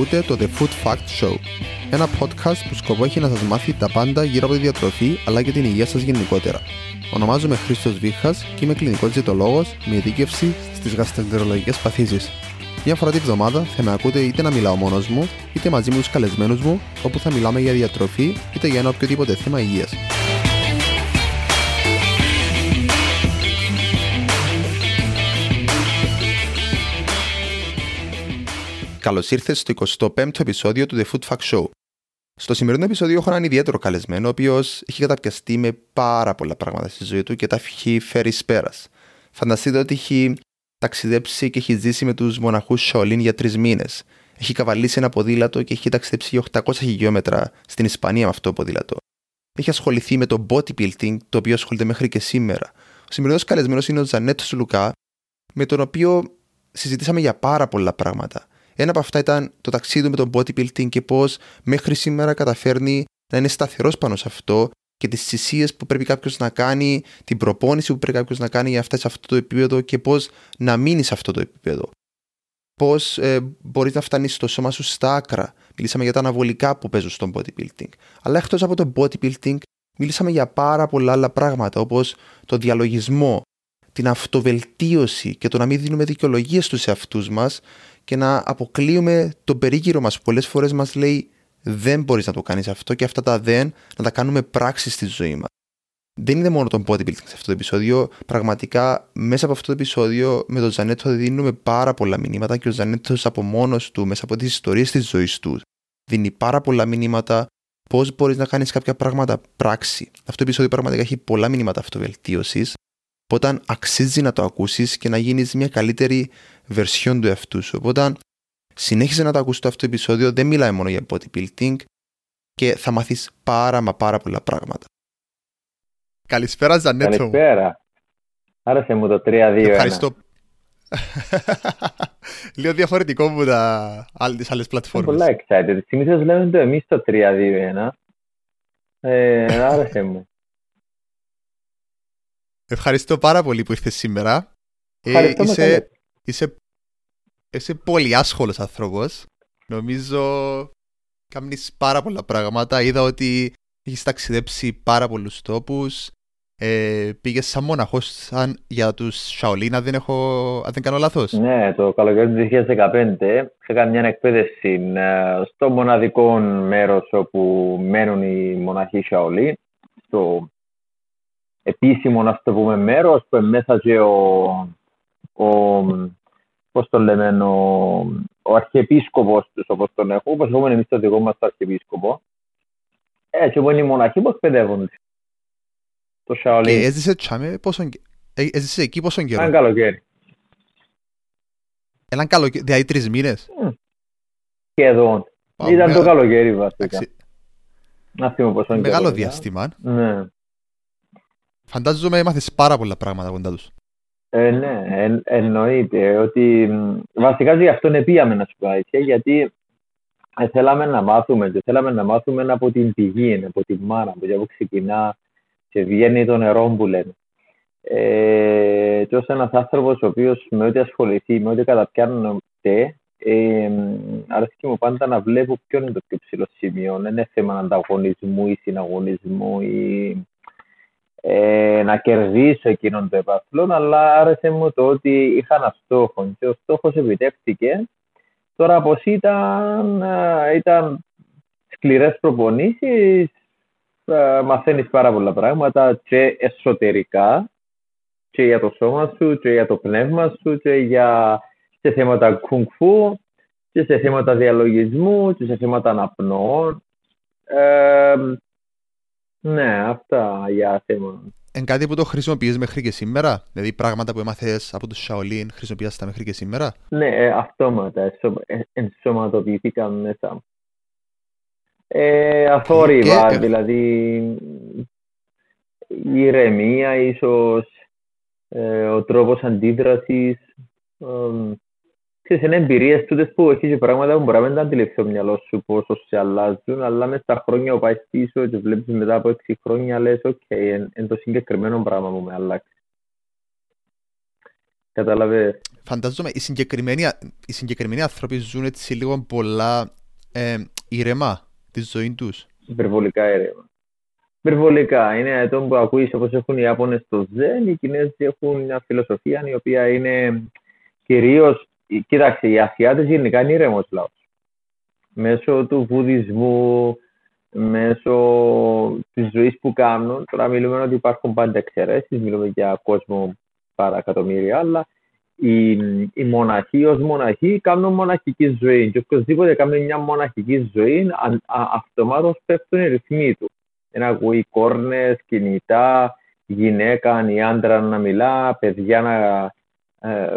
Ακούτε το The Food Fact Show, ένα podcast που σκοπό έχει να σας μάθει τα πάντα γύρω από τη διατροφή αλλά και την υγεία σας γενικότερα. Ονομάζομαι Χρήστος Βίχας και είμαι κλινικός διαιτολόγος με ειδίκευση στις γαστρεντερολογικές παθήσεις. Μια φορά την εβδομάδα θα με ακούτε είτε να μιλάω μόνος μου, είτε μαζί με τους καλεσμένους μου, όπου θα μιλάμε για διατροφή είτε για ένα οποιοδήποτε θέμα υγείας. Καλώς ήρθες στο 25ο επεισόδιο του The Food Fact Show. Στο σημερινό επεισόδιο έχω έναν ιδιαίτερο καλεσμένο, ο οποίος έχει καταπιαστεί με πάρα πολλά πράγματα στη ζωή του και τα έχει φέρει πέρας. Φανταστείτε ότι έχει ταξιδέψει και έχει ζήσει με τους μοναχούς Σολίν για τρεις μήνες. Έχει καβαλήσει ένα ποδήλατο και έχει ταξιδέψει για 800 χιλιόμετρα στην Ισπανία με αυτό το ποδήλατο. Έχει ασχοληθεί με το bodybuilding, το οποίο ασχολείται μέχρι και σήμερα. Ο σημερινός καλεσμένος είναι ο Ζανέτο Λουκά, με τον οποίο συζητήσαμε για πάρα πολλά πράγματα. Ένα από αυτά ήταν το ταξίδι με το bodybuilding και πώς μέχρι σήμερα καταφέρνει να είναι σταθερός πάνω σε αυτό και τις θυσίες που πρέπει κάποιος να κάνει, την προπόνηση που πρέπει κάποιος να κάνει για να φτάσει σε αυτό το επίπεδο και πώς να μείνει σε αυτό το επίπεδο. Πώς ε, μπορείς να φτάνεις στο σώμα σου στα άκρα. Μιλήσαμε για τα αναβολικά που παίζουν στο bodybuilding. Αλλά εκτός από το bodybuilding, μιλήσαμε για πάρα πολλά άλλα πράγματα, όπως το διαλογισμό, την αυτοβελτίωση και το να μην δίνουμε δικαιολογίες στους εαυτούς μας και να αποκλείουμε τον περίγυρο μας που πολλές φορές μας λέει δεν μπορείς να το κάνεις αυτό και αυτά τα δεν να τα κάνουμε πράξη στη ζωή μας. Δεν είναι μόνο το bodybuilding σε αυτό το επεισόδιο. Πραγματικά μέσα από αυτό το επεισόδιο με τον Ζανέτο δίνουμε πάρα πολλά μηνύματα και ο Ζανέτο από μόνος του, μέσα από τις ιστορίες της ζωής του, δίνει πάρα πολλά μηνύματα πώς μπορείς να κάνεις κάποια πράγματα πράξη. Αυτό το επεισόδιο πραγματικά έχει πολλά μηνύματα αυτοβελτίωσης. Οπότε αξίζει να το ακούσεις και να γίνεις μια καλύτερη βερσιόν του εαυτού σου. Οπότε συνέχισε να το ακούσει το αυτό το επεισόδιο. Δεν μιλάει μόνο για bodybuilding και θα μάθει πάρα μα πάρα πολλά πράγματα. Καλησπέρα, Ζανέτο. Καλησπέρα. Άρεσε μου το 3-2. Ευχαριστώ. Λίγο διαφορετικό από τα τις άλλες πλατφόρμες. Πολλά excited. Συνήθως λέμε το εμείς το 3-2-1. Ε, άρεσε μου. Ευχαριστώ πάρα πολύ που ήρθες σήμερα. Ε, είσαι, είσαι, είσαι πολύ άσχολος άνθρωπος. Νομίζω κάνεις πάρα πολλά πράγματα. Είδα ότι έχεις ταξιδέψει πάρα πολλούς τόπους. Ε, πήγες σαν μοναχός σαν για τους Shaolin, αν δεν, έχω, αν δεν κάνω λάθος. Ναι, το καλοκαίρι του 2015 είχα μια εκπαίδευση ε, στο μοναδικό μέρος όπου μένουν οι μοναχοί Shaolin, στο επίσημο, να το πούμε, μέρος που μέσα και ο, ο πώς το λέμε, ο, ο αρχιεπίσκοπος τους, όπως τον έχω, όπως έχουμε εμείς το δικό μας το αρχιεπίσκοπο. Έτσι, όπου είναι οι μοναχοί που εκπαιδεύονται. Το Shaolin. Και έζησε, τσάμε, πόσο, ε, έζησε εκεί πόσο καιρό; Έναν καλοκαίρι. Έναν καλοκαίρι, δηλαδή τρεις μήνες; Mm. Σχεδόν. Ήταν το καλοκαίρι βασικά. Να θυμώ πόσο καιρό. Μεγάλο διάστημα. Ναι. Φαντάζομαι έμαθες πάρα πολλά πράγματα κοντά τους. Ε, ναι, εν, εννοείται ότι βασικά γι' αυτό πήγαμε να σου πω γιατί ε, θέλαμε να μάθουμε και θέλαμε να μάθουμε από την πηγή, από την μάνα που, που ξεκινά και βγαίνει το νερό που λένε. Ε, και ως ένας άνθρωπος ο οποίος με ό,τι ασχοληθεί, με ό,τι καταπιάνονται, ε, αρέσκει μου πάντα να βλέπω ποιο είναι το πιο ψηλό σημείο. Δεν είναι θέμα ανταγωνισμού ή συναγωνισμού ή ε, να κερδίσω εκείνον το επαθλόν, αλλά άρεσε μου το ότι είχα ένα στόχο και ο στόχος επιτεύχθηκε. Τώρα πως ήταν, ήταν σκληρές προπονήσεις, μαθαίνεις πάρα πολλά πράγματα και εσωτερικά και για το σώμα σου και για το πνεύμα σου και για σε θέματα κουνγκφού και σε θέματα διαλογισμού και σε θέματα αναπνοών. Ε, ναι, αυτά για θέμα. Εν κάτι που το χρησιμοποιείς μέχρι και σήμερα, δηλαδή πράγματα που έμαθες από τους Shaolin χρησιμοποιείς τα μέχρι και σήμερα; Ναι, ε, αυτόματα, ε, ενσωματοποιήθηκαν μέσα. Ε, αθόρυβα, και... δηλαδή η ηρεμία ίσως, ε, ο τρόπος αντίδρασης, ε, ξέρεις, είναι εμπειρίες τούτες που έχεις πράγματα που μπορεί να μην τα αντιληφθεί το μυαλός σου πόσο σε αλλάζουν, αλλά μες στα χρόνια που πάεις πίσω και βλέπεις μετά από έξι χρόνια λες, οκ, είναι το συγκεκριμένο πράγμα που με άλλαξε. Κατάλαβε. φαντάζομαι οι συγκεκριμένοι, οι συγκεκριμένοι άνθρωποι ζουν έτσι λίγο πολλά ε, ήρεμα τη ζωή τους. Υπερβολικά ήρεμα. Υπερβολικά. Είναι το που ακούεις όπως έχουν οι Ιάπωνες στο Ζεν, οι Κινέζοι έχουν μια φιλοσοφία η οποία είναι κυρίως. Κοίταξε, οι Ασιάτες γενικά είναι ήρεμος λαός. Μέσω του βουδισμού, μέσω της ζωής που κάνουν. Τώρα μιλούμε ότι υπάρχουν πάντα εξαιρέσεις, μιλούμε για κόσμο παρακατομμύρια, αλλά οι, οι μοναχοί ως μοναχοί κάνουν μοναχική ζωή. Και οποιοδήποτε κάνει μια μοναχική ζωή, αυτομάτως πέφτουν οι ρυθμοί του. Δεν ακούει κόρνες, κινητά, γυναίκα ή άντρα να μιλά, παιδιά να ε,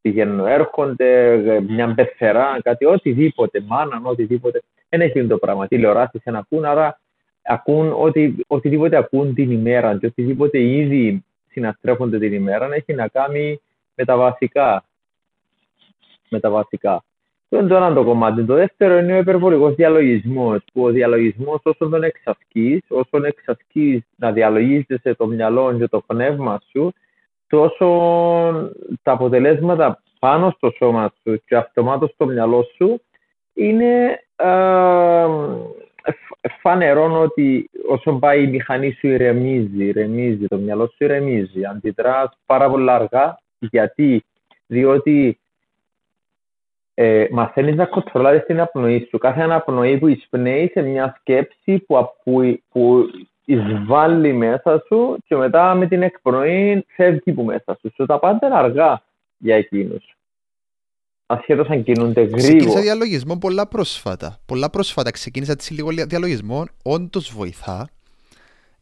πηγαίνουν, έρχονται, μια πεθερά, κάτι, οτιδήποτε, μάνα, οτιδήποτε. Δεν έχει το πράγμα. Τηλεοράσεις να ακούν, άρα ακούν οτι, οτιδήποτε ακούν την ημέρα και οτιδήποτε ήδη συναστρέφονται την ημέρα έχει να κάνει με τα βασικά. Με τα βασικά. Το είναι το ένα το κομμάτι. Το δεύτερο είναι ο υπερβολικός διαλογισμός. Που ο διαλογισμός, όσο τον εξασκείς, όσο εξασκείς να διαλογίζεσαι το μυαλό και το πνεύμα σου, τόσο τα αποτελέσματα πάνω στο σώμα σου και αυτομάτως στο μυαλό σου είναι ε, φανερό ότι όσο πάει η μηχανή σου ηρεμίζει, ηρεμίζει, το μυαλό σου ηρεμίζει. Αντιδράς πάρα πολύ αργά γιατί, διότι ε, μαθαίνεις να κοντρολάρεις την απνοή σου. Κάθε αναπνοή που εισπνέει σε μια σκέψη που, που, που εισβάλλει μέσα σου και μετά με την εκπνοή φεύγει που μέσα σου. Σου τα πάντα είναι αργά για εκείνους. Ασχέτως αν κινούνται γρήγορα. Ξεκίνησα διαλογισμό πολλά πρόσφατα. Πολλά πρόσφατα ξεκίνησα έτσι λίγο διαλογισμό. Όντως βοηθά.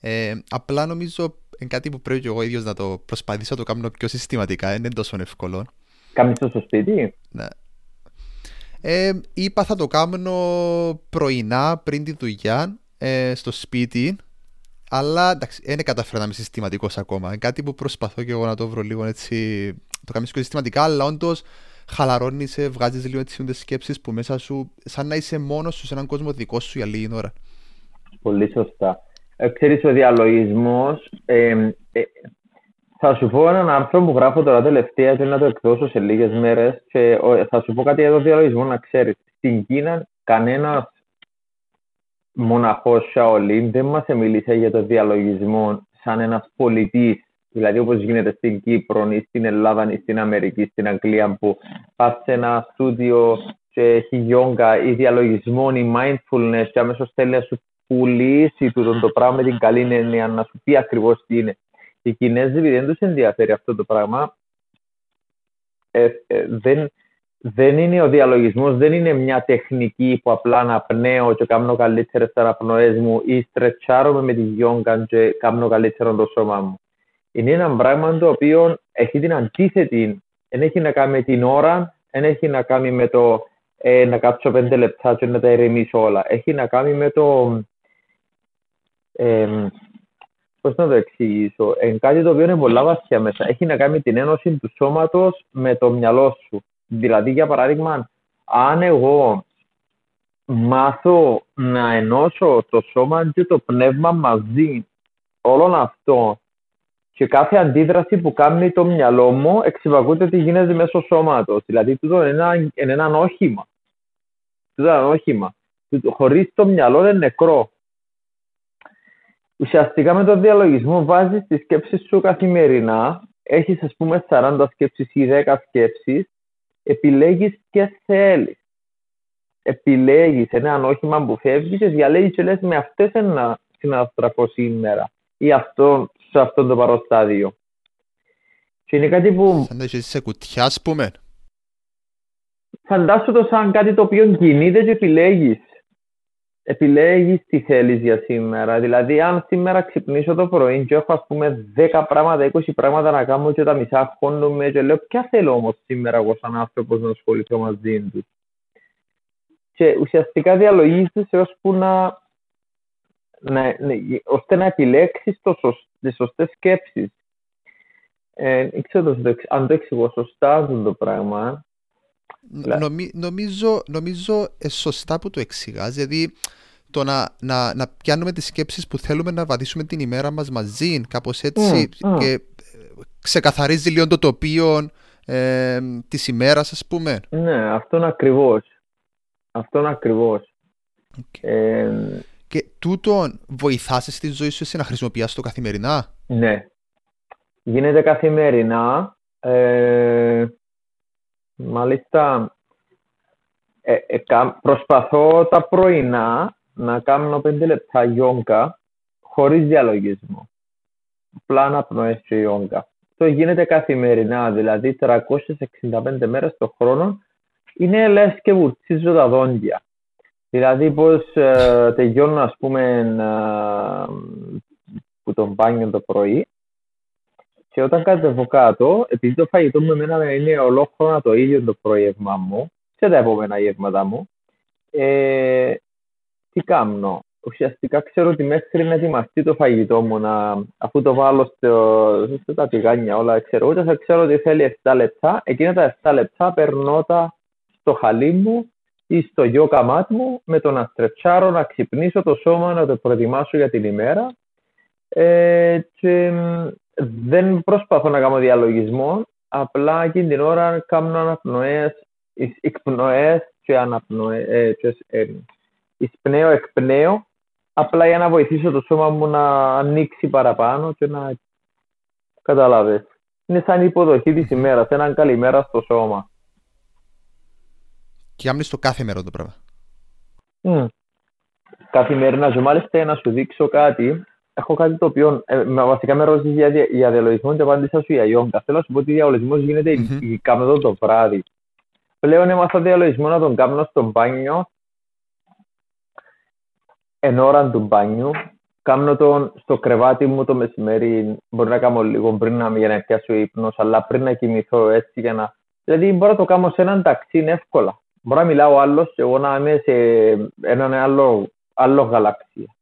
Ε, απλά νομίζω είναι κάτι που πρέπει και εγώ ίδιος να το προσπαθήσω να το κάνω πιο συστηματικά. Δεν είναι τόσο εύκολο. Κάνεις το στο σπίτι; Ναι. Ε, είπα θα το κάνω πρωινά πριν τη δουλειά ε, στο σπίτι αλλά εντάξει, δεν καταφέρω να είμαι συστηματικός ακόμα. Είναι κάτι που προσπαθώ και εγώ να το βρω λίγο έτσι. Το κάνω πιο συστηματικά, αλλά όντως χαλαρώνεις, βγάζεις λίγο έτσι τις σκέψεις που μέσα σου, σαν να είσαι μόνος σου σε έναν κόσμο δικό σου για λίγη ώρα. Πολύ σωστά. Ε, ξέρεις, ο διαλογισμός, ε, ε, θα σου πω έναν άρθρο που γράφω τώρα τελευταία και να το εκδώσω σε λίγες μέρες και θα σου πω κάτι εδώ διαλογισμό να ξέρεις. Στην Κίνα κανένας μοναχός Σαολίν δεν μας μίλησε για το διαλογισμό σαν ένας πολιτής Δηλαδή όπως γίνεται στην Κύπρο ή στην Ελλάδα ή στην Αμερική, στην Αγγλία που πας σε ένα στούντιο και έχει γιόγκα ή διαλογισμό ή mindfulness και αμέσως θέλει να σου πουλήσει το πράγμα με την καλή έννοια, να σου πει ακριβώς τι είναι. Οι Κινέζοι δεν τους ενδιαφέρει αυτό το πράγμα. Ε, ε, δεν, δεν είναι ο διαλογισμός, δεν είναι μια τεχνική που απλά να πνέω και κάνω καλύτερες αναπνοές μου ή στρετσάρομαι με τη γιόγκα και κάνω καλύτερο το σώμα μου είναι ένα πράγμα το οποίο έχει την αντίθετη. Δεν έχει να κάνει με την ώρα, δεν έχει να κάνει με το ε, να κάτσω πέντε λεπτά και να τα ηρεμήσω όλα. Έχει να κάνει με το. Ε, Πώς να το εξηγήσω, ε, κάτι το οποίο είναι πολλά βαθιά μέσα. Έχει να κάνει με την ένωση του σώματος με το μυαλό σου. Δηλαδή, για παράδειγμα, αν εγώ μάθω να ενώσω το σώμα και το πνεύμα μαζί, όλων αυτών και κάθε αντίδραση που κάνει το μυαλό μου εξυπακούεται τι γίνεται μέσω σώματος. Δηλαδή, τούτο είναι ένα, είναι ένα όχημα. Τούτο είναι ένα όχημα. Χωρίς το μυαλό είναι νεκρό. Ουσιαστικά με τον διαλογισμό βάζεις τι σκέψει σου καθημερινά. Έχεις, ας πούμε, 40 σκέψεις ή 10 σκέψεις. Επιλέγεις ποιε θέλεις. Επιλέγεις ένα όχημα που φεύγεις και διαλέγεις και λες με αυτές να συναστραφώ σήμερα ή αυτό σε αυτό το παροστάδιο. Και είναι κάτι που... Σαν να είσαι σε κουτιά, ας πούμε. Φαντάσου το σαν κάτι το οποίο κινείται και επιλέγεις. Επιλέγεις τι θέλεις για σήμερα. Δηλαδή, αν σήμερα ξυπνήσω το πρωί και έχω, ας πούμε, 10 πράγματα, 20 πράγματα να κάνω και τα μισά χώνομαι και λέω, ποια θέλω όμως σήμερα εγώ σαν άνθρωπος να ασχοληθώ μαζί τους. Και ουσιαστικά διαλογίζεις έως που να να, ναι, ώστε να επιλέξεις το σωσ, τις σωστές σκέψεις. Ε, ξέρω αν το εξηγώ σωστά αυτό το πράγμα. Νομι, νομίζω, νομίζω ε, σωστά που το εξηγάς, δηλαδή το να, να, να πιάνουμε τις σκέψεις που θέλουμε να βαδίσουμε την ημέρα μας μαζί, κάπως έτσι, mm, και mm. ξεκαθαρίζει λίγο το τοπίο ε, της ημέρας ας πούμε. Ναι, αυτόν ακριβώς. Αυτόν ακριβώς. Okay. Ε, Και τούτον βοηθάσαι στη ζωή σου εσύ να χρησιμοποιάς το καθημερινά; ναι. Γίνεται καθημερινά. Ε, μάλιστα, ε, ε, κα- προσπαθώ τα πρωινά να κάνω πέντε λεπτά γιόγκα χωρίς διαλογισμό. Απλά αναπνοές και γιόγκα. Το γίνεται καθημερινά, δηλαδή 365 μέρες το χρόνο. Είναι λες και βουρτσίζω τα δόντια. Δηλαδή πώς ε, τελειώνω ας πούμε ε, που τον μπάνιο το πρωί και όταν κατεβώ κάτω, επειδή το φαγητό μου εμένα είναι ολόχρονα το ίδιο το πρωίευμα μου και τα επόμενα γεύματα μου, ε, τι κάνω; Ουσιαστικά ξέρω ότι μέχρι να ετοιμαστεί το φαγητό μου, να, αφού το βάλω στο, στα τηγάνια όλα, ξέρω, ούτε θα ξέρω ότι θέλει 7 λεπτά. Εκείνα τα 7 λεπτά περνώ τα στο χαλί μου ή στο γιόκα μάτ μου με το να στρετσάρω, να ξυπνήσω το σώμα, να το προετοιμάσω για την ημέρα. Ε, και μ, δεν προσπαθώ να κάνω διαλογισμό, απλά εκείνη την ώρα κάνω αναπνοές, εισ- εκπνοές και αναπνοές, ε, και, ε, εισπνέω, εκπνέω, απλά για να βοηθήσω το σώμα μου να ανοίξει παραπάνω και να καταλάβεις. Είναι σαν υποδοχή της ημέρας, έναν καλημέρα στο σώμα. Και κάνεις το κάθε μέρα το πράγμα. Μμ. Καθημερινά, και μάλιστα για να σου δείξω κάτι, έχω κάτι το οποίο ε, με- βασικά με ρώτησες για, δια- για διαλογισμό και απάντησα σου για γιόγκα. Θέλω να σου πω ότι διαλογισμός γίνεται Μμμ. mm-hmm. κάνω το βράδυ. Πλέον έμαθα διαλογισμό να τον κάνω στο μπάνιο εν ώρα του μπάνιου. Κάνω τον στο κρεβάτι μου το μεσημέρι, μπορεί να κάνω λίγο πριν να για να πιάσω ύπνος, αλλά πριν να κοιμηθώ έτσι για να... Δηλαδή μπορώ να το κάνω σε έναν ταξί εύκολα. Μπορώ να μιλάω άλλος και εγώ να είμαι σε έναν άλλο, άλλο γαλαξία.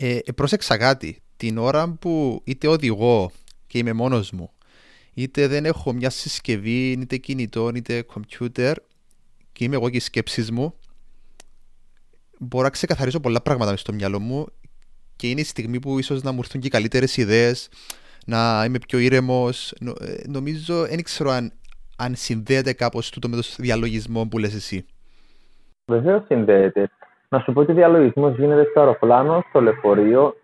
Ε, ε, πρόσεξα κάτι. Την ώρα που είτε οδηγώ και είμαι μόνος μου, είτε δεν έχω μια συσκευή, είτε κινητό, είτε κομπιούτερ και είμαι εγώ και οι σκέψεις μου, μπορώ να ξεκαθαρίσω πολλά πράγματα μες στο μυαλό μου και είναι η στιγμή που ίσως να μου έρθουν και οι καλύτερες ιδέες, να είμαι πιο ήρεμος. Νο- ε, νομίζω, δεν ξέρω αν, αν συνδέεται κάπως τούτο με το διαλογισμό που λες εσύ. Βεβαίως συνδέεται. Να σου πω ότι ο διαλογισμός γίνεται στο αεροπλάνο, στο λεωφορείο.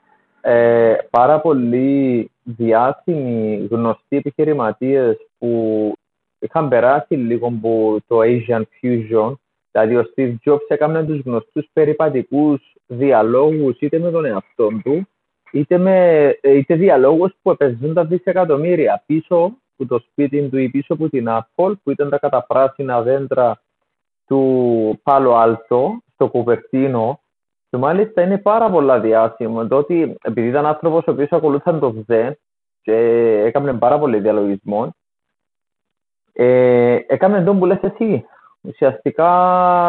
Ε, πάρα πολλοί διάσημοι, γνωστοί επιχειρηματίες που είχαν περάσει λίγο από το Asian Fusion, δηλαδή ο Steve Jobs έκαμε τους γνωστούς περιπατικούς διαλόγους είτε με τον εαυτό του, είτε, με, είτε διαλόγους που επενδύουν τα δισεκατομμύρια πίσω από το σπίτι του ή πίσω από την Apple, που ήταν τα καταπράσινα δέντρα του Πάλο Άλτο στο Κουβερτίνο και μάλιστα είναι πάρα πολλά διάσημο το ότι επειδή ήταν άνθρωπος ο οποίος ακολούθαν το ΔΕ και έκανε πάρα πολύ διαλογισμό ε, έκαμε τον που λες εσύ ουσιαστικά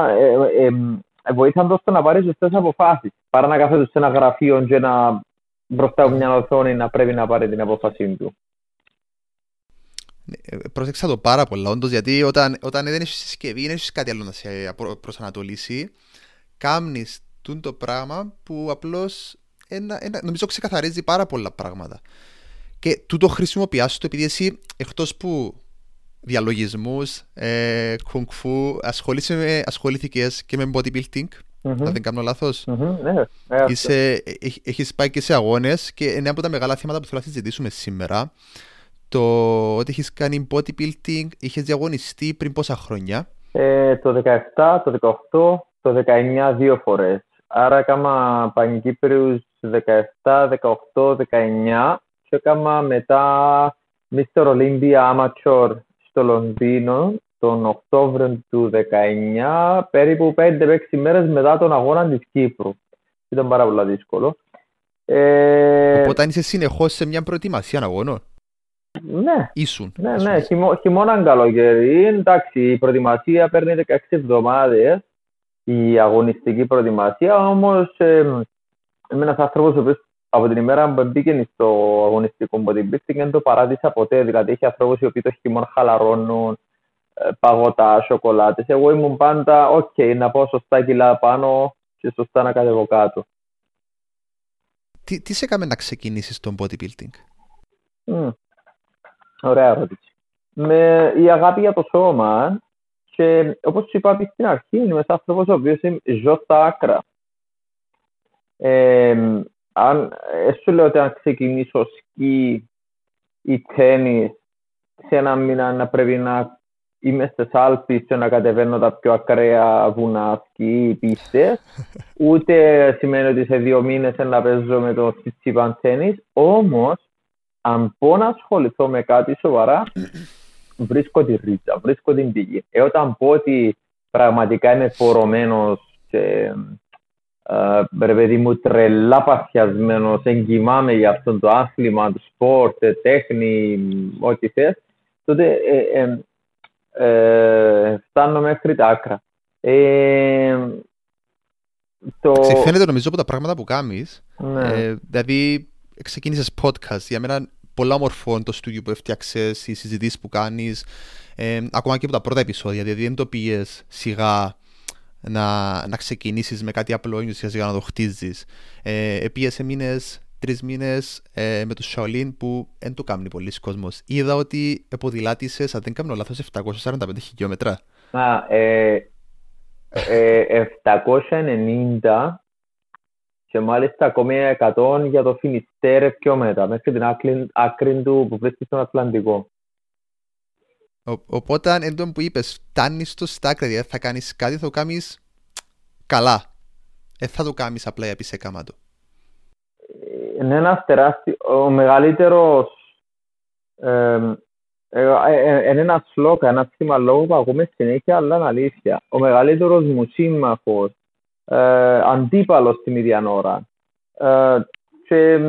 ε, ε, ε, βοήθαν το στο να πάρει σωστές αποφάσεις παρά να κάθεται σε ένα γραφείο και να μπροστά από μια οθόνη να πρέπει να πάρει την απόφαση του. Ε, Πρόσεξα το πάρα πολλά, όντως, γιατί όταν, όταν δεν έχεις συσκευή, δεν έχεις κάτι άλλο να σε απρο- προσανατολίσει, κάνεις τούν το πράγμα που απλώς ένα, ένα, νομίζω ξεκαθαρίζει πάρα πολλά πράγματα. Και τούτο χρησιμοποιάς το επειδή εσύ, εκτός που διαλογισμούς, ε, κουνγκ-φου, ασχολείσαι με- ασχολήθηκες και με bodybuilding, Μμμ. αν δεν κάνω λάθος. Μμμ, ναι, ναι, αυτό. Είσαι, έχ- έχεις πάει και σε αγώνες και είναι από τα μεγάλα θέματα που θέλω να συζητήσουμε σήμερα. Το ότι έχεις κάνει bodybuilding, είχες διαγωνιστεί πριν πόσα χρόνια; Ε, το 17, το 18, το 19 δύο φορές. Άρα έκανα Πανκύπριους 17, 18, 19 και έκανα μετά Mr. Olympia Amateur στο Λονδίνο τον Οκτώβριο του 19, περίπου 5-6 μέρες μετά τον αγώνα της Κύπρου. Ήταν πάρα πολύ δύσκολο. Ε, Οπότε αν είσαι συνεχώς σε μια προετοιμασία αγώνων, ναι, ήσουν. ναι, ας ναι, πούμε. χειμώ, χειμώνα καλοκαίρι. Εντάξει, η προετοιμασία παίρνει 16 εβδομάδες, η αγωνιστική προετοιμασία, όμως ε, είμαι ένας άνθρωπος ο οποίος από την ημέρα που μπήκε στο αγωνιστικό bodybuilding δεν το παράτησα ποτέ. Δηλαδή, έχει ανθρώπους οι οποίοι το χειμώνα χαλαρώνουν, ε, παγωτά, σοκολάτες. Εγώ ήμουν πάντα, οκ, να πάω σωστά κιλά πάνω και σωστά να κατεβώ κάτω. Τι, τι σε έκαμε να ξεκινήσεις το bodybuilding; Μμ. Ωραία ερώτηση. με η αγάπη για το σώμα και όπως σου είπα στην αρχή, είμαι ένας άνθρωπος ο οποίος ζω στα άκρα. Ε, αν, ε, σου λέω ότι αν ξεκινήσω σκι ή τέννις σε ένα μήνα να πρέπει να είμαι στις Άλπεις και να κατεβαίνω τα πιο ακραία βουνά σκι ή πίστες, ούτε σημαίνει ότι σε δύο μήνες να παίζω με το τσιτσιπαν τέννις, όμως αν πω να ασχοληθώ με κάτι σοβαρά, βρίσκω τη ρίζα, βρίσκω την πηγή. Ε, όταν πω ότι πραγματικά είμαι πωρωμένος και ε, ρε παιδί μου τρελά παθιασμένος, εγκυμάμαι για αυτό το άθλημα, το sport, τέχνη, ό,τι θες, τότε ε, ε, ε, φτάνω μέχρι τα άκρα. Ε, το... Φαίνεται νομίζω από τα πράγματα που κάνεις, ναι. ε, δηλαδή ξεκίνησες podcast, για μένα πολλά όμορφο το στούντιο που έφτιαξες, οι συζητήσεις που κάνεις, ε, ακόμα και από τα πρώτα επεισόδια. Δηλαδή δεν το πήγες σιγά να, να ξεκινήσεις με κάτι απλό ή σιγά σιγά να το χτίζεις. Ε, Πήγε μήνες, τρεις μήνες ε, με το Shaolin που δεν το κάνει πολλοί κόσμος. Είδα ότι ποδηλάτησε, αν δεν κάνω λάθος, 745 χιλιόμετρα. Α, ε, ε, 790 και μάλιστα ακόμη 100 για το Φινιστέρε πιο μετά, μέχρι την άκρη, άκρη του που βρίσκεται στον Ατλαντικό. Ο, οπότε, εν που είπες, φτάνεις στο στάκρι, δηλαδή θα κάνεις κάτι, θα το κάνεις καλά. Δεν θα το κάνεις απλά για σε κάμα Είναι ένας τεράστιο. Ο μεγαλύτερος. Ε, ε, ε, είναι ένας σλόκα, ένα σήμα λόγο που ακούμε συνέχεια, αλλά είναι αλήθεια. Ο μεγαλύτερος μου σύμμαχο ε, αντίπαλος την ίδια ώρα. Ε, και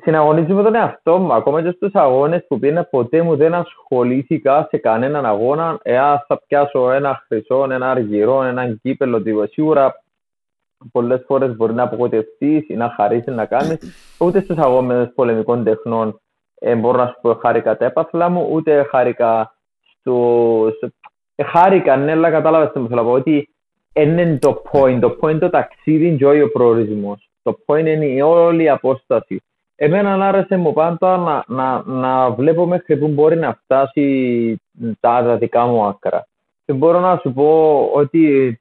συναγωνίζουμε τον εαυτό μου. Ακόμα και στους αγώνες που πήγαινα ποτέ μου δεν ασχολήθηκα σε κανέναν αγώνα. Εάν θα πιάσω ένα χρυσό, ένα αργυρό, ένα κύπελο, τίποτα. Σίγουρα πολλές φορές μπορεί να απογοητευτείς ή να χαρίσεις να κάνεις. Ούτε στους αγώνες πολεμικών τεχνών ε, μπορώ να σου πω χάρηκα τα έπαθλα μου, ούτε χάρηκα στο. Ε, χάρηκα, ναι, αλλά κατάλαβες τι μου θέλω να πω. Ότι είναι το point. Το point το ταξίδι και όχι ο προορισμός. Το point είναι η όλη η απόσταση. Εμένα άρεσε μου πάντα να, να, να βλέπω μέχρι που μπορεί να φτάσει τα δικά μου άκρα. Και μπορώ να σου πω ότι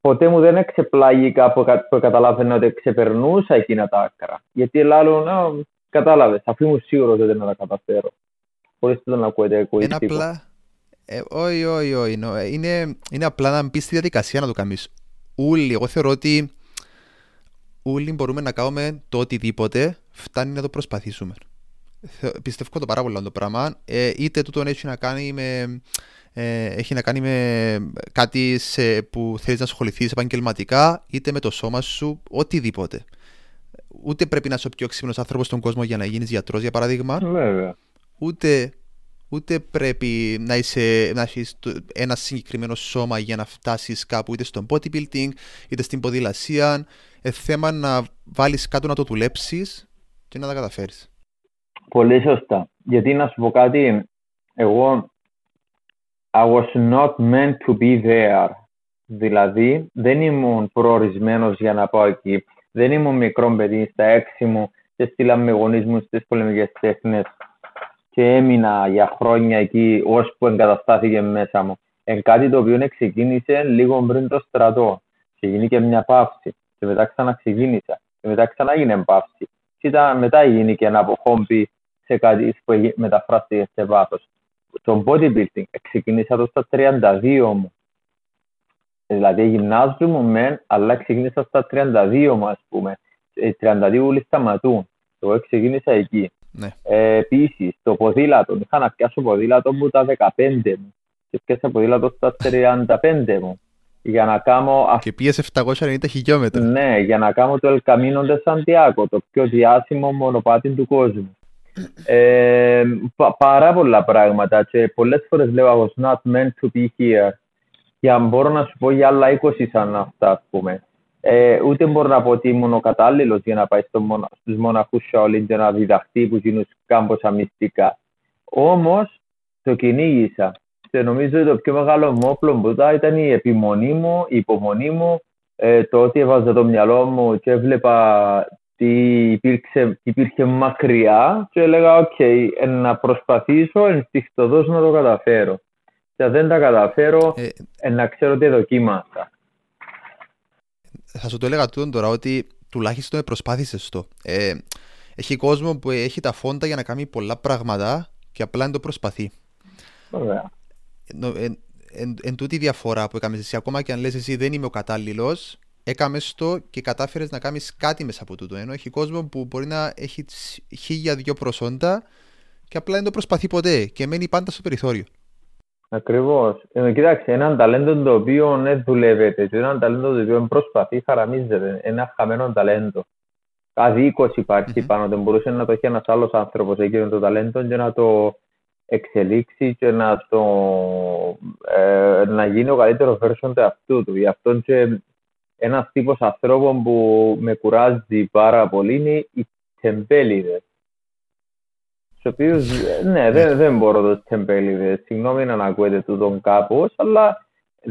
ποτέ μου δεν εξεπλάγηκα που, που καταλάβαινα ότι ξεπερνούσα εκείνα τα άκρα. Γιατί λέω, να, κατάλαβες, αφού είμαι σίγουρος ότι δεν θα τα καταφέρω. Χωρίς το να ακούετε εγωιστικό. Ε, όχι, όχι, όχι. Είναι, είναι απλά να μπεις στη διαδικασία να το κάνεις. Όλοι, εγώ θεωρώ ότι όλοι μπορούμε να κάνουμε το οτιδήποτε φτάνει να το προσπαθήσουμε. Πιστεύω το πάρα πολύ το πράγμα. Ε, είτε τούτο έχει να κάνει με, ε, έχει να κάνει με κάτι σε, που θέλεις να ασχοληθείς επαγγελματικά, είτε με το σώμα σου, οτιδήποτε. Ούτε πρέπει να είσαι ο πιο ξύπνος άνθρωπος στον κόσμο για να γίνεις γιατρός, για παράδειγμα. Βέβαια. Ούτε ούτε πρέπει να, είσαι, να έχεις ένα συγκεκριμένο σώμα για να φτάσεις κάπου είτε στο bodybuilding είτε στην ποδηλασία. Ε, θέμα να βάλεις κάτω να το δουλέψεις και να τα καταφέρεις. Πολύ σωστά. Γιατί να σου πω κάτι, εγώ I was not meant to be there. Δηλαδή, δεν ήμουν προορισμένος για να πάω εκεί. Δεν ήμουν μικρό παιδί στα έξι μου και στείλαμε γονείς μου στις πολεμικές τέχνες και έμεινα για χρόνια εκεί ώσπου εγκαταστάθηκε μέσα μου. Εν κάτι το οποίο ξεκίνησε λίγο πριν το στρατό και γίνηκε μια παύση και μετά ξαναξεκίνησα και μετά ξανάγινε παύση και ήταν, μετά γίνηκε ένα αποχόμπι σε κάτι που μεταφράστηκε σε βάθος. Το bodybuilding ξεκίνησα το στα 32 μου. Δηλαδή γυμνάζομαι μεν, αλλά ξεκίνησα στα 32 μου ας πούμε. 32 όλοι σταματούν. Εγώ ξεκίνησα εκεί. Ναι. Ε, Επίσης, το ποδήλατο. Είχα να πιάσω ποδήλατο μου τα 15 μου. Και πιάσα ποδήλατο στα 35 μου. Για να κάνω... Και πήγες 790 χιλιόμετρα. Ναι, για να κάνω το El Camino de Santiago, το πιο διάσημο μονοπάτι του κόσμου. ε, πα, πάρα πολλά πράγματα και πολλές φορές λέω I was not meant to be here. Και αν μπορώ να σου πω για άλλα 20 σαν αυτά, ας πούμε. Ε, ούτε μπορώ να πω ότι ήμουν ο κατάλληλος για να πάει στο μονα... στους μοναχούς Σαολίν και να διδαχθεί που γίνουν κάμποσα μυστικά. Όμως το κυνήγησα. Και νομίζω ότι το πιο μεγάλο μου όπλο που ήταν η επιμονή μου, η υπομονή μου, ε, το ότι έβαζα το μυαλό μου και έβλεπα ότι υπήρξε, υπήρχε μακριά και έλεγα ok, okay, να προσπαθήσω ενστικτωδώς να το καταφέρω. Και αν δεν τα καταφέρω, ε, να ξέρω ότι δοκίμασα. Θα σου το έλεγα τούτον τώρα ότι τουλάχιστον προσπάθησες το. Ε, έχει κόσμο που έχει τα φόντα για να κάνει πολλά πράγματα και απλά δεν το προσπαθεί. Ωραία. Εν, εν, εν, τούτη διαφορά που έκαμες εσύ, ακόμα και αν λες εσύ δεν είμαι ο κατάλληλος, έκαμες το και κατάφερες να κάνεις κάτι μέσα από τούτο. Ενώ έχει κόσμο που μπορεί να έχει χίλια δυο προσόντα και απλά δεν το προσπαθεί ποτέ και μένει πάντα στο περιθώριο. Ακριβώς. Ε, κοιτάξτε, έναν ταλέντο το οποίο δεν δουλεύεται, και έναν ταλέντο το οποίο προσπαθεί, χαραμίζεται. Ένα χαμένο ταλέντο. Αδίκω υπάρχει mm-hmm. πάνω, δεν μπορούσε να το έχει ένας άλλος άνθρωπος εκείνο το ταλέντο και να το εξελίξει και να, το, ε, να γίνει ο καλύτερος version του αυτού του. Γι' αυτό και ένας τύπος ανθρώπων που με κουράζει πάρα πολύ είναι οι τεμπέληδε. Στου οποίους, ναι, δεν, δεν μπορώ του τεμπέληδε. Συγγνώμη να ακούετε τούτον κάπως, αλλά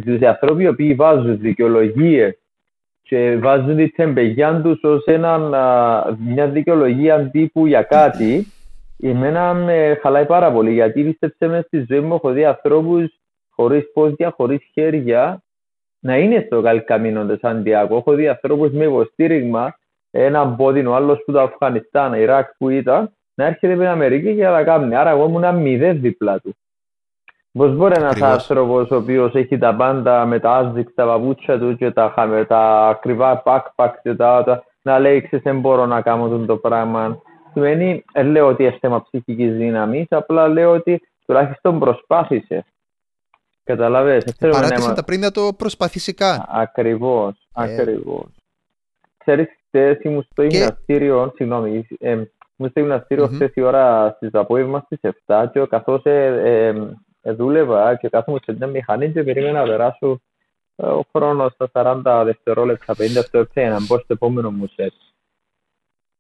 τους ανθρώπου οι οποίοι βάζουν δικαιολογίες και βάζουν τη τεμπεγιά τους ως μια δικαιολογία τύπου για κάτι, εμένα με χαλάει πάρα πολύ. Γιατί πίστεψε μες στη ζωή μου, έχω δει ανθρώπους χωρίς πόδια, χωρίς χέρια, να είναι στο Καλκαμίνο του Σαντιάκο. Έχω δει ανθρώπους με υποστήριγμα, ένα πόδι, ο άλλος που το Αφγανιστάν, Ιράκ που ήταν, να έρχεται με την Αμερική και να τα κάνει. Άρα, εγώ ήμουν μηδέν δίπλα του. Πώς μπορεί ένας άνθρωπος ο οποίος έχει τα πάντα με τα άσδικ, τα παπούτσια του και τα, τα ακριβά backpack και τα, τα να λέει: Ξέρετε, δεν μπορώ να κάνω το πράγμα. Σημαίνει, δεν λέω ότι είναι θέμα ψυχικής δύναμης, απλά λέω ότι τουλάχιστον προσπάθησε. Καταλαβες. Παράτησε τα πριν να το προσπαθήσει καν. Ακριβώς, ε... ακριβώς. Ξέρεις, χθες ήμουν στο γυμναστήριο, συγγνώμη, ε, ήμουν στο γυμναστήριο mm-hmm. χθες η ώρα στις απόγευμα στις 7 και καθώς ε, ε, ε, δούλευα και κάθομαι σε μια μηχανή και περίμενα να περάσω ε, ο χρόνος στα 40 δευτερόλεπτα, 50 δευτερόλεπτα για να μπω στο επόμενο μου σετ.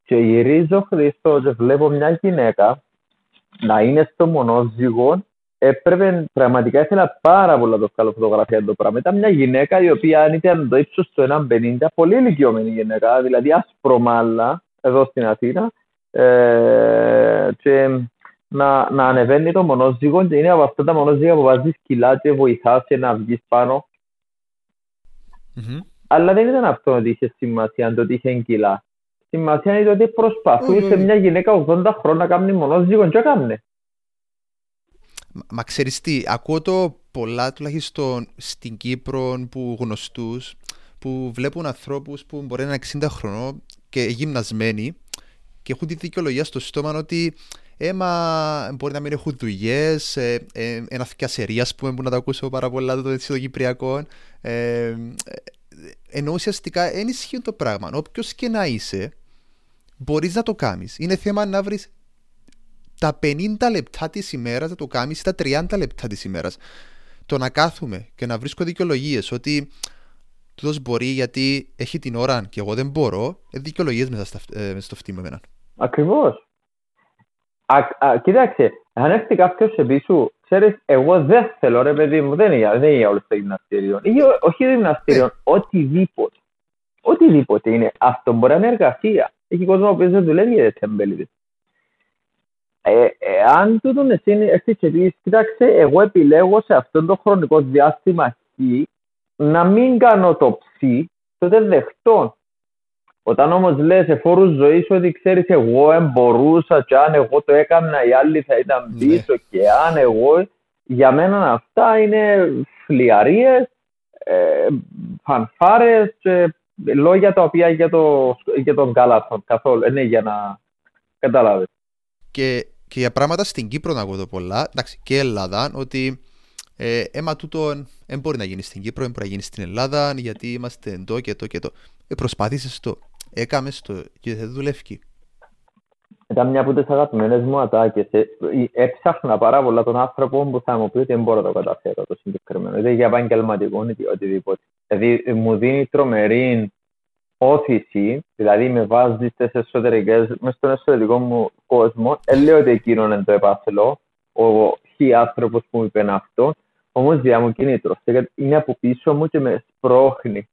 Και γυρίζω Χριστό και βλέπω μια γυναίκα να είναι στο μονόζυγο έπρεπε, πραγματικά ήθελα πάρα πολλά το βγάλω φωτογραφία το πράγμα. Ήταν μια γυναίκα η οποία αν ήταν το ύψος του 1,50, πολύ ηλικιωμένη γυναίκα, δηλαδή άσπρο μάλλα, εδώ στην Αθήνα, ε, και να, να ανεβαίνει το μονόζυγο και είναι από αυτά τα μονόζυγα που βάζεις κιλά και βοηθάς να βγεις πάνω. Mm-hmm. Αλλά δεν ήταν αυτό ότι είχε σημασία, το ότι είχε κιλά. Σημασία είναι ότι προσπαθούσε mm-hmm. μια γυναίκα 80 χρόνια να κάνει μονόζυγο και έκανε. Μα ξέρεις τι, ακούω το πολλά τουλάχιστον στην Κύπρο που γνωστούς που βλέπουν ανθρώπους που μπορεί να είναι 60 χρονών και γυμνασμένοι και έχουν τη δικαιολογία στο στόμα ότι έμα μπορεί να μην έχουν δουλειές, ε, ε, ένα θεκιασερία που να το ακούσω πάρα πολλά το των Κυπριακών. Ε, ε, ενώ ουσιαστικά δεν ισχύει το πράγμα. Όποιος και να είσαι, μπορείς να το κάνεις. Είναι θέμα να βρεις τα 50 λεπτά της ημέρας θα το κάνεις ή τα 30 λεπτά της ημέρας. Το να κάθουμε και να βρίσκω δικαιολογίες ότι τούτος μπορεί γιατί έχει την ώρα και εγώ δεν μπορώ, ε, δικαιολογίες μέσα, ε, μέσα στο φτύμα εμένα. Ακριβώ. Κοίταξε, αν έρθει κάποιος σε πίσω, ξέρεις, εγώ δεν θέλω, ρε παιδί μου, δεν είναι, δεν είναι όλος το γυμναστήριο. Ή, όχι γυμναστήριο, ναι. οτιδήποτε. Οτιδήποτε είναι. Αυτό μπορεί να είναι εργασία. Έχει κόσμο που δεν δουλεύει για τεμπέληδε. Ε, ε, αν τούτον εσύ έρθεις και πεις, κοίταξε, εγώ επιλέγω σε αυτόν τον χρονικό διάστημα να μην κάνω το ψ, τότε δεχτώ. Όταν όμως λες σε φόρους ζωής ότι ξέρεις εγώ μπορούσα και αν εγώ το έκανα οι άλλοι θα ήταν ναι. πίσω και αν εγώ, για μένα αυτά είναι φλιαρίες, ε, φανφάρες και λόγια τα οποία για, το, για τον Καλάθον καθόλου, είναι για να καταλάβεις. Και, και για πράγματα στην Κύπρο να δω πολλά, εντάξει, και Ελλάδα, ότι ε, έμα τούτο δεν μπορεί να γίνει στην Κύπρο, δεν μπορεί να γίνει στην Ελλάδα, γιατί είμαστε εδώ και εδώ και εδώ. Ε, προσπάθησες το, έκαμες το και δεν δουλεύει. Ήταν μια από τις αγαπημένες μου ατάκες. Ε, έψαχνα πάρα πολλά τον άνθρωπο που θα μου πει ότι δεν μπορώ να το καταφέρω το συγκεκριμένο. Είτε για επαγγελματικό είτε οτιδήποτε. Δηλαδή μου δίνει τρομερή όθηση, δηλαδή με βάζει στις εσωτερικές, μέσα στον εσωτερικό μου κόσμο, δεν λέω ότι εκείνο είναι το επάθελο, ο χι άνθρωπος που μου είπε αυτό, όμως διά μου κινήτρο. Είναι από πίσω μου και με σπρώχνει.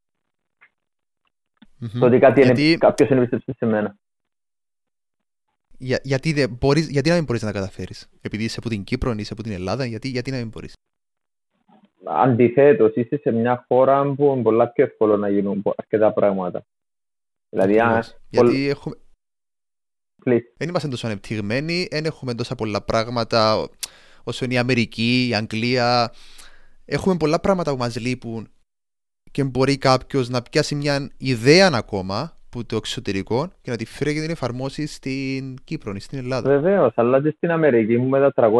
Mm-hmm. Το ότι κάτι Γιατί... είναι, κάποιος είναι σε μένα. Για, γιατί, δεν μπορείς, γιατί να μην μπορείς να τα καταφέρεις, Επειδή είσαι από την Κύπρο, είσαι από την Ελλάδα, γιατί, γιατί να μην μπορείς; Αντιθέτως, είσαι σε μια χώρα που είναι πολλά πιο εύκολο να γίνουν αρκετά πράγματα. Δηλαδή, αν... Γιατί έχουμε... Δεν είμαστε τόσο ανεπτυγμένοι, δεν έχουμε τόσα πολλά πράγματα όσο είναι η Αμερική, η Αγγλία. Έχουμε πολλά πράγματα που μας λείπουν και μπορεί κάποιος να πιάσει μια ιδέα ακόμα που το εξωτερικό και να τη φέρει και την εφαρμόσει στην Κύπρο ή στην Ελλάδα. Βεβαίως, αλλά και στην Αμερική μου με τα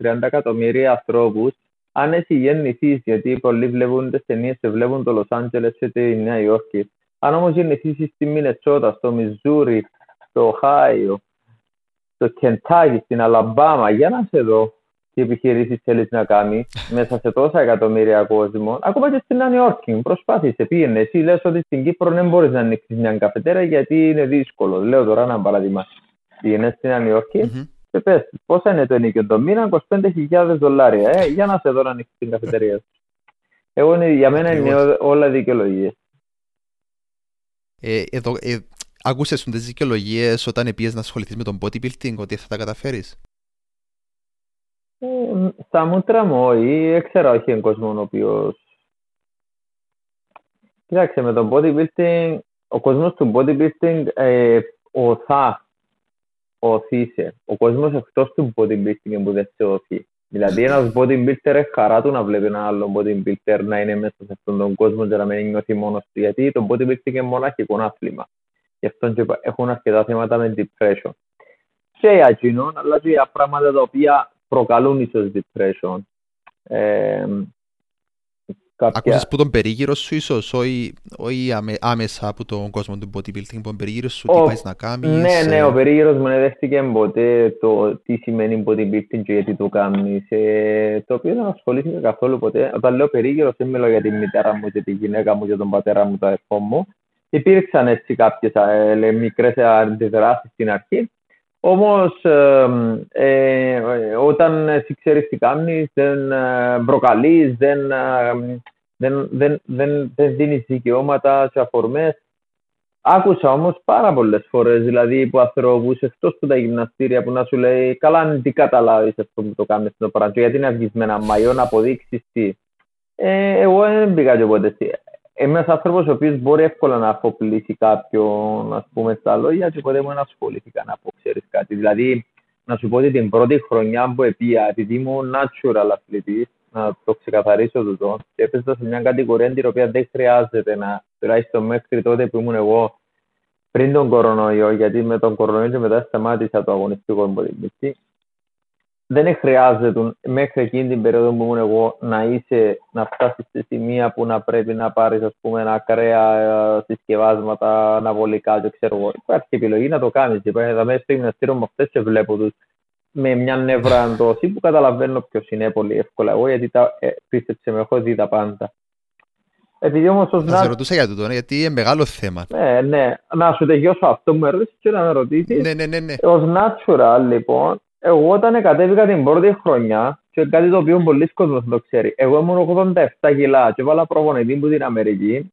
320-330 εκατομμύρια ανθρώπους, αν εσύ γεννηθείς, γιατί πολλοί βλέπουν τις ταινίες και βλέπουν το Λο Άντζελε και τη Νέα Υόρκη, αν όμως γεννηθεί στη Μινετσότα, στο Μιζούρι, στο Οχάιο, στο Κεντάκι, στην Αλαμπάμα, για να σε δω τι επιχειρήσεις θέλεις να κάνει μέσα σε τόσα εκατομμύρια κόσμο. Ακόμα και στην Νέα Υόρκη. Προσπάθησε, πήγαινε. Εσύ λες ότι στην Κύπρο δεν μπορείς να ανοίξεις μια καφετέρα γιατί είναι δύσκολο. Λέω τώρα ένα παράδειγμα. Πήγαινε στην Νέα Υόρκη mm-hmm. και πες, πόσα είναι το ενίκιο το μήνα, 25.000 δολάρια. Ε, για να σε δω να ανοίξεις την καφετερία Εγώ, για μένα είναι όλα δικαιολογίες. Ε, εδώ, ε, άκουσες τις δικαιολογίες όταν πήγες να ασχοληθείς με τον bodybuilding ότι θα τα καταφέρεις; Ε, στα μούτρα μου όχι, ξέρω όχι έναν κόσμο ο οποίος... Κοίταξε, με τον bodybuilding, ο κόσμος του bodybuilding ε, οθά, οθήσε. Ο κόσμος εκτός του bodybuilding που δεν σε οθεί. Δηλαδή ένας bodybuilder χαρά του να βλέπει ένα άλλο bodybuilder να είναι μέσα σε αυτόν τον κόσμο και να μην νιώθει μόνος του. Γιατί το bodybuilding είναι μοναχικό άθλημα. Γι' αυτό και έχουν αρκετά θέματα με depression. Και για εκείνον, αλλά και για πράγματα τα οποία προκαλούν ίσως depression. Ε, κάποια... Άκουσες που τον περίγυρο σου ίσως, όχι, όχι άμεσα από τον κόσμο του bodybuilding, που τον περίγυρο σου, τι πάεις να κάνεις. Ναι, ναι, ο περίγυρος μου δεν δέχτηκε ποτέ το τι σημαίνει bodybuilding και γιατί το κάνεις. Ε, το οποίο δεν ασχολήθηκα καθόλου ποτέ. Όταν λέω περίγυρος, δεν μιλάω για τη μητέρα μου και τη γυναίκα μου και τον πατέρα μου, το αδερφό μου. Υπήρξαν έτσι κάποιες ε, μικρές αντιδράσεις στην αρχή, όμως ε, ε, όταν εσύ ξέρεις τι κάνεις, δεν ε, προκαλείς, δεν, ε, δεν, δεν, δεν, δεν δίνεις δικαιώματα σε αφορμές. Άκουσα όμως πάρα πολλές φορές, δηλαδή που ανθρώπους εκτός από τα γυμναστήρια που να σου λέει «Καλά, αν τι καταλάβεις αυτό που το κάνεις στο πράγμα, γιατί είναι αυγισμένα μαγιό να αποδείξεις τι». Ε, εγώ δεν πήγα και ποτέ Είμαι ένα άνθρωπος ο οποίος μπορεί εύκολα να αποπλήσει κάποιον, ας πούμε, στα λόγια και ποτέ μου δεν ασχολήθηκα να πω, ξέρεις κάτι. Δηλαδή, να σου πω ότι την πρώτη χρονιά που επία, επειδή ήμουν natural αθλητής, να το ξεκαθαρίσω το και έπαιζα σε μια κατηγορία την οποία δεν χρειάζεται να, τουλάχιστον μέχρι τότε που ήμουν εγώ, πριν τον κορονοϊό, γιατί με τον κορονοϊό και μετά σταμάτησα το αγωνιστικό εμπορικό δεν χρειάζεται μέχρι εκείνη την περίοδο που ήμουν εγώ να είσαι, να φτάσεις στη σημεία που να πρέπει να πάρεις ας πούμε ακραία ε, συσκευάσματα, αναβολικά και ξέρω εγώ. Υπάρχει επιλογή να το κάνεις. Θα μέσα στο γυμναστήριο με αυτές και βλέπω τους με μια νεύρα αντόση που καταλαβαίνω ποιος είναι πολύ εύκολα εγώ γιατί τα, ε, πίστεψε με, έχω δει τα πάντα. Επειδή όμως ως να... σε ρωτούσα για τούτο, γιατί είναι μεγάλο θέμα. Ναι, ναι. Να σου τελειώσω αυτό μου έρωτες και να με ρωτήσεις. Ναι, ναι, ναι, ναι. Ως natural, λοιπόν, εγώ όταν κατέβηκα την πρώτη χρονιά, και κάτι το οποίο πολλοί κόσμος το ξέρει, εγώ ήμουν 87 κιλά και έβαλα προπονητή που την Αμερική,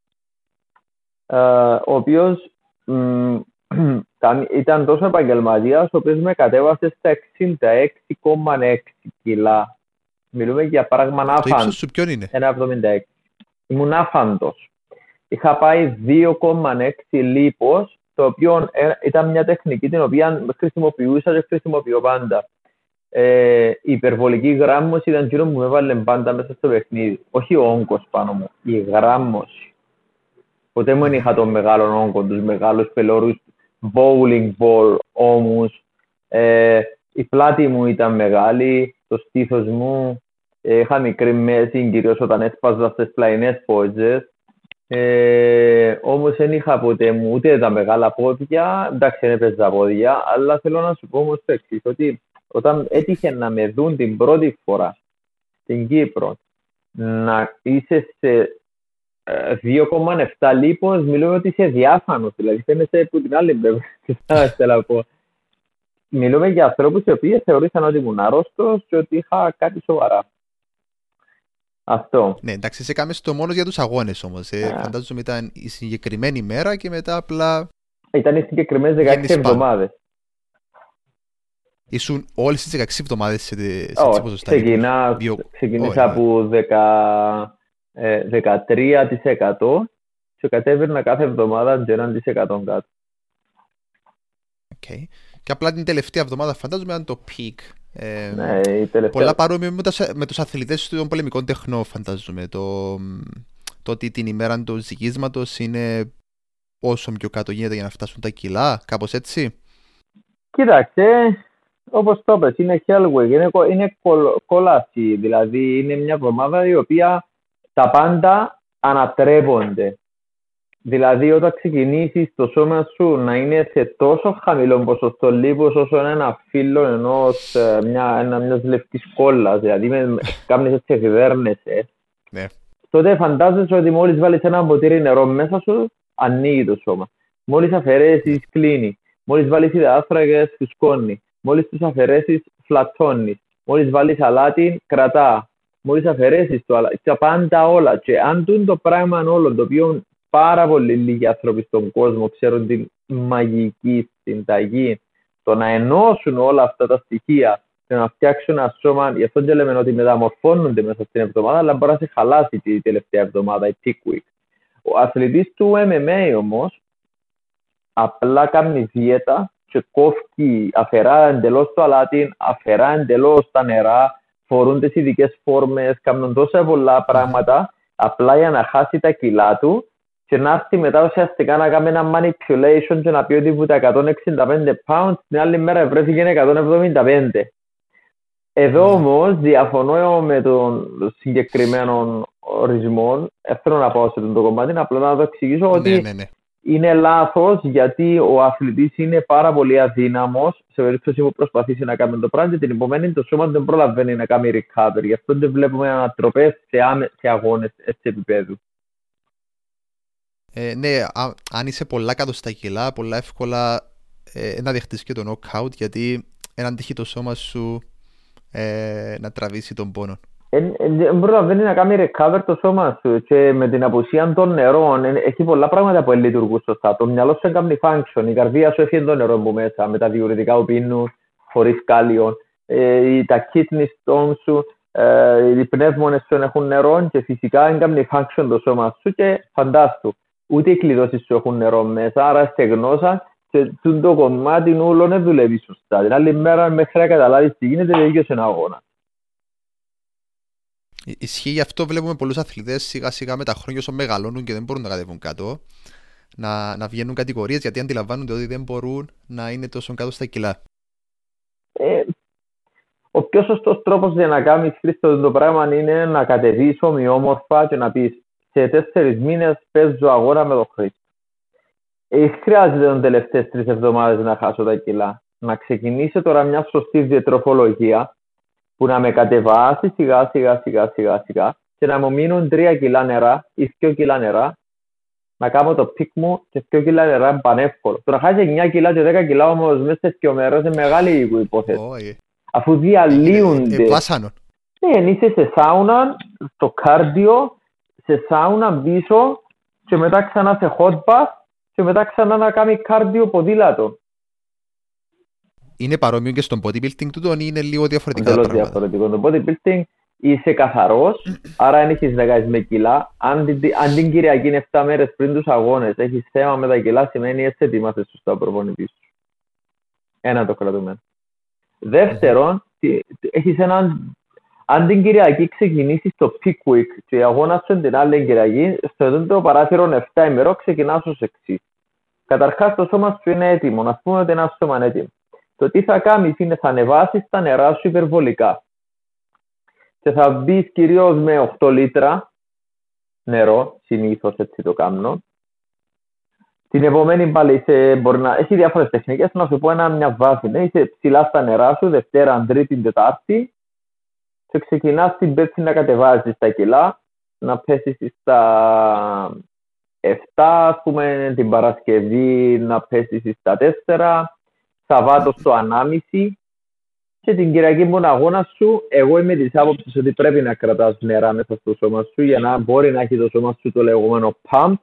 ε, ο οποίος ήταν τόσο επαγγελματίας, ο οποίος με κατέβασε στα 66,6 κιλά. Μιλούμε για πράγμα άφαντο. Το ύψος σου ποιον είναι; 1,76. Ήμουν άφαντος. Είχα πάει 2,6 λίπος το οποίο ε, ήταν μια τεχνική την οποία χρησιμοποιούσα και χρησιμοποιώ πάντα. Ε, η υπερβολική γράμμωση ήταν εκείνο που με έβαλε πάντα μέσα στο παιχνίδι. Όχι ο όγκος πάνω μου, η γράμμωση. Ποτέ μου είχα τον μεγάλο όγκο, τους μεγάλους πελώρους bowling ball όμως. Ε, η πλάτη μου ήταν μεγάλη, το στήθος μου. Ε, είχα μικρή μέση, κυρίως όταν έσπαζα στις πλαϊνές πότζες. Ε, Όμως δεν είχα ποτέ μου ούτε τα μεγάλα πόδια, εντάξει δεν έπαιζα πόδια, αλλά θέλω να σου πω όμως το εξής, ότι όταν έτυχε να με δουν την πρώτη φορά στην Κύπρο να είσαι σε 2,7 ε, λίπος, μιλούμε ότι είσαι διάφανος, δηλαδή φαίνεσαι από την άλλη πλευρά, Μιλούμε για ανθρώπους οι οποίοι θεωρήσαν ότι ήμουν αρρώστος και ότι είχα κάτι σοβαρά. Αυτό. Ναι, εντάξει, σε κάμε το μόνος για τους αγώνες όμως. Ε, yeah. Φαντάζομαι ήταν η συγκεκριμένη μέρα και μετά απλά. Ήταν οι συγκεκριμένες 16 εβδομάδες. Ήσουν όλες τις 16 εβδομάδες σε, σε oh, ποσοστά. Ξεκινά, Βιο... Ξεκίνησα oh, από 10, ε, 13% και κατέβαιρνα κάθε εβδομάδα και έναν της εκατόν κάτω. Okay. Και απλά την τελευταία εβδομάδα φαντάζομαι ήταν το peak. Ε, ναι, η τελευταία... Πολλά παρόμοια με, με τους αθλητές των πολεμικών τεχνών φαντάζομαι. Το, το ότι την ημέρα του ζυγίσματος είναι όσο πιο κάτω γίνεται για να φτάσουν τα κιλά, κάπως έτσι. Κοίταξε, όπως το είπες, είναι Hellway, είναι, είναι κόλαση, δηλαδή είναι μια εβδομάδα η οποία τα πάντα ανατρέπονται. Δηλαδή, όταν ξεκινήσεις το σώμα σου να είναι σε τόσο χαμηλό ποσοστό λίπος όσο ένα φύλλο ενός ε, μια, ένα, μιας λευκής κόλλας, δηλαδή με κάμνες έτσι εκδέρνεσαι, ναι. τότε φαντάζεσαι ότι μόλις βάλεις ένα ποτήρι νερό μέσα σου, ανοίγει το σώμα. Μόλις αφαιρέσεις, κλείνει. Μόλις βάλεις υδάτρακες, φουσκώνει. Μόλις τους αφαιρέσεις, φλατώνει. Μόλις βάλεις αλάτι, κρατά. Μόλις αφαιρέσεις το αλάτι, τα πάντα όλα. Και αν το πράγμα όλο, το οποίο πάρα πολύ λίγοι άνθρωποι στον κόσμο ξέρουν την μαγική συνταγή, το να ενώσουν όλα αυτά τα στοιχεία και να φτιάξουν ένα σώμα, γι' αυτό και λέμε ότι μεταμορφώνονται μέσα στην εβδομάδα, αλλά μπορεί να σε χαλάσει τη τελευταία εβδομάδα, η peak week. Ο αθλητής του MMA όμως απλά κάνει δίαιτα και κόφει, αφαιρά εντελώς το αλάτι, αφαιρά εντελώς τα νερά, φορούν τις ειδικές φόρμες, κάνουν τόσα πολλά πράγματα, απλά για να χάσει τα κιλά του και να έρθει μετά ουσιαστικά να κάνει ένα manipulation και να πει ότι που τα 165 pounds την άλλη μέρα βρέθηκε 175. Εδώ ναι. όμως διαφωνώ με τον συγκεκριμένο ορισμό. Θέλω να πάω σε αυτό το κομμάτι, απλά να το εξηγήσω ότι ναι, ναι, ναι. είναι λάθος γιατί ο αθλητής είναι πάρα πολύ αδύναμος σε περίπτωση που προσπαθήσει να κάνει το πράγμα και την επομένη το σώμα δεν προλαβαίνει να κάνει recovery. Γι' αυτό δεν βλέπουμε ανατροπές σε, σε αγώνες έτσι επίπεδου. Ε, ναι, αν είσαι πολλά κάτω στα κιλά, πολλά εύκολα ε, να δεχτείς και το knockout γιατί έναν τύχει το σώμα σου ε, να τραβήσει τον πόνο. Δεν προλαβαίνει να κάνει recover το σώμα σου και με την απουσία των νερών έχει πολλά πράγματα που λειτουργούν σωστά. Το μυαλό σου κάνει function, η καρδία σου έχει το νερό από μέσα με τα διουρητικά που πίνουν χωρίς κάλιο, ε, τα kidney stones σου, ε, οι πνεύμονες σου έχουν νερό και φυσικά κάνει function το σώμα σου και φαντάστου ούτε οι κλειδώσεις σου έχουν νερό μέσα, άρα στεγνώσαν και το κομμάτι όλων δεν δουλεύει σωστά. Την άλλη μέρα μέχρι να καταλάβεις τι γίνεται δεν ένα αγώνα. Ισχύει γι' αυτό βλέπουμε πολλούς αθλητές σιγά σιγά με τα χρόνια όσο μεγαλώνουν και δεν μπορούν να κατέβουν κάτω να, να βγαίνουν κατηγορίες γιατί αντιλαμβάνονται ότι δεν μπορούν να είναι τόσο κάτω στα κιλά. Ε, ο πιο σωστός τρόπος για να κάνεις χρήση το πράγμα είναι να κατεβείς ομοιόμορφα και να πεις σε τέσσερις μήνες παίζω αγώνα με τον Χρήστο. Ε, χρειάζεται τις τελευταίες τρεις εβδομάδες να χάσω τα κιλά. Να ξεκινήσει τώρα μια σωστή διατροφολογία που να με κατεβάσει σιγά σιγά σιγά σιγά σιγά και να μου μείνουν τρία κιλά νερά ή δύο κιλά νερά να κάνω το peak μου και δύο κιλά νερά είναι πανεύκολο. Το να χάσεις 9 κιλά και 10 κιλά όμως μέσα σε δύο μέρες είναι μεγάλη υπόθεση. Αφού διαλύονται. Ε, ναι, είσαι σε σάουνα, στο κάρδιο, σε σάουνα πίσω και μετά ξανά σε hot bath και μετά ξανά να κάνει κάρδιο ποδήλατο. Είναι παρόμοιο και στον bodybuilding του ή είναι λίγο διαφορετικά Εντελώς διαφορετικό. Το bodybuilding είσαι καθαρός, άρα αν έχεις δεκαετίε με κιλά. Αν, αν την Κυριακή είναι 7 μέρες πριν τους αγώνες, έχεις θέμα με τα κιλά, σημαίνει έτσι ετοιμάσαι σωστά προπονητής σου. Ένα το κρατούμε. Δεύτερον, έχεις έναν αν την Κυριακή ξεκινήσει το peak week και η αγώνας σου την άλλη Κυριακή, στο το παράθυρο 7 ημερό ξεκινάς ως εξής. Καταρχάς, το σώμα σου είναι έτοιμο. Να πούμε ότι ένα σώμα είναι έτοιμο. Το τι θα κάνεις είναι θα ανεβάσεις τα νερά σου υπερβολικά. Και θα μπεις κυρίως με 8 λίτρα νερό, συνήθως έτσι το κάνω. Την επόμενη πάλι είσαι, μπορεί να έχει διάφορες τεχνικές. Να σου πω ένα, μια βάση. Ναι. Είσαι ψηλά στα νερά σου, Δευτέρα, Τρίτη, Τετάρτη και ξεκινάς την πέμπτη να κατεβάζεις τα κιλά, να πέσεις στα 7, ας πούμε, την Παρασκευή να πέσεις στα 4, Σαββάτος στο 1,5 και την Κυριακή που είναι αγώνα σου, εγώ είμαι της άποψης ότι πρέπει να κρατάς νερά μέσα στο σώμα σου για να μπορεί να έχει το σώμα σου το λεγόμενο pump.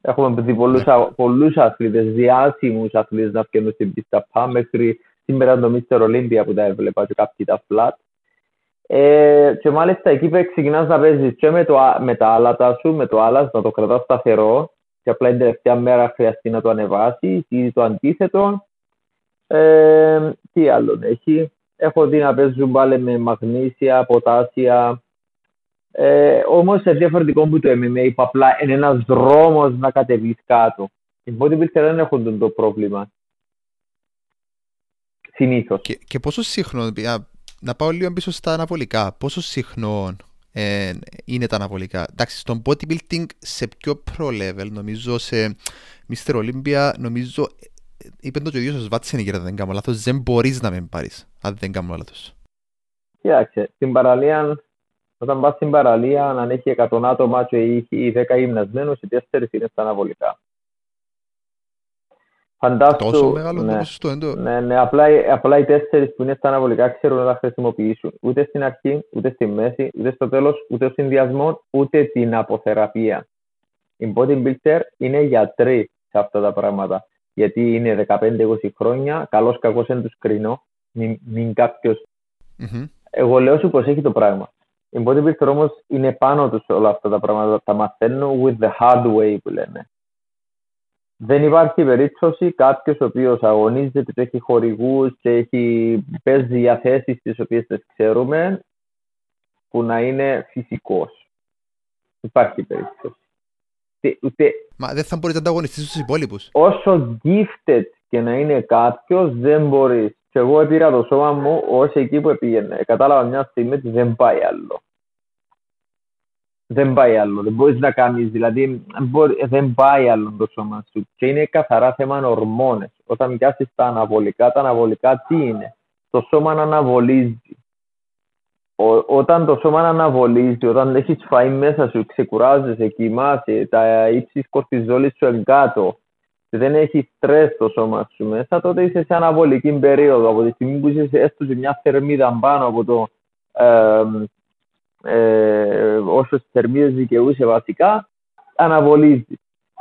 Έχουμε δει πολλούς, πολλούς αθλητές, διάσημους αθλητές να φτιάχνουν στην πίστα pump μέχρι σήμερα το Mr. Olympia που τα έβλεπα και κάποιοι τα flat. Ε, και μάλιστα εκεί που ξεκινάς να παίζεις και με, το, με τα άλατα σου, με το άλας, να το κρατάς σταθερό και απλά την τελευταία μέρα χρειαστεί να το ανεβάσεις ή το αντίθετο. Ε, τι άλλο έχει. Έχω δει να παίζουν πάλι με μαγνήσια, ποτάσια. Ε, Όμως σε διαφορετικό που το MMA, που απλά είναι ένας δρόμος να κατεβείς κάτω. Οι bodybuilders δεν έχουν το πρόβλημα. Συνήθως. Και, και πόσο συχνό, να πάω λίγο πίσω στα αναβολικά, πόσο συχνό ε, είναι τα αναβολικά; Εντάξει, στο bodybuilding σε πιο pro level, νομίζω σε Mr. Olympia, νομίζω είπε το και ο ίδιος ο Σβάτσενικερ, δεν κάνω λάθος, δεν μπορείς να με πάρεις, αν δεν κάνω λάθος. Κοιτάξτε, στην παραλία, όταν πας στην παραλία, αν έχει 100 άτομα και έχει 10 γυμνασμένους, οι 4 είναι στα αναβολικά. Φαντάσου, Τόσο μεγάλο ναι, ποσοστό εντό. Ναι, ναι, απλά, απλά οι τέσσερις που είναι στα αναβολικά ξέρουν να τα χρησιμοποιήσουν. Ούτε στην αρχή, ούτε στη μέση, ούτε στο τέλος, ούτε ο συνδυασμός, ούτε την αποθεραπεία. Οι bodybuilder είναι γιατροί σε αυτά τα πράγματα γιατί είναι 15-20 χρόνια, καλώς κακώς δεν τους κρίνω, μην, μην κάποιος... Mm-hmm. Εγώ λέω σου πως έχει το πράγμα. Η bodybuilder όμως είναι πάνω τους όλα αυτά τα πράγματα, τα μαθαίνουν with the hard way που λένε. Δεν υπάρχει περίπτωση κάποιος ο οποίος αγωνίζεται και έχει χορηγούς και έχει παίζει διαθέσει τις οποίες τις ξέρουμε που να είναι φυσικός. Υπάρχει περίπτωση ούτε... Μα δεν θα μπορεί να ανταγωνιστεί στους υπόλοιπους. Όσο gifted και να είναι κάποιος, δεν μπορείς. Και εγώ έπειρα το σώμα μου ως εκεί που πήγαινε. Κατάλαβα μια στιγμή ότι δεν πάει άλλο. Δεν πάει άλλο. Δεν μπορείς να κάνεις. Δηλαδή, δεν πάει άλλο το σώμα σου. Και είναι καθαρά θέμα ορμόνες. Όταν πιάσει τα αναβολικά, τα αναβολικά τι είναι; Το σώμα να αναβολίζει όταν το σώμα αναβολίζει, όταν έχεις φάει μέσα σου, ξεκουράζεσαι, κοιμάσαι, τα ύψης κορτιζόλης σου εγκάτω και δεν έχει στρες το σώμα σου μέσα, τότε είσαι σε αναβολική περίοδο. Από τη στιγμή που είσαι έστω σε μια θερμίδα πάνω από το ε, ε, όσε θερμίδε δικαιούσε βασικά, αναβολίζει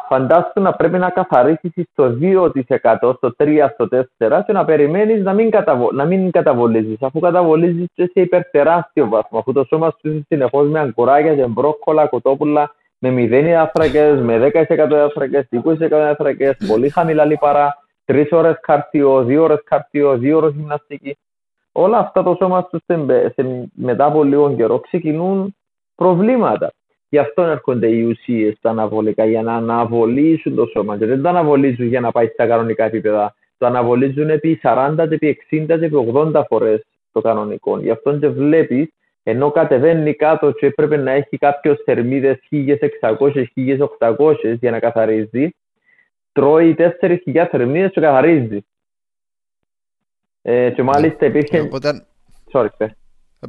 φαντάσου να πρέπει να καθαρίσεις στο 2%, στο 3%, στο 4% και να περιμένεις να μην, καταβο... να μην καταβολίζεις. Αφού καταβολίζεις σε υπερτεράστιο βαθμό, αφού το σώμα σου συνεχώς με αγκουράκια, με μπρόκολα, κοτόπουλα, με 0 αφρακέ, με 10% αφρακέ, 20% αφρακέ, πολύ χαμηλά λιπαρά, 3 ώρες καρτιό, 2 ώρες καρτιό, 2 ώρες γυμναστική. Όλα αυτά το σώμα σου μετά από λίγο καιρό ξεκινούν προβλήματα. Γι' αυτό έρχονται οι ουσίες τα αναβολικά, για να αναβολήσουν το σώμα. Και δεν το αναβολίζουν για να πάει στα κανονικά επίπεδα. Το αναβολίζουν επί 40, επί 60, επί 80 φορές το κανονικό. Γι' αυτό και βλέπεις, ενώ κατεβαίνει κάτω και έπρεπε να έχει κάποιος θερμίδες 1600-1800 για να καθαρίζει, τρώει 4.000 θερμίδες και καθαρίζει. Ε, και μάλιστα υπήρχε. Όταν... Sorry,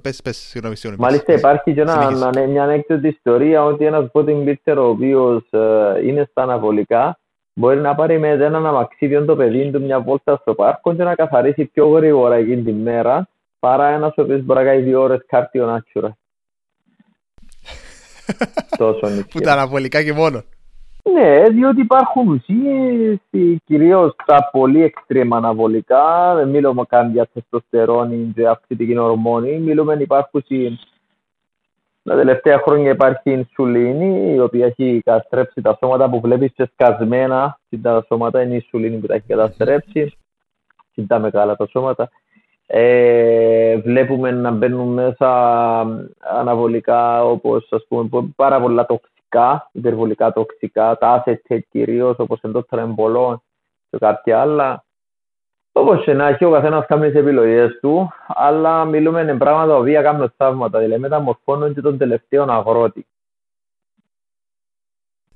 Πες, πες, συγγνώμη, συγγνώμη. Μάλιστα υπάρχει και ένα, μια ανέκδοτη ιστορία ότι ένας bodybuilder ο οποίος ε, είναι στα αναβολικά μπορεί να πάρει με ένα αμαξίδιο το παιδί του μια βόλτα στο πάρκο και να καθαρίσει πιο γρήγορα εκείνη τη μέρα παρά ένας ο οποίος μπορεί να κάνει δύο ώρες κάρτιο νάτσουρα. Τόσο Που τα αναβολικά και μόνο. Ναι, διότι υπάρχουν ουσίες, κυρίως τα πολύ εξτρέμα αναβολικά. Δεν μιλούμε καν για τεστοστερόνη και αυξητική ορμόνη. Μιλούμε υπάρχουν τα τελευταία χρόνια υπάρχει ινσουλίνη, η οποία έχει καταστρέψει τα σώματα που βλέπεις και σκασμένα. Τα σώματα είναι η ινσουλίνη που τα έχει καταστρέψει. τα μεγάλα τα σώματα. Ε, βλέπουμε να μπαίνουν μέσα αναβολικά όπως ας πούμε πάρα πολλά τοξικά τοξικά, υπερβολικά τοξικά, τα assets κυρίως όπως το τρεμπολό και κάποια άλλα. Όπως και να έχει ο καθένας κάνει τις επιλογές του, αλλά μιλούμε για πράγματα τα οποία κάνουν θαύματα, δηλαδή μεταμορφώνουν και τον τελευταίο αγρότη.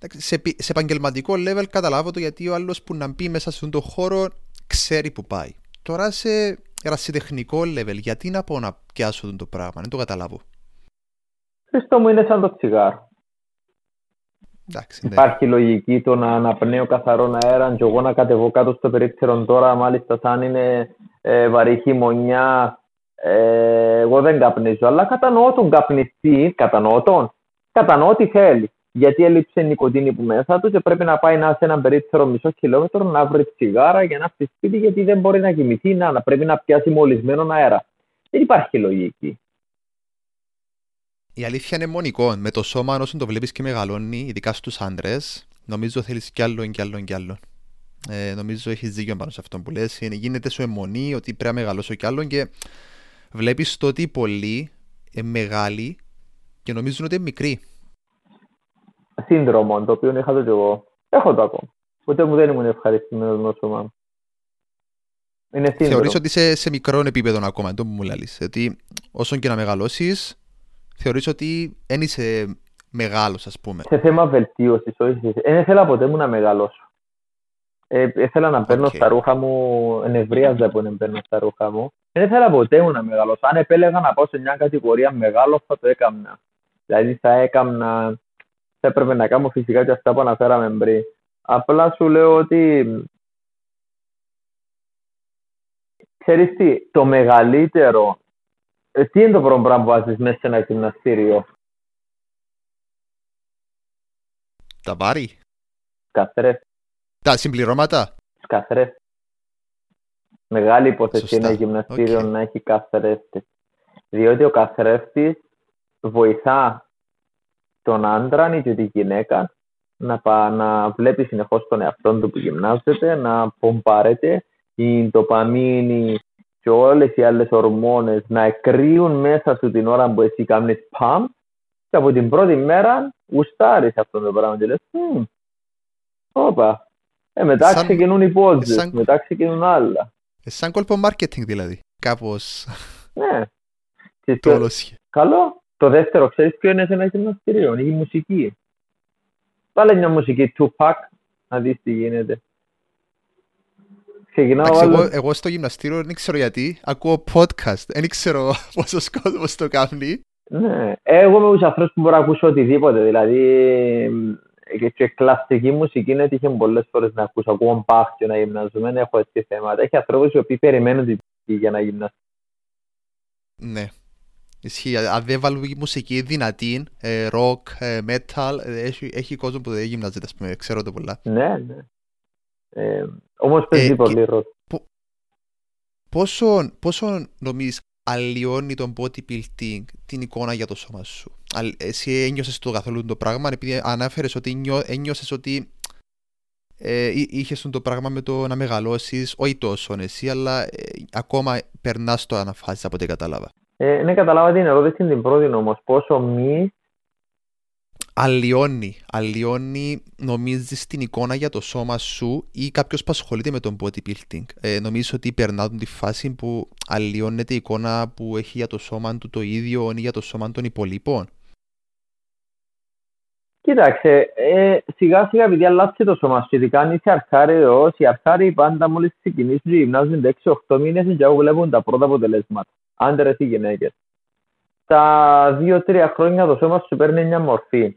Σε, σε επαγγελματικό level καταλάβω το γιατί ο άλλος που να μπει μέσα σε αυτόν τον χώρο ξέρει που πάει. Τώρα σε ερασιτεχνικό level, γιατί να πω να πιάσω το πράγμα, δεν το καταλάβω. Χριστό μου είναι σαν το τσιγάρο. Εντάξει, ναι. Υπάρχει λογική το να αναπνέω καθαρό αέρα και εγώ να κατεβώ κάτω στο περίπτερο τώρα, μάλιστα σαν είναι ε, βαρύ χειμωνιά. Ε, εγώ δεν καπνίζω, αλλά κατανοώ τον καπνιστή, κατανοώ τον, κατανοώ τι θέλει. γιατί έλειψε η νοικοτήνη που μέσα του και πρέπει να πάει να σε έναν περίπτερο μισό χιλιόμετρο να βρει τσιγάρα για να έρθει σπίτι γιατί δεν μπορεί να κοιμηθεί, να, να πρέπει να πιάσει μολυσμένο αέρα. Δεν υπάρχει λογική. Η αλήθεια είναι μονικό. Με το σώμα, όσο το βλέπεις και μεγαλώνει, ειδικά στους άντρες, νομίζω θέλεις κι άλλο κι άλλο κι άλλο. Ε, νομίζω έχεις δίκιο πάνω σε αυτό που λες. Γίνεται σου αιμονή ότι πρέπει να μεγαλώσω κι άλλο και βλέπεις το ότι πολλοί είναι μεγάλοι και νομίζουν ότι είναι μικροί. Σύνδρομο, το οποίο είχα το κι εγώ. Έχω το ακόμα. Ποτέ μου δεν ήμουν ευχαριστημένος με το σώμα μου. Είναι σύνδρομο. Θεωρείς ότι είσαι σε μικρό επίπεδο ακόμα, το που μου λαλείς. Ότι όσο και να μεγαλώσεις, θεωρείς ότι δεν είσαι μεγάλος, ας πούμε. Σε θέμα βελτίωσης, όχι. Δεν ήθελα ποτέ μου να μεγαλώσω. Ε, ήθελα να παίρνω okay. στα ρούχα μου, ενευρίαζα που δεν παίρνω στα ρούχα μου. Δεν ήθελα ποτέ μου να μεγαλώσω. Αν επέλεγα να πάω σε μια κατηγορία μεγάλο, θα το έκανα. Δηλαδή θα έκανα, θα έπρεπε να κάνω φυσικά και αυτά που αναφέραμε πριν. Απλά σου λέω ότι ξέρεις τι, το μεγαλύτερο, ε, τι είναι το πρώτο πράγμα που βάζεις μέσα σε ένα γυμναστήριο; Τα βάρη. Καθρέφτη. Τα συμπληρώματα. Καθρέφτη. Μεγάλη υπόθεση είναι γυμναστήριο okay. να έχει καθρέφτη. Διότι ο καθρέφτης βοηθά τον άντρα ή και τη γυναίκα να, πα, να βλέπει συνεχώς τον εαυτό του που γυμνάζεται, να πομπάρεται, η ντοπαμίνη και όλες οι άλλες ορμόνες να εκρύουν μέσα σου την ώρα που εσύ κάνεις παμ και από την πρώτη μέρα γουστάρεις αυτό το πράγμα και λες, όπα, ε, μετά σαν... ξεκινούν οι πόντζε, σαν... μετά ξεκινούν άλλα. Ε, σαν κόλπο marketing δηλαδή, κάπως. Ναι. το... Καλό. Το δεύτερο, ξέρεις ποιο είναι σε ένα γυμναστήριο, η μουσική. Βάλε μια μουσική Tupac, να δεις τι γίνεται. Ξεκινάω εγώ, εγώ στο γυμναστήριο δεν ξέρω γιατί, ακούω podcast, δεν ξέρω πόσος κόσμος το κάνει. Ναι, εγώ είμαι ο ανθρώπους που μπορώ να ακούσω οτιδήποτε, δηλαδή και, και κλασική μουσική είναι ότι είχε πολλές φορές να ακούσω. Ακούω μπαχ και να γυμναζούμε, έχω έτσι θέματα. Έχει ανθρώπους οι οποίοι περιμένουν την για να γυμναστούν. Ναι, Ισχύει. Αν δεν βάλουν μουσική δυνατή, ροκ, ε, metal, ε, έχει, έχει κόσμο που δεν γυμνάζεται, ας πούμε, ξέρω το πολλά. Ναι, ναι. Ε, όμως παίζει ε, πολύ ροκ. Πόσο, πόσο νομίζεις αλλοιώνει τον bodybuilding την εικόνα για το σώμα σου; Εσύ ένιωσες το καθόλου το πράγμα, επειδή ανάφερες ότι ένιωσες ότι ε, είχες το πράγμα με το να μεγαλώσεις, όχι τόσο εσύ, αλλά ε, ακόμα περνάς το αναφάσεις από ό,τι κατάλαβα. Ε, ναι, καταλάβα την ερώτηση την πρώτη όμως. Πόσο μη. Αλλοιώνει. Αλλοιώνει, νομίζεις την εικόνα για το σώμα σου ή κάποιος που ασχολείται με τον bodybuilding. Ε, νομίζω ότι περνάουν τη φάση που αλλοιώνεται η εικόνα που έχει για το σώμα του το ίδιο ή για το σώμα των υπολείπων; Κοίταξε, ε, σιγά σιγά επειδή αλλάζει το σώμα σου, ειδικά αν είσαι αρχάριος, οι αρχάριοι πάντα μόλις ξεκινήσουν και γυμνάζουν 6-8 μήνες και βλέπουν τα πρώτα αποτελέσματα άντρε ή γυναίκες. Στα δύο-τρία χρόνια το σώμα σου παίρνει μια μορφή.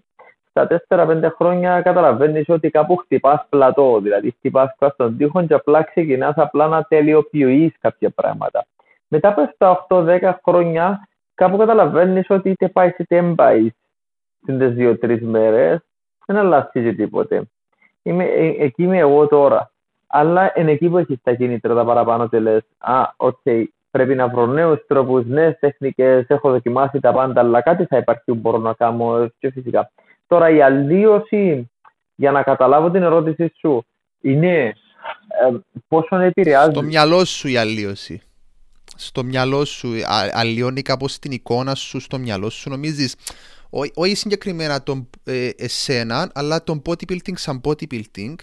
Στα τέσσερα-πέντε χρόνια καταλαβαίνεις ότι κάπου χτυπάς πλατό, δηλαδή χτυπάς στον τοίχο και απλά ξεκινάς απλά να τελειοποιείς κάποια πράγματα. Μετά από τα 8-10 χρόνια, κάπου καταλαβαίνεις ότι είτε πάει είτε δεν πάει στις δύο-τρεις μέρες, δεν αλλάζει τίποτε. Είμαι, ε, εκεί είμαι εγώ τώρα. Αλλά είναι εκεί που έχεις τα κίνητρα τα παραπάνω και λες, Α, ok, okay, πρέπει να βρω νέους τρόπους, νέες τεχνικές. Έχω δοκιμάσει τα πάντα, αλλά κάτι θα υπάρχει που μπορώ να κάνω και φυσικά. Τώρα η αλλοίωση, για να καταλάβω την ερώτησή σου, είναι ε, πόσο επηρεάζει. Στο μυαλό σου η αλλοίωση. Στο μυαλό σου, αλλοιώνει κάπως την εικόνα σου στο μυαλό σου. Νομίζεις, όχι συγκεκριμένα τον ε, εσένα, αλλά τον bodybuilding σαν bodybuilding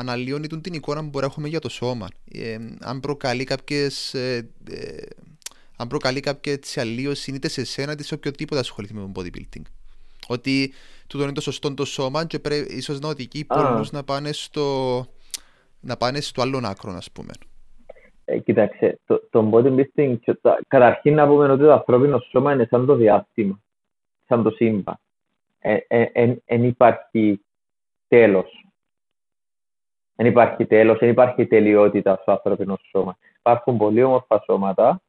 αναλύωνει την εικόνα που μπορεί να έχουμε για το σώμα. Ε, αν προκαλεί κάποιες ε, ε, αν προκαλεί κάποια αλλίωση είτε σε εσένα είτε σε οποιοδήποτε ασχοληθεί με το bodybuilding. Ότι τούτο είναι το σωστό το σώμα και πρέπει ίσως να οδηγεί πολλούς να πάνε στο να πάνε στο άλλο άκρο, ας πούμε. Ε, κοίταξε, το, το bodybuilding, καταρχήν να πούμε ότι το ανθρώπινο σώμα είναι σαν το διάστημα, σαν το σύμπαν. Δεν ε, ε, υπάρχει τέλος δεν υπάρχει τέλος, δεν υπάρχει τελειότητα στο ανθρώπινο σώμα. Υπάρχουν πολύ όμορφα σώματα,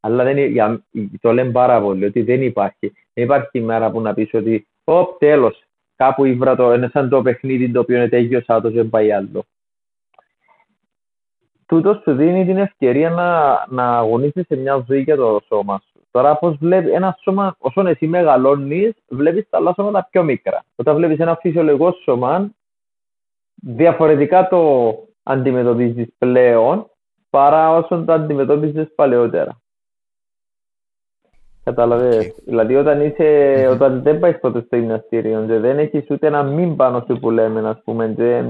αλλά δεν, το λένε πάρα πολύ ότι δεν υπάρχει. Δεν υπάρχει μέρα που να πεις ότι, Ω, τέλος, κάπου ήβρα το, είναι σαν το παιχνίδι το οποίο είναι τέτοιο άτος, δεν πάει άλλο. Τούτος σου δίνει την ευκαιρία να, να αγωνίσει σε μια ζωή για το σώμα σου. Τώρα, πώς βλέπει ένα σώμα, όσο εσύ μεγαλώνεις, βλέπεις τα άλλα σώματα πιο μικρά. Όταν βλέπεις ένα φυσιολογικό σώμα, διαφορετικά το αντιμετωπίζεις πλέον παρά όσο το αντιμετώπιζες παλαιότερα. Κατάλαβες; Okay. Δηλαδή, όταν, είσαι, mm-hmm. όταν δεν πάεις ποτέ στο γυμναστήριο και δεν έχεις ούτε ένα μην πάνω σου που λέμε, ας πούμε, και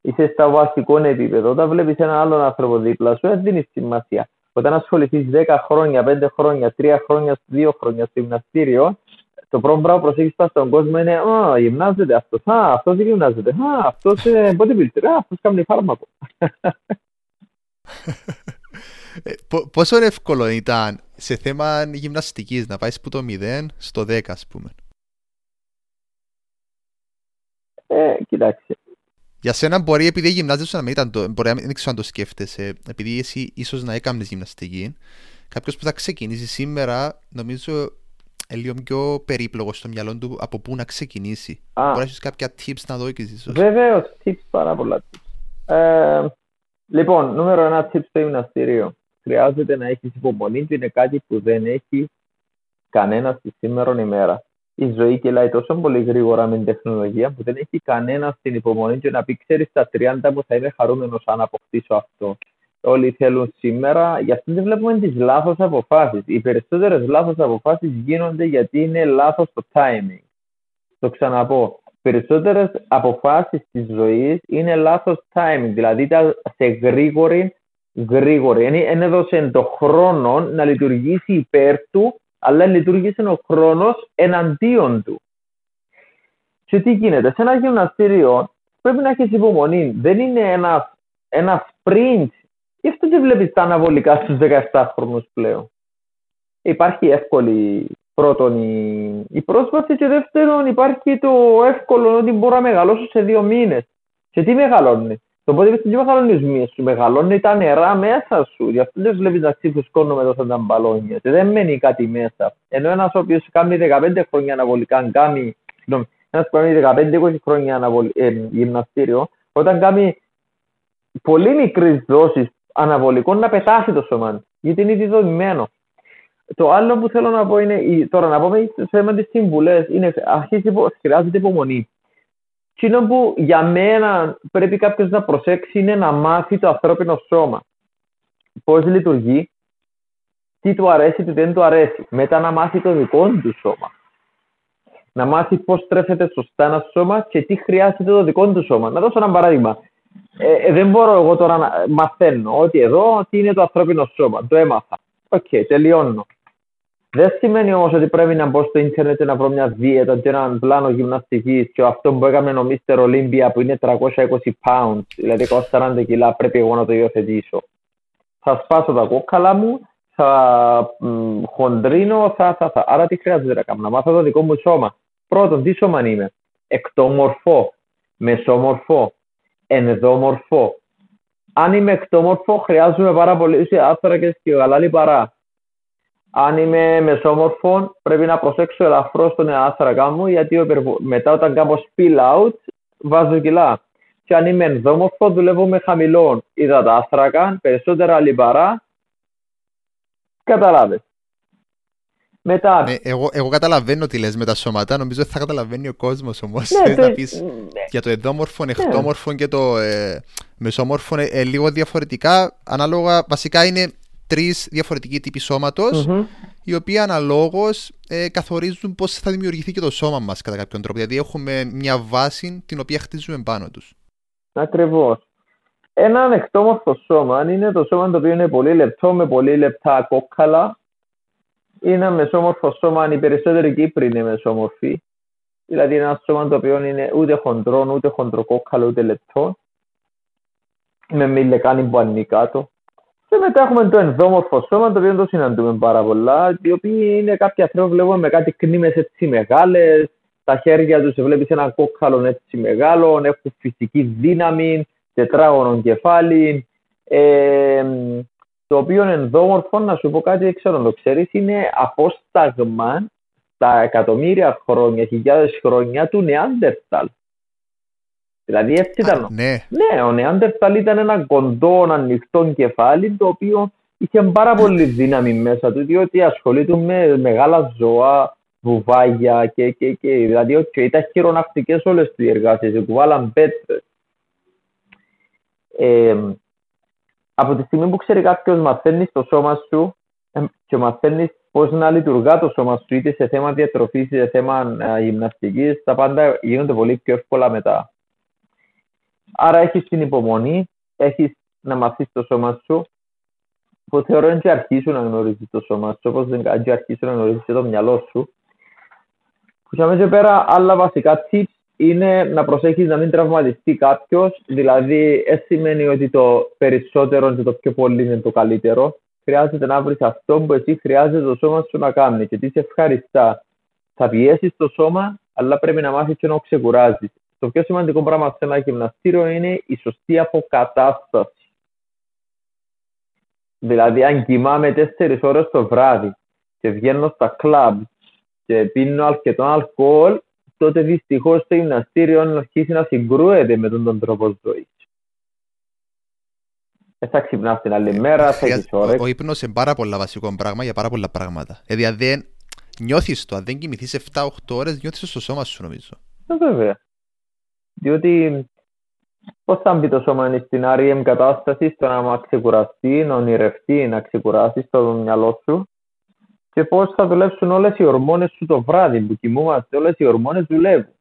είσαι στα βασικό επίπεδο, όταν βλέπεις έναν άλλον άνθρωπο δίπλα σου, δεν δίνεις σημασία. Όταν ασχοληθείς 10 χρόνια, 5 χρόνια, 3 χρόνια, 2 χρόνια στο γυμναστήριο, το πρώτο πράγμα που προσέχει στον κόσμο είναι Α, γυμνάζεται αυτό. Α, αυτός δεν γυμνάζεται. Α, αυτός είναι bodybuilder. Α, αυτός κάνει φάρμακο. Ε, πόσο εύκολο ήταν σε θέμα γυμναστικής να πάεις από το 0 στο 10 ας πούμε; Ε, κοιτάξτε. Για σένα μπορεί επειδή γυμνάζεσαι να μην ήταν το, μπορεί να μην ξέρω αν το σκέφτεσαι, επειδή εσύ ίσως να έκαμε γυμναστική, κάποιος που θα ξεκινήσει σήμερα νομίζω λίγο πιο περίπλογο στο μυαλό του από πού να ξεκινήσει. Α. Μπορεί να έχεις κάποια tips να δω και ίσως. Βεβαίως, tips πάρα πολλά tips. Ε, λοιπόν, νούμερο ένα tip στο γυμναστήριο χρειάζεται να έχεις υπομονή και είναι κάτι που δεν έχει κανένας στη σήμερα ημέρα. Η ζωή κυλάει τόσο πολύ γρήγορα με την τεχνολογία που δεν έχει κανένας την υπομονή και να πει: Ξέρεις, στα 30 μου θα είμαι χαρούμενος αν αποκτήσω αυτό. Όλοι θέλουν σήμερα, γι' αυτό δεν βλέπουμε τις λάθος αποφάσεις. Οι περισσότερες λάθος αποφάσεις γίνονται γιατί είναι λάθος το timing. Το ξαναπώ. Περισσότερες αποφάσεις της ζωής είναι λάθος timing. Δηλαδή ήταν σε γρήγορη γρήγορη. Είναι έδωσε το χρόνο να λειτουργήσει υπέρ του, αλλά λειτουργήσε ο χρόνος εναντίον του. Και τι γίνεται, σε ένα γυμναστήριο πρέπει να έχεις υπομονή. Δεν είναι ένα, ένα sprint. Γι' αυτό δεν βλέπεις τα αναβολικά στους 17 χρόνου πλέον. Υπάρχει εύκολη πρώτον η, η πρόσβαση και δεύτερον υπάρχει το εύκολο ότι μπορώ να μεγαλώσω σε δύο μήνες. Και τι μεγαλώνει; Το πόδι δεν μεγαλώνεις μύε σου, μεγαλώνει τα νερά μέσα σου; Γι' αυτό δεν βλέπεις να ξύφου με τόσα τα μπαλόνια. Και δεν μένει κάτι μέσα. Ενώ ένας ο οποίος κάνει 15 χρόνια αναβολικά, κάνει. Ένας που κάνει 15-20 χρόνια αναβολ, ε, γυμναστήριο, όταν κάνει πολύ μικρές δόσεις αναβολικών να πετάσει το σώμα. Γιατί είναι ήδη δομημένο. Το άλλο που θέλω να πω είναι, τώρα να πούμε σε θέμα της συμβουλές, είναι αρχίζει, χρειάζεται υπομονή. Εκείνο που για μένα πρέπει κάποιος να προσέξει είναι να μάθει το ανθρώπινο σώμα. Πώς λειτουργεί, τι του αρέσει, τι δεν του αρέσει. Μετά να μάθει το δικό του σώμα. Να μάθει πώς τρέφεται σωστά ένα σώμα και τι χρειάζεται το δικό του σώμα. Να δώσω ένα παράδειγμα. Ε, ε δεν μπορώ εγώ τώρα να μαθαίνω ότι εδώ τι είναι το ανθρώπινο σώμα. Το έμαθα. Ok, okay, τελειώνω. Δεν σημαίνει όμως ότι πρέπει να μπω στο ίντερνετ να βρω μια δίαιτα και έναν πλάνο γυμναστικής και αυτό που έκαμε ο Mister Olympia που είναι 320 pounds, δηλαδή 140 κιλά, πρέπει εγώ να το υιοθετήσω. Θα σπάσω τα κόκκαλα μου, θα μ, χοντρύνω, θα, θα, θα. Άρα τι χρειάζεται να κάνω, να μάθω το δικό μου σώμα. Πρώτον, τι σώμα είμαι. Εκτόμορφο, μεσόμορφο, ενδόμορφο. Αν είμαι εκτόμορφο, χρειάζομαι πάρα πολύ άθρακα και γαλάλη παρά αν είμαι μεσόμορφο, πρέπει να προσέξω ελαφρώς τον άθρακα μου, γιατί μετά όταν κάνω spill out, βάζω κιλά. Και αν είμαι ενδόμορφο, δουλεύω με χαμηλό υδατάθρακα, περισσότερα λιπαρά. Καταλάβες. Μετά... Ναι, εγώ, εγώ καταλαβαίνω τι λες με τα σώματα, νομίζω ότι θα καταλαβαίνει ο κόσμος όμως. Ναι, το... να πεις ναι. για το εδόμορφο, ναι. εκτόμορφο και το ε, μεσόμορφο ε, λίγο διαφορετικά, ανάλογα βασικά είναι τρεις διαφορετικοί τύποι οι οποίοι αναλόγως ε, καθορίζουν πώς θα δημιουργηθεί και το σώμα μας κατά κάποιον τρόπο. Δηλαδή, έχουμε μια βάση την οποία χτίζουμε πάνω τους. Ακριβώς. Ένα ανεκτόμορφο σώμα αν είναι το σώμα το οποίο είναι πολύ λεπτό, με πολύ λεπτά κόκκαλα. Είναι ένα μεσόμορφο σώμα αν οι περισσότεροι Κύπροι είναι μεσόμορφοι. Δηλαδή, ένα σώμα το οποίο είναι ούτε χοντρό, ούτε χοντροκόκκαλο, ούτε λεπτό. Με μιλεκάνη που ανήκει κάτω. Και μετά έχουμε το ενδόμορφο σώμα, το οποίο το συναντούμε πάρα πολλά, οι οποίοι είναι κάποιοι άνθρωποι βλέπουμε με κάτι κνήμες έτσι μεγάλες, τα χέρια τους βλέπεις ένα κόκκαλο έτσι μεγάλο, έχουν φυσική δύναμη, τετράγωνο κεφάλι, ε, το οποίο ενδόμορφο, να σου πω κάτι, δεν ξέρω αν το ξέρεις, είναι απόσταγμα στα εκατομμύρια χρόνια, χιλιάδες χρόνια του Νεάντερταλ. Δηλαδή έτσι ήταν. ναι. ναι, ο Νεάντερταλ ήταν ένα κοντό, ανοιχτό κεφάλι το οποίο είχε πάρα πολύ δύναμη μέσα του διότι ασχολείται με μεγάλα ζώα, βουβάγια και, και, και δηλαδή και ήταν χειρονακτικές όλες τις εργασίες, κουβάλαν πέτρες. Ε, από τη στιγμή που ξέρει κάποιος μαθαίνεις το σώμα σου και μαθαίνεις πώς να λειτουργά το σώμα σου, είτε σε θέμα διατροφής είτε σε θέμα γυμναστικής, τα πάντα γίνονται πολύ πιο εύκολα μετά. Άρα έχεις την υπομονή, έχεις να μαθείς το σώμα σου, που θεωρώ ότι αρχίσουν να γνωρίζεις το σώμα σου, όπως δεν αρχίσουν να γνωρίζεις το μυαλό σου. Που σε πέρα άλλα βασικά tips είναι να προσέχεις να μην τραυματιστεί κάποιος. Δηλαδή, έτσι σημαίνει ότι το περισσότερο και το πιο πολύ είναι το καλύτερο. Χρειάζεται να βρεις αυτό που εσύ χρειάζεται το σώμα σου να κάνει και τις σε ευχαριστά. Θα πιέσεις το σώμα, αλλά πρέπει να μάθεις και να ξεκουράζεις. Το πιο σημαντικό πράγμα σε ένα γυμναστήριο είναι η σωστή αποκατάσταση. Δηλαδή, αν κοιμάμαι 4 ώρες το βράδυ και βγαίνω στα κλαμπ και πίνω αρκετό αλκοόλ, τότε δυστυχώς το γυμναστήριο αρχίσει να συγκρούεται με τον, τον τρόπο ζωής. Δεν θα ξυπνάς την άλλη μέρα, θα έχεις ώρες. Ο, ο ύπνος είναι πάρα πολλά βασικό πράγμα για πάρα πολλά πράγματα. Δηλαδή, αν δεν νιώθεις το, αν δεν κοιμηθείς 7-8 ώρες, νιώθεις στο σώμα σου, νομίζω. Ε, βέβαια. Διότι πώς θα μπει το σώμα στην REM κατάσταση στο να ξεκουραστεί, να ονειρευτεί, να ξεκουράσει το μυαλό σου και πώς θα δουλέψουν όλες οι ορμόνες σου το βράδυ που κοιμούμαστε. Όλες οι ορμόνες δουλεύουν.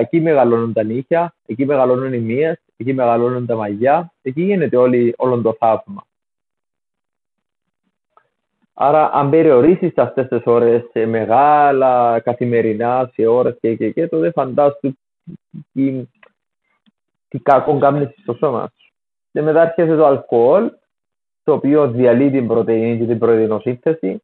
Εκεί μεγαλώνουν τα νύχια, εκεί μεγαλώνουν οι μύες, εκεί μεγαλώνουν τα μαγιά, εκεί γίνεται όλη, όλο το θαύμα. Άρα, αν περιορίσεις αυτές τις ώρες σε μεγάλα καθημερινά, σε ώρες και, και, και τότε φαντάσου τι, τι κακό κάνεις στο σώμα σου. Και μετά έρχεται το αλκοόλ, το οποίο διαλύει την πρωτεΐνη και την πρωινοσύνθεση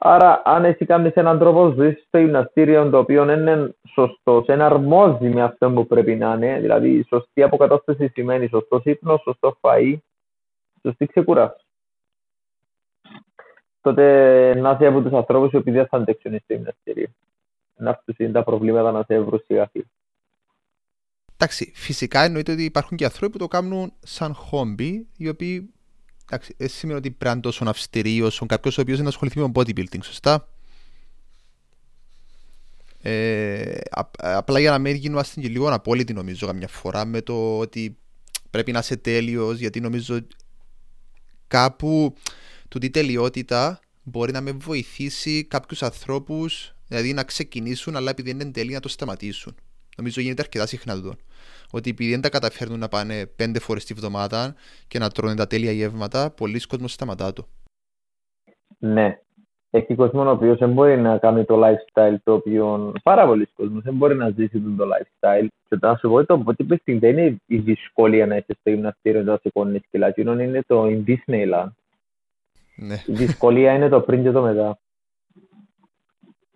Άρα, αν εσύ κάνεις έναν τρόπο ζωής στο γυμναστήριο το οποίο είναι σωστό, εναρμόζει με αυτό που πρέπει να είναι, δηλαδή σωστή αποκατάσταση σημαίνει σωστό ύπνος, σωστό φαΐ, σωστή ξεκουράση. Τότε να είσαι από τους ανθρώπους οι οποίοι δεν θα αντέξουν στο γυμναστήριο. Να αυτού είναι τα προβλήματα να σε βρουν σιγά Εντάξει, φυσικά εννοείται ότι υπάρχουν και άνθρωποι που το κάνουν σαν χόμπι, οι οποίοι εντάξει, δεν σημαίνει ότι πρέπει να τόσο αυστηρή όσο κάποιος ο οποίος είναι ασχοληθεί με bodybuilding, σωστά; Ε, απλά για να μην γίνουμε και λίγο απόλυτοι νομίζω καμιά φορά με το ότι πρέπει να είσαι τέλειος, γιατί νομίζω κάπου τούτη τελειότητα μπορεί να με βοηθήσει κάποιους ανθρώπους δηλαδή να ξεκινήσουν αλλά επειδή δεν είναι τέλειοι να το σταματήσουν. Νομίζω γίνεται αρκετά συχνά τούτο ότι επειδή δεν τα καταφέρνουν να πάνε πέντε φορές τη βδομάδα και να τρώνε τα τέλεια γεύματα, πολλοί κόσμοι σταματά το. Ναι. Έχει κόσμο ο οποίος δεν μπορεί να κάνει το lifestyle το οποίο. Πάρα πολλοί κόσμοι δεν μπορεί να ζήσει το lifestyle. Και όταν σου πω το ότι δεν είναι η δυσκολία να είσαι στο γυμναστήριο να σηκώνει κιλά. είναι το in Disneyland. Ναι. Η δυσκολία είναι το πριν και το μετά.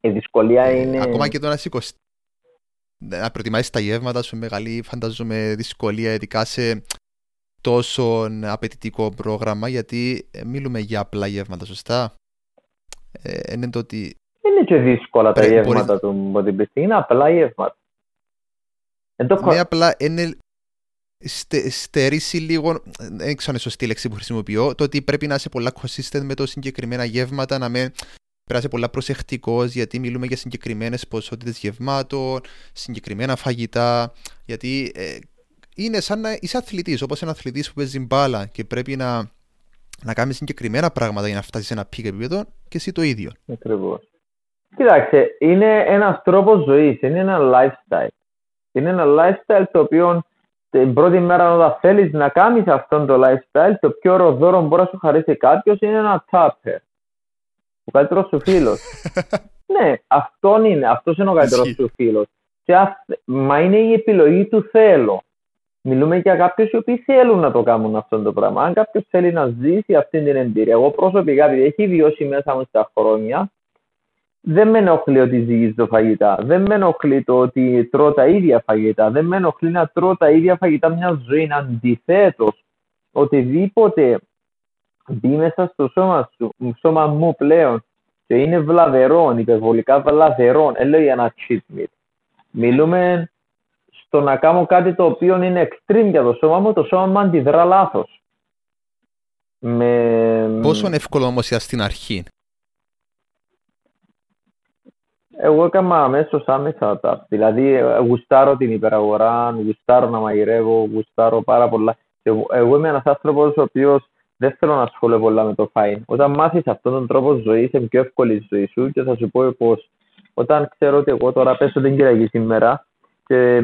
Η δυσκολία ε, είναι. Ακόμα και το να σηκωστεί να προετοιμάσεις τα γεύματα σου μεγάλη φαντάζομαι δυσκολία ειδικά σε τόσο απαιτητικό πρόγραμμα γιατί ε, μιλούμε για απλά γεύματα, σωστά; Ε, είναι το ότι... Δεν είναι και δύσκολα τα γεύματα του bodybuilding, είναι απλά γεύματα. Ναι, απλά είναι στε, στερήσει λίγο, δεν ξέρω αν είναι σωστή λέξη που χρησιμοποιώ, το ότι πρέπει να είσαι πολλά consistent με το συγκεκριμένα γεύματα, να μην Πέρασε πολλά προσεκτικός γιατί μιλούμε για συγκεκριμένες ποσότητες γευμάτων, συγκεκριμένα φαγητά. Γιατί ε, είναι σαν να είσαι αθλητής, όπως ένα αθλητής που παίζει μπάλα και πρέπει να, να κάνεις συγκεκριμένα πράγματα για να φτάσεις σε ένα peak επίπεδο και εσύ το ίδιο. Ακριβώς. Κοιτάξτε, είναι ένας τρόπος ζωής, είναι ένα lifestyle. Είναι ένα lifestyle το οποίο την πρώτη μέρα όταν θέλεις να κάνεις αυτό το lifestyle, το πιο ωραίο δώρο που μπορεί να σου χαρίσει κάποιος είναι ένα tupper ο καλύτερος σου φίλος. ναι, αυτό είναι. Αυτός είναι ο καλύτερος σου φίλος. Μα είναι η επιλογή του θέλω. Μιλούμε για κάποιους οι οποίοι θέλουν να το κάνουν αυτό το πράγμα. Αν κάποιος θέλει να ζήσει αυτή την εμπειρία, εγώ προσωπικά, επειδή έχει βιώσει μέσα μου στα χρόνια, δεν με ενοχλεί ότι ζυγίζει το φαγητά. Δεν με ενοχλεί το ότι τρώω τα ίδια φαγητά. Δεν με ενοχλεί να τρώω τα ίδια φαγητά μια ζωή. Αντιθέτως, οτιδήποτε μπει μέσα στο σώμα, σου, σώμα μου πλέον και είναι βλαβερό, υπερβολικά βλαβερό. Δεν λέω για ένα cheat meal. Μιλούμε στο να κάνω κάτι το οποίο είναι extreme για το σώμα μου, το σώμα μου αντιδρά λάθος. Με... Πόσο εύκολο όμως στην αρχή; Εγώ έκανα αμέσως άμεσα τα. Δηλαδή, γουστάρω την υπεραγορά, γουστάρω να μαγειρεύω, γουστάρω πάρα πολλά. Εγώ, εγώ είμαι ένας άνθρωπος ο οποίος δεν θέλω να ασχολούμαι πολλά με το φάιν. Όταν μάθεις αυτόν τον τρόπο ζωής, είναι πιο εύκολη η ζωή σου και θα σου πω πώ. Όταν ξέρω ότι εγώ τώρα πέσω την Κυριακή σήμερα και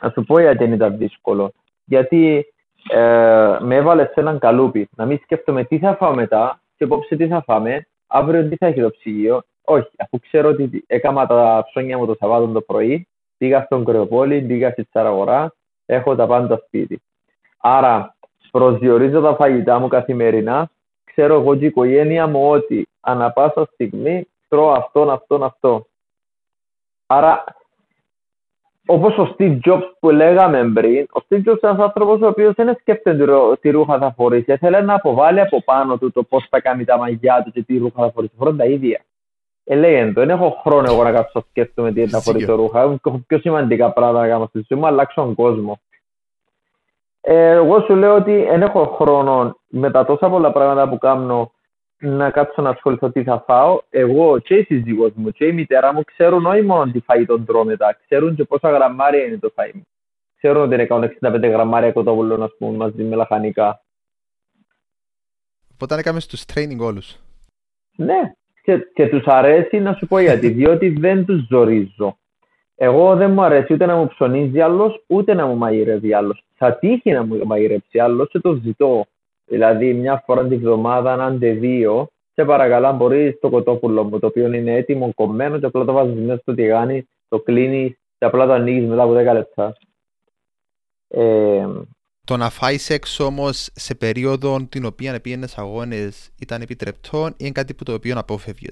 να σου πω γιατί ήταν δύσκολο. Γιατί ε, με έβαλες σε έναν καλούπι. Να μην σκέφτομαι τι θα φάω μετά και απόψε τι θα φάμε, αύριο τι θα έχει το ψυγείο. Όχι, αφού ξέρω ότι έκανα τα ψώνια μου το Σαββάτο το πρωί, πήγα στον Κρεοπόλη, πήγα στη Τσαραγορά, έχω τα πάντα σπίτι. Άρα προσδιορίζω τα φαγητά μου καθημερινά, ξέρω εγώ και η οικογένεια μου ότι ανα πάσα στιγμή τρώω αυτόν, αυτόν, αυτό. Άρα Όπως ο Steve Jobs που λέγαμε πριν, ο Steve Jobs είναι ένας άνθρωπος ο οποίος δεν σκέφτεται τι ρούχα θα φορήσει. Θέλει να αποβάλει από πάνω του το πώς θα κάνει τα μαγιά του και τι ρούχα θα φορήσει. Φορούν τα ίδια. Ε, λέει δεν έχω χρόνο εγώ να κάτσω να σκέφτομαι τι θα φορήσω ρούχα. Έχω πιο σημαντικά πράγματα να κάνω στη ζωή μου, αλλάξω τον κόσμο. Ε, εγώ σου λέω ότι δεν έχω χρόνο με τα τόσα πολλά πράγματα που κάνω να κάτσω να ασχοληθώ τι θα φάω. Εγώ και η σύζυγός μου και η μητέρα μου ξέρουν όχι μόνο τι φάει τον τρώω μετά, ξέρουν και πόσα γραμμάρια είναι το φαΐ μου. Ξέρουν ότι είναι 165 γραμμάρια κοτόπουλο, να πούμε, μαζί με λαχανικά. Οπότε έκαμε στους training όλους. Ναι, και, και τους αρέσει να σου πω γιατί, διότι δεν τους ζορίζω. Εγώ δεν μου αρέσει ούτε να μου ψωνίζει άλλος, ούτε να μου μαγειρεύει άλλος. Θα τύχει να μου μαγειρεύσει άλλο και το ζητώ. Δηλαδή, μια φορά την εβδομάδα, αν δύο, σε παρακαλώ, μπορείς το κοτόπουλο μου, το οποίο είναι έτοιμο, κομμένο, και απλά το βάζεις μέσα στο τηγάνι, το κλείνεις και απλά το ανοίγεις μετά από 10 λεπτά. Ε, το να φάει έξω όμως σε περίοδο την οποία πήγαινε αγώνες ήταν επιτρεπτό ή είναι κάτι που το οποίο απόφευγε.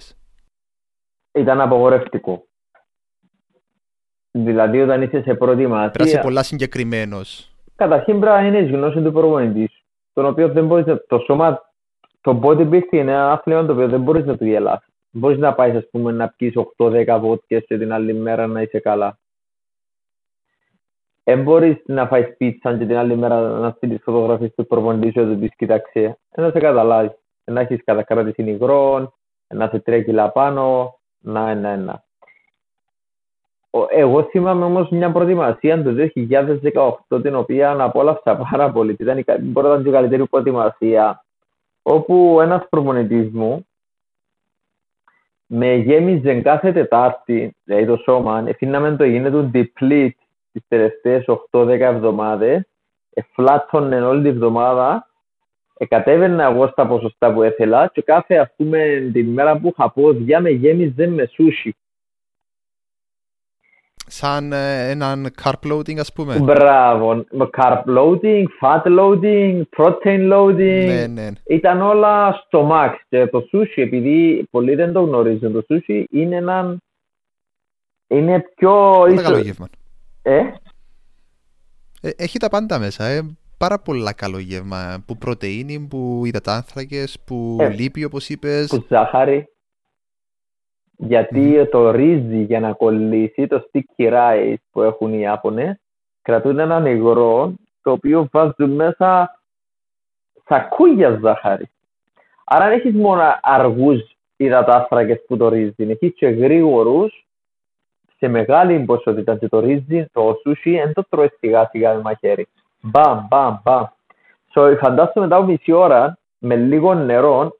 Ήταν απογορευτικό. Δηλαδή, όταν είσαι σε προετοιμασία. Πρέπει να είσαι πολλά συγκεκριμένος. Καταρχήν πρέπει να είναι η γνώση του προπονητής τον οποίο δεν μπορείς να... Το σώμα, το bodybuilding είναι ένα άθλημα το οποίο δεν μπορείς να το γελάσεις. Μπορείς να πάεις, ας πούμε, να πεις 8-10 βότκες και την άλλη μέρα να είσαι καλά. Δεν μπορείς να φάεις πίτσα και την άλλη μέρα να στείλεις φωτογραφίες του προπονητή σου ότι πεις κοιτάξε. Να σε καταλάβεις. Να έχεις κατακράτηση υγρών, να σε τρία κιλά πάνω, να, ένα, ένα. Εγώ θυμάμαι όμως μια προετοιμασία το 2018 την οποία απόλαυσα πάρα πολύ. Ήταν η, μπορεί να ήταν η καλύτερη προετοιμασία όπου ένας προπονητής μου με γέμιζε κάθε Τετάρτη, δηλαδή το σώμα, εφήναμε το γίνεται deplete τις τελευταίες 8-10 εβδομάδες, εφλάτωνε όλη τη εβδομάδα, εκατέβαινα εγώ στα ποσοστά που ήθελα και κάθε ας πούμε την μέρα που είχα πόδια με γέμιζε με σούσι σαν ε, έναν carb loading ας πούμε. Μπράβο, carb loading, fat loading, protein loading, ναι, ναι. ήταν όλα στο max και το sushi επειδή πολλοί δεν το γνωρίζουν, το sushi είναι έναν είναι πιο... Πολύ καλό γεύμα. Ε; ε; Έχει τα πάντα μέσα, ε. πάρα πολλά καλό γεύμα, που πρωτεΐνη, που υδατάνθρακες, που ε, λίπη όπως είπες. Που ζάχαρη. Γιατί το ρύζι για να κολλήσει, το sticky rice που έχουν οι Ιάπωνες, κρατούν έναν υγρό το οποίο βάζουν μέσα σακούγια ζάχαρη. Άρα δεν έχεις μόνο αργούς υδατάστρακες που το ρύζι, έχεις και γρήγορους σε μεγάλη ποσότητα και το ρύζι, το σούσι, δεν το τρώεις σιγά σιγά με μαχαίρι. Μπαμ, μπαμ, μπαμ. So, φαντάσου μετά από μισή ώρα με λίγο νερό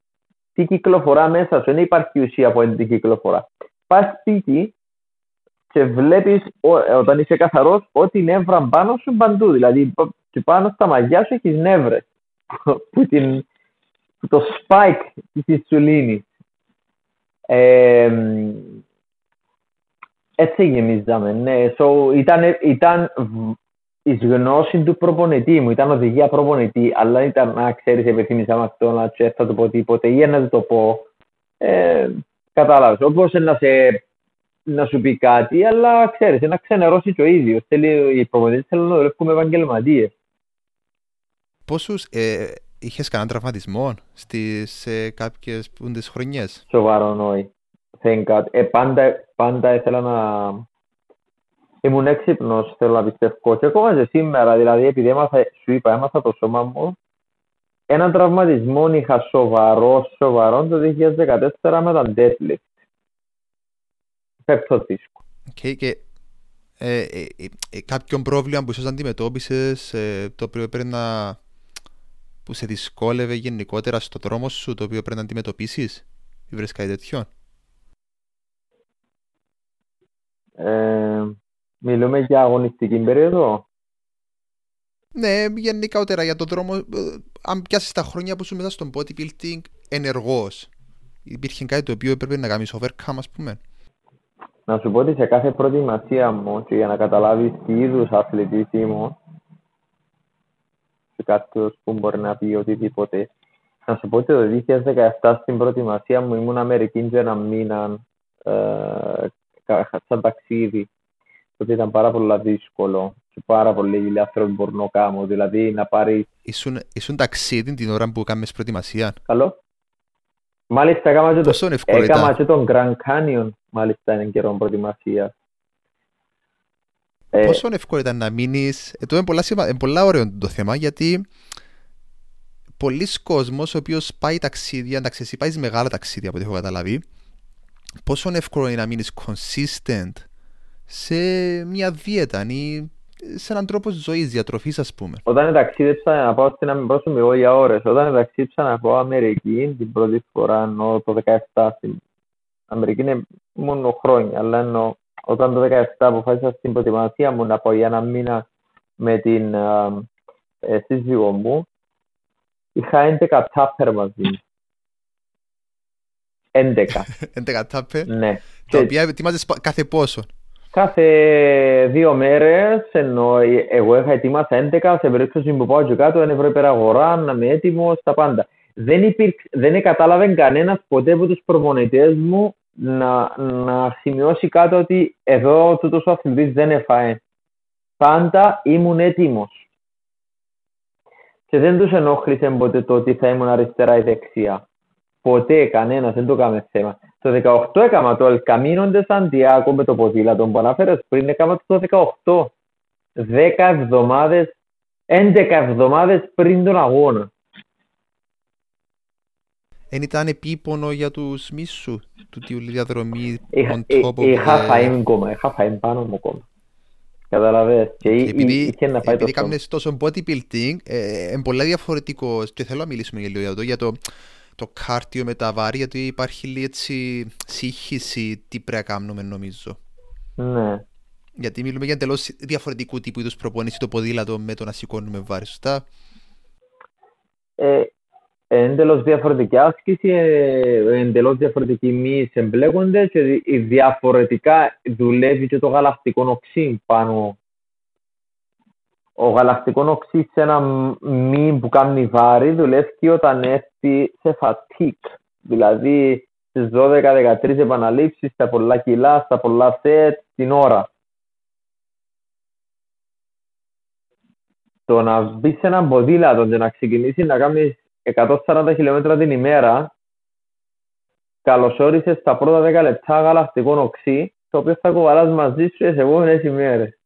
τι κυκλοφορά μέσα σου. Δεν υπάρχει ουσία που την κυκλοφορά. Πας σπίτι και βλέπεις όταν είσαι καθαρός ότι νεύρα πάνω σου παντού. Δηλαδή, και πάνω στα μαγιά σου έχεις νεύρες. που, την, το spike της ινσουλίνη. Ε, έτσι γεμίζαμε, ναι. So, ήταν, ήταν η γνώση του προπονητή μου. Ήταν οδηγία προπονητή, αλλά ήταν να ξέρεις, επιθυμήσα με αυτό να τσέφτα θα το πω τίποτε ή να το πω. Ε, Κατάλαβες. Όπως να, σε, να σου πει κάτι, αλλά ξέρεις, να ξενερώσει το ίδιος. Θέλει, οι προπονητές θέλουν να δουλεύουν με επαγγελματίες. Πόσους. Ε, είχες κανέναν τραυματισμό στις, σε κάποιες πούντες χρονιές; Σοβαρό όχι. Thank God. Ε, πάντα, πάντα ήθελα να... Ήμουν έξυπνος, θέλω να πιστεύω. Και ακόμα και σήμερα, δηλαδή, επειδή έμαθα, σου είπα, έμαθα το σώμα μου, έναν τραυματισμό είχα σοβαρό, σοβαρό το 2014 με τα deadlift. Πέπτο δίσκο. Okay, και ε, ε, ε, ε, κάποιον πρόβλημα που ίσως αντιμετώπισες ε, το οποίο πρέπει να που σε δυσκόλευε γενικότερα στο δρόμο σου το οποίο πρέπει να αντιμετωπίσεις ή βρες κάτι τέτοιο; Ε, Μιλούμε για αγωνιστική περίοδο. Ναι, γενικότερα για το δρόμο αν πιάσεις τα χρόνια που σου μέσα στον bodybuilding ενεργός. Υπήρχε κάτι το οποίο έπρεπε να κάνεις overcome ας πούμε. Να σου πω ότι σε κάθε προετοιμασία μου και για να καταλάβεις τι είδους αθλητής ήμουν σε κάποιος που μπορεί να πει οτιδήποτε. Να σου πω ότι το 2017 στην προετοιμασία μου ήμουν Αμερική για ένα μήνα ε, σαν ταξίδι το οποίο ήταν πάρα πολύ δύσκολο και πάρα πολύ ηλιάθρο που μπορώ να κάνω δηλαδή να πάρει Ήσουν, ήσουν ταξίδι την ώρα που κάνεις προετοιμασία Καλό Μάλιστα έκανα και, το, έκανα και τον Grand Canyon μάλιστα είναι καιρό προετοιμασίας. Ε, Πόσο εύκολο ήταν να μείνεις; Ε, είναι πολλά, είναι πολλά ωραίο το θέμα γιατί πολλοί κόσμοι ο οποίος πάει ταξίδια, εντάξει, εσύ πάεις μεγάλα ταξίδια από ό,τι έχω καταλάβει. Πόσο εύκολο είναι να μείνεις consistent σε μια δίαιτα ή σε έναν τρόπο ζωής, διατροφής, ας πούμε. Όταν ταξίδεψα να πάω στην Αμερική εγώ για ώρες. Όταν ταξίδεψα να πάω Αμερική την πρώτη φορά, ενώ το 17 στην Αμερική είναι μόνο χρόνια, αλλά ενώ όταν το 17 αποφάσισα στην προετοιμασία μου να πάω για ένα μήνα με την ε, σύζυγό μου, είχα 11 τάπερ μαζί. 11. 11 τάπερ. Ναι. Τα οποία ετοιμάζεις κάθε πόσο; Κάθε δύο μέρες, ενώ εγώ είχα ετοιμάσει 11, σε περίπτωση που πάω και κάτω, δεν έπρεπε αγορά, να είμαι έτοιμος, τα πάντα. Δεν, υπήρξε, δεν κατάλαβε κανένας ποτέ από τους προπονητές μου να, να σημειώσει κάτω ότι εδώ τούτος ο αθλητής δεν έφαε. Πάντα ήμουν έτοιμος. Και δεν τους ενόχλησε ποτέ το ότι θα ήμουν αριστερά ή δεξιά. Ποτέ κανένας, δεν το έκαμε θέμα. Το 18 έκανα το Ελκαμίνο de Santiago με το ποδήλατο που αναφέρες πριν, έκανα το 18. 10 εβδομάδες, 11 εβδομάδες πριν τον αγώνα. Εν ήταν επίπονο για τους μίσου του τι διαδρομή είχα, είχα φαΐν κόμμα, είχα φαΐν πάνω μου κόμμα. Καταλαβες. Και επειδή, είχε να πάει επειδή κάνεις τόσο bodybuilding, ε, είναι πολύ διαφορετικός και θέλω να μιλήσουμε για λίγο για το, για το το κάρτιο με τα βάρη, γιατί υπάρχει λίγο έτσι σύγχυση τι πρέπει να κάνουμε νομίζω. Ναι. Γιατί μιλούμε για εντελώς διαφορετικού τύπου είδους προπονήσει το ποδήλατο με το να σηκώνουμε βάρη, σωστά; Ε, εντελώς διαφορετική άσκηση, ε, εντελώς διαφορετικοί μυς εμπλέκονται και διαφορετικά δουλεύει και το γαλακτικό οξύ πάνω ο γαλακτικό οξύς σε ένα μη που κάνει βάρη δουλεύει όταν έρθει σε φατίκ. Δηλαδή στις 12-13 επαναλήψεις, στα πολλά κιλά, στα πολλά σετ την ώρα. Το να μπει σε ένα ποδήλατο και να ξεκινήσει να κάνεις 140 χιλιόμετρα την ημέρα, καλωσόρισες στα πρώτα 10 λεπτά γαλακτικό οξύ, το οποίο θα κοβαλά μαζί σου σε επόμενες ημέρες.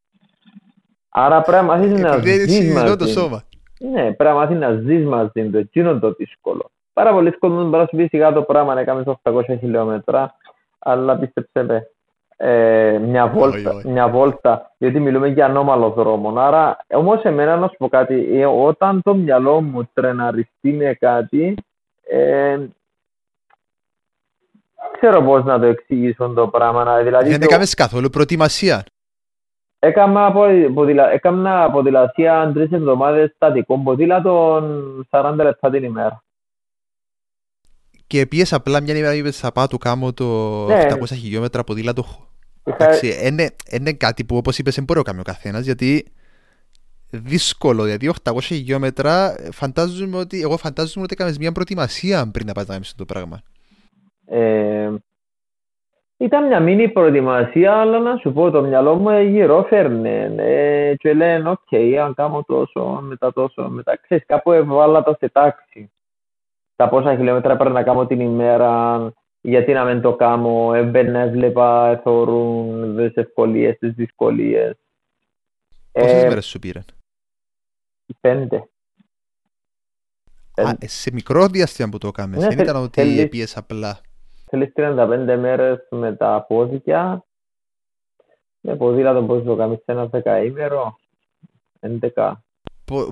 Άρα πρέπει να μάθεις να ζεις μαζί. Το σώμα. Ναι, πρέπει να μάθεις να ζεις μαζί του. Εκείνο το δύσκολο. Πάρα πολλοί κόσμοι μπορεί να σου πει σιγά το πράγμα να κάνεις 800 χιλιόμετρα, αλλά πίστεψε με, ε, μια, βόλτα, μια βόλτα, γιατί μιλούμε για ανώμαλο δρόμο. Άρα, όμως εμένα να σου πω κάτι, ε, όταν το μυαλό μου τρεναριστεί με κάτι, ε, ξέρω πώς να το εξηγήσω το πράγμα. Δηλαδή, δεν το... έκαμες καθόλου προετοιμασία. Έκανα, ποδηλα... έκανα ποδηλασία τρεις εβδομάδες στατικό ποδήλατο 40 λεπτά την ημέρα. Και πήγες απλά μια ημέρα είπες θα πάω του κάμω το ναι. 700 χιλιόμετρα ποδήλατο. Είχα... Εντάξει, είναι, είναι κάτι που όπως είπες δεν μπορεί να κάνει ο καθένας γιατί δύσκολο, γιατί 800 χιλιόμετρα φαντάζομαι ότι, εγώ φαντάζομαι ότι έκανες μια προετοιμασία πριν να πας να το πράγμα. Ε, Ήταν μια μήνυ προετοιμασία, αλλά να σου πω, το μυαλό μου γυρόφερνε. Ε, και λένε, ok, okay, αν κάνω τόσο, μετά τόσο, μετά. Ξέρεις, κάπου έβαλα τα σε τάξη. Τα πόσα χιλιόμετρα πρέπει να κάνω την ημέρα, γιατί να μην το κάνω, έμπαινα, έβλεπα, εθωρούν τις ευκολίες, τις δυσκολίες. Πόσες ε, μέρες σου πήραν; Πέντε. Α, σε μικρό διάστημα που το έκαμε. Ναι, δεν ήταν ότι θέλεις, πήγες απλά. Θέλεις 35 μέρες με τα πόδια. Με ποδήλατο πώς το κάνεις σε ένα δεκαήμερο. 11. Πο,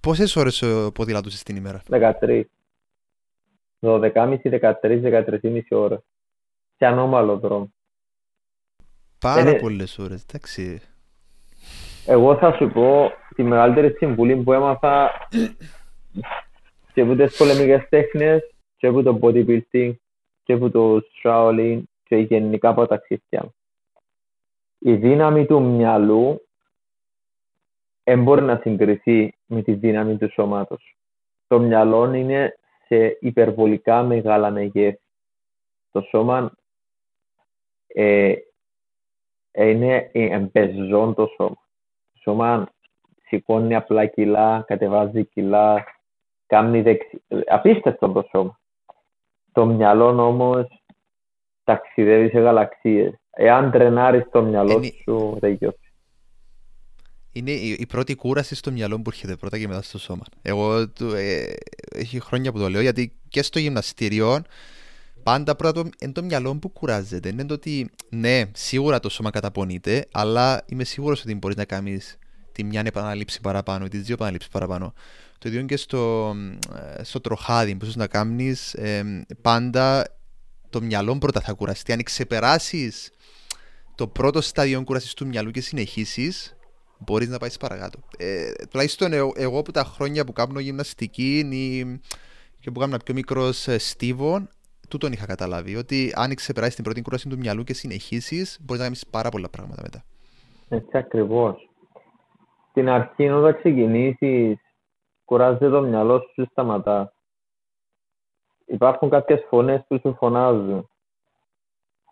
πόσες ώρες ποδήλατος την ημέρα; 13. 12,5, 13, 13,5 ώρες. Σε ανώμαλο δρόμο. Πάρα Είναι... πολλές ώρες, εντάξει. Εγώ θα σου πω τη μεγαλύτερη συμβουλή που έμαθα και από τις πολεμικές τέχνες και από το bodybuilding και από το Shaolin και γενικά από τα ταξίδια. Η δύναμη του μυαλού δεν μπορεί να συγκριθεί με τη δύναμη του σώματος. Το μυαλό είναι σε υπερβολικά μεγάλα μεγέθη. Το σώμα ε, είναι εμπεζόν το σώμα. Το σώμα σηκώνει απλά κιλά, κατεβάζει κιλά, κάνει δεξι... Απίστευτο το σώμα. Το μυαλό όμως ταξιδεύει σε γαλαξίες. Εάν τρενάρεις το μυαλό είναι... σου, δεν γιώσει. Είναι η, πρώτη κούραση στο μυαλό που έρχεται πρώτα και μετά στο σώμα. Εγώ ε, έχει χρόνια που το λέω γιατί και στο γυμναστήριο πάντα πρώτα το, είναι το μυαλό που κουράζεται. Είναι το ότι ναι, σίγουρα το σώμα καταπονείται, αλλά είμαι σίγουρος ότι μπορείς να κάνεις τη μια επαναλήψη παραπάνω ή τις δύο επαναλήψει παραπάνω. Το ίδιο και στο, ε, στο τροχάδι που να κάνεις, ε, πάντα το μυαλό πρώτα θα κουραστεί. Αν ξεπεράσεις το πρώτο στάδιο κουρασή του μυαλού και συνεχίσεις, μπορείς να πάεις παρακάτω. Ε, τουλάχιστον εγώ, εγώ από τα χρόνια που κάνω γυμναστική ή, και που κάνω πιο μικρός ε, στίβο, τούτον είχα καταλάβει. Ότι αν ξεπεράσεις την πρώτη κούραση του μυαλού και συνεχίσεις, μπορείς να κάνεις πάρα πολλά πράγματα μετά. Έτσι ακριβώς. Στην αρχή, όταν ξεκινήσεις κουράζεται το μυαλό σου και σταματά. Υπάρχουν κάποιες φωνές που σου φωνάζουν.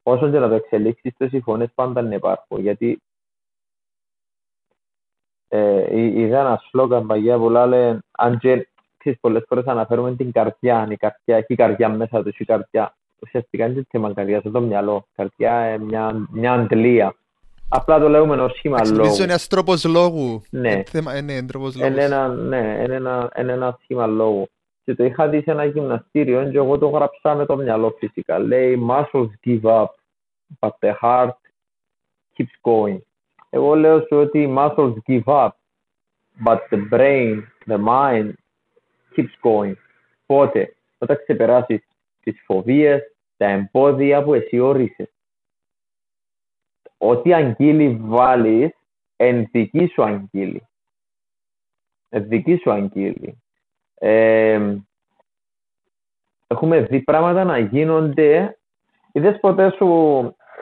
Όσο και να το εξελίξεις, τόσοι φωνές πάντα να υπάρχουν. Γιατί ε, είδα ένα σλόγκαν παγιά που λέει αν και ξέρεις, πολλές φορές αναφέρουμε την καρδιά, η καρδιά έχει καρδιά μέσα τους, η καρδιά ουσιαστικά είναι θέμα καρδιάς, το μυαλό. Η καρδιά είναι μια, μια αντλία. Απλά το λέμε ως σχήμα λόγου. Νομίζω είναι ένας τρόπος λόγου. Ναι. Ε, θέμα, ε, ναι, τρόπος λόγου. Είναι ένα, ναι, είναι ένα, είναι ένα σχήμα λόγου. Και το είχα δει σε ένα γυμναστήριο και εγώ το γράψα με το μυαλό φυσικά. Λέει muscles give up, but the heart keeps going. Εγώ λέω σου ότι muscles give up, but the brain, the mind keeps going. Πότε, όταν ξεπεράσεις τις φοβίες, τα εμπόδια που εσύ όρισες ό,τι αγγείλει βάλεις, εν δική σου αγγείλει. Εν δική σου αγγείλει. Ε, έχουμε δει πράγματα να γίνονται. Είδες ποτέ σου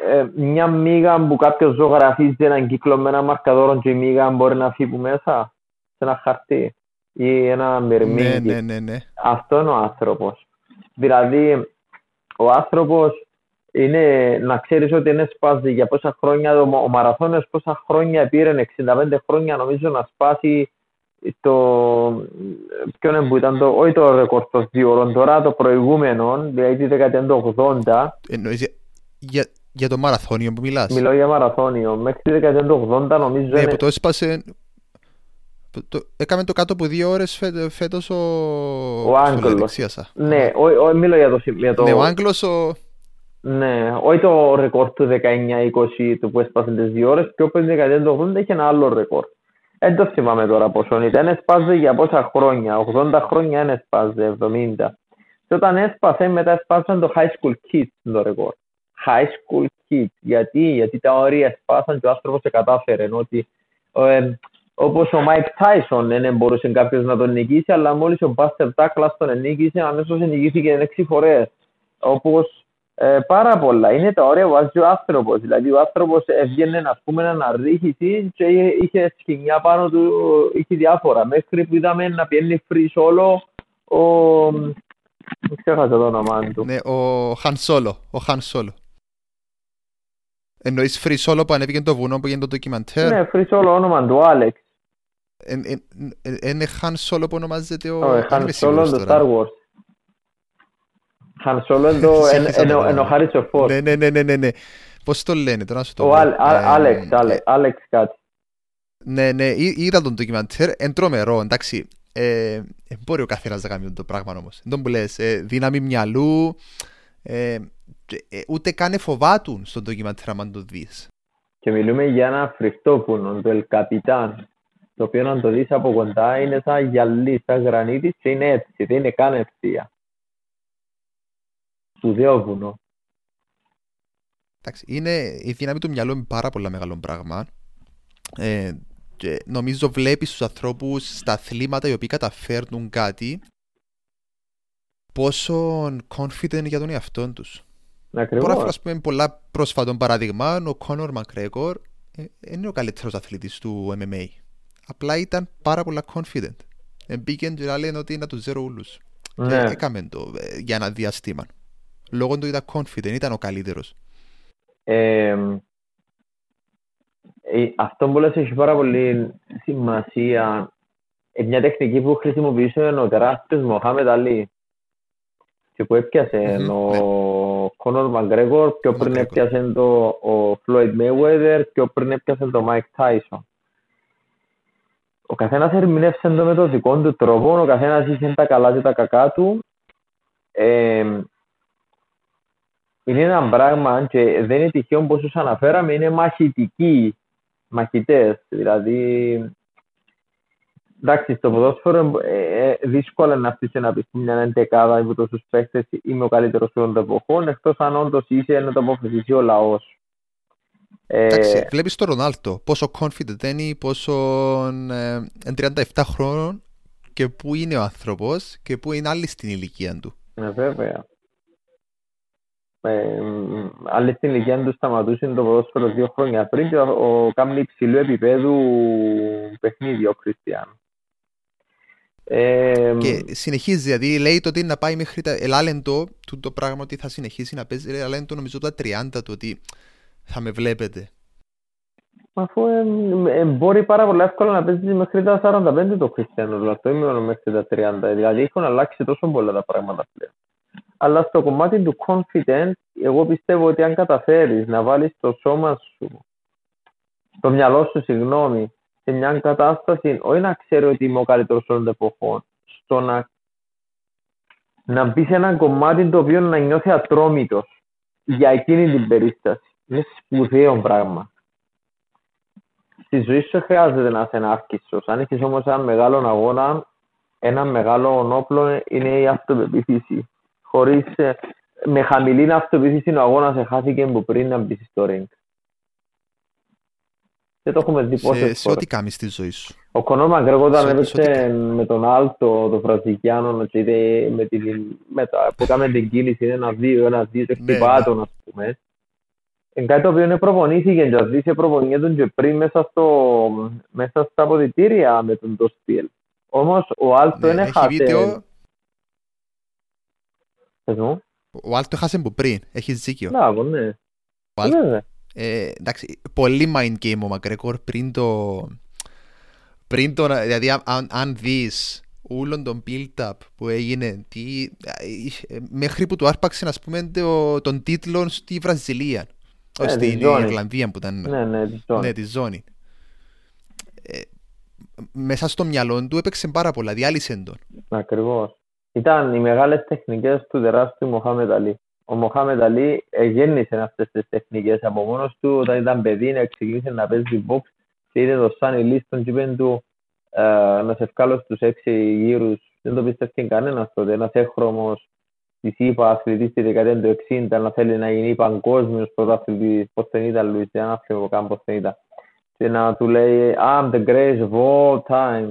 ε, μια μίγα που κάποιος ζωγραφίζει έναν κύκλο με ένα μαρκαδόρο και η μίγα μπορεί να φύγει μέσα σε ένα χαρτί ή ένα μυρμήγκι. Ναι, ναι, ναι, ναι. Αυτό είναι ο άνθρωπος. Δηλαδή, ο άνθρωπος είναι να ξέρεις ότι είναι σπάσει για πόσα χρόνια, ο μαραθώνιος πόσα χρόνια πήρε, 65 χρόνια νομίζω να σπάσει το, ποιο είναι που ήταν το, όχι το ρεκόρ των δύο ώρων, τώρα το προηγούμενο, δηλαδή τη δεκαετία του 80. Εννοείς για, για, το μαραθώνιο που μιλάς; Μιλώ για μαραθώνιο. Μέχρι τη δεκαετία του 80 νομίζω Ναι, είναι... που το έσπασε, το, έκαμε το κάτω από δύο ώρες φέ, φέτος ο, ο Άγγλος. Ναι, ο, ο, μιλώ για το... Για το... Ναι, ο Άγγλος ο... Ναι, όχι το ρεκόρ του 19-20 του που έσπασε τις δύο ώρες, πιο πριν δεκαετία του 80 είχε ένα άλλο ρεκόρ. Δεν το θυμάμαι τώρα πόσο ήταν. Έσπασε για πόσα χρόνια, 80 χρόνια δεν έσπασε, 70. Και όταν έσπασε, μετά έσπασαν το High School Kids το ρεκόρ. High School Kids. Γιατί, γιατί τα όρια έσπασαν και ο άνθρωπος σε κατάφερε. Ότι, ε, όπως ο Mike Tyson δεν μπορούσε κάποιος να τον νικήσει, αλλά μόλις ο Buster Douglas τον νίκησε, αμέσως νικήθηκε 6 φορές. Όπως ε, πάρα πολλά. Είναι τα όρια που βάζει ο άνθρωπος. Δηλαδή, ο άνθρωπος έβγαινε να πούμε να ρίχνει και είχε σκηνιά πάνω του, είχε διάφορα. Μέχρι που είδαμε να πιένει free solo ο. Δεν ξέχασα το όνομά του. Ναι, ο Χαν Σόλο. Ο Χαν Σόλο. Εννοείς free solo που ανέβηκε το βουνό που έγινε το ντοκιμαντέρ; Ναι, free solo όνομα του Άλεξ. Είναι Han Solo που ονομάζεται ο... Όχι, Han Solo το Star Wars. Han Solo είναι ο Harrison Ford. Ναι, ναι, ναι, ναι, ναι. Πώς το λένε, τώρα να σου το πω. Ο Άλεξ, Άλεξ κάτι. Ναι, ναι, είδα τον ντοκιμαντέρ, εν τρομερό, εντάξει. Ε, μπορεί ο καθένας να κάνει το πράγμα όμως. Δεν που λες, ε, δύναμη μυαλού, ε, ε, ούτε καν φοβάτουν στον ντοκιμαντέρ αν το δεις. Και μιλούμε για ένα φρικτόπουνο, το El Capitan, το οποίο αν το δεις από κοντά είναι σαν γυαλί, σαν γρανίτης και είναι έτσι, δεν είναι καν ευθεία. Σπουδαίο βουνό. Εντάξει, είναι, η δύναμη του μυαλού είναι πάρα πολύ μεγάλο πράγμα. Ε, και νομίζω βλέπεις τους ανθρώπους στα αθλήματα οι οποίοι καταφέρνουν κάτι πόσο confident είναι για τον εαυτό τους. Ακριβώς. Τώρα ας πούμε πολλά πρόσφατο παράδειγμα, ο Κόνορ Μακρέκορ ε, είναι ο καλύτερος αθλητής του MMA. Απλά ήταν πάρα πολλά confident. Μπήκε και λένε ότι είναι τους zero ούλους. Ναι. Ε, έκαμε το ε, για ένα διαστήμα. Λόγω του ήταν confident, ήταν ο καλύτερος. Ε, αυτό που λες έχει πάρα πολύ σημασία. Ε, μια τεχνική που χρησιμοποιούσε ο τεράστιος Μοχάμετ Αλή και που έπιασε mm-hmm, ο Κόνορ Μαγκρέγορ πιο πριν έπιασε το ο Φλόιντ Μέιουέδερ πιο πριν έπιασε το Μάικ Τάισον. Ο καθένας ερμηνεύσε το με τον δικό του τρόπο, ο καθένας είχε τα καλά και τα κακά του. Ε, είναι ένα πράγμα και δεν είναι τυχαίο πως τους αναφέραμε, είναι μαχητικοί μαχητές. Δηλαδή, εντάξει, στο ποδόσφαιρο ε, ε, δύσκολο να αφήσει να πεις μια εντεκάδα από τόσους παίχτες είμαι ο καλύτερος των εποχών, εκτός αν όντως είσαι να το αποφασίσει ο λαός. Εντάξει, ε, βλέπεις τον Ρονάλτο, πόσο confident είναι, πόσο ε, 37 χρόνων και πού είναι ο άνθρωπος και πού είναι άλλη στην ηλικία του. Ναι, βέβαια ε, άλλοι στην ηλικία του σταματούσαν το ποδόσφαιρο δύο χρόνια πριν και ο, κάνει υψηλού επίπεδου παιχνίδι ο Κριστιαν. Ε, και συνεχίζει, δηλαδή λέει το ότι να πάει μέχρι τα ελάλεντο του το πράγμα ότι θα συνεχίσει να παίζει, ελάλεντο νομίζω τα 30 του ότι θα με βλέπετε. Αφού ε, ε, μπορεί πάρα πολύ εύκολα να παίζει μέχρι τα 45 το Κριστιανό, δηλαδή όχι μέχρι τα 30, δηλαδή έχουν αλλάξει τόσο πολλά τα πράγματα πλέον. Αλλά στο κομμάτι του confident, εγώ πιστεύω ότι αν καταφέρεις να βάλεις το σώμα σου, το μυαλό σου, συγγνώμη, σε μια κατάσταση, όχι να ξέρω ότι είμαι ο καλύτερος των εποχών, στο να, να μπεις σε ένα κομμάτι το οποίο να νιώθει ατρόμητος για εκείνη την περίσταση. Είναι σπουδαίο πράγμα. Στη ζωή σου χρειάζεται να είσαι ένα Αν έχεις όμως ένα μεγάλο αγώνα, ένα μεγάλο όπλο είναι η αυτοπεποίθηση χωρίς, ε, με χαμηλή αυτοπεποίθηση ο αγώνας χάθηκε από πριν να μπεις στο ring. Δεν το έχουμε δει πόσες σε, σε ό,τι κάνεις στη ζωή σου. Ο Κονόρ Μαγκρέγκο όταν έπαιξε με τον Άλτο, τον Βραζικιάνο, με την, με το, που έκαμε την κίνηση, ένα-δύο, ένα-δύο, και χτυπά τον, ας πούμε. Είναι κάτι το οποίο προπονήθηκε και ας σε προπονία τον και πριν μέσα, στο, μέσα στα αποδητήρια με τον το στυλ. Όμως ο Άλτο ναι, είναι χάσε. Εδώ. Ο Άλτο έχασε από πριν, έχεις δίκιο. Μπράβο, ναι. Ναι, ε, εντάξει, πολύ mind game ο Μακρέκορ πριν το... Πριν το, δηλαδή αν, αν δεις όλον τον build-up που έγινε τι, ε, μέχρι που του άρπαξε ας πούμε το, τον τίτλο στη Βραζιλία ναι, στην Ιρλανδία που ήταν ναι, ναι, τη ζώνη, ναι, τη ζώνη. Ε, μέσα στο μυαλό του έπαιξε πάρα πολλά, διάλυσε τον Ακριβώς ήταν οι μεγάλες τεχνικές του τεράστιου Μοχάμετ Αλή. Ο Μοχάμετ Αλή γέννησε αυτές τις τεχνικές από μόνος του όταν ήταν παιδί να ξεκίνησε να παίζει box και είδε το Σάνι Λίστον και είπε του ε, να σε βγάλω στους έξι γύρους. Δεν το πίστευε κανένας τότε. Ένας έχρωμος της ΕΠΑ αθλητής στη δεκαετίας του 60 να θέλει να γίνει παγκόσμιος πρωταθλητής. Πώς δεν ήταν Λουίς, δεν άθλημα καν πώς δεν ήταν. Και να του λέει I'm the greatest of all time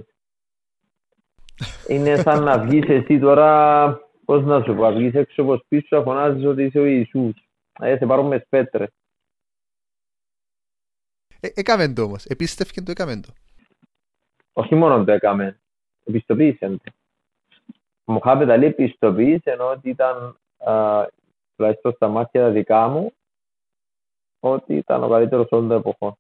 είναι σαν να βγεις εσύ τώρα, πώς να σου πω, βγεις έξω από σπίτι σου, φωνάζεις ότι είσαι ο Ιησούς. Ε, σε πάρουμε μες πέτρες. Ε, έκαμε το όμως, επίστευκε το έκαμε το. Όχι μόνο το έκαμε, επιστοποίησε το. Ο Μοχάμετ Αλή επιστοποίησε ενώ ότι ήταν, τουλάχιστον στα μάτια δικά μου, ότι ήταν ο καλύτερος όλων των εποχών.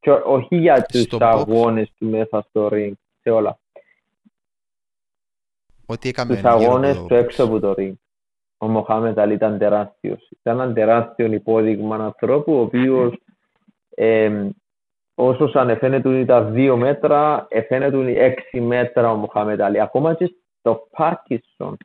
Και όχι για τους Στον αγώνες του μέσα στο ring, σε όλα. Ότι έκαμε Τους αγώνες του έξω από το ring. Ο Μοχάμετ Αλή ήταν τεράστιος. Ήταν ένα τεράστιο υπόδειγμα ανθρώπου, ο οποίος ε, όσος σαν εφαίνεται ήταν δύο μέτρα, εφαίνεται έξι μέτρα ο Μοχάμετ Αλή. Ακόμα και στο Πάρκισον,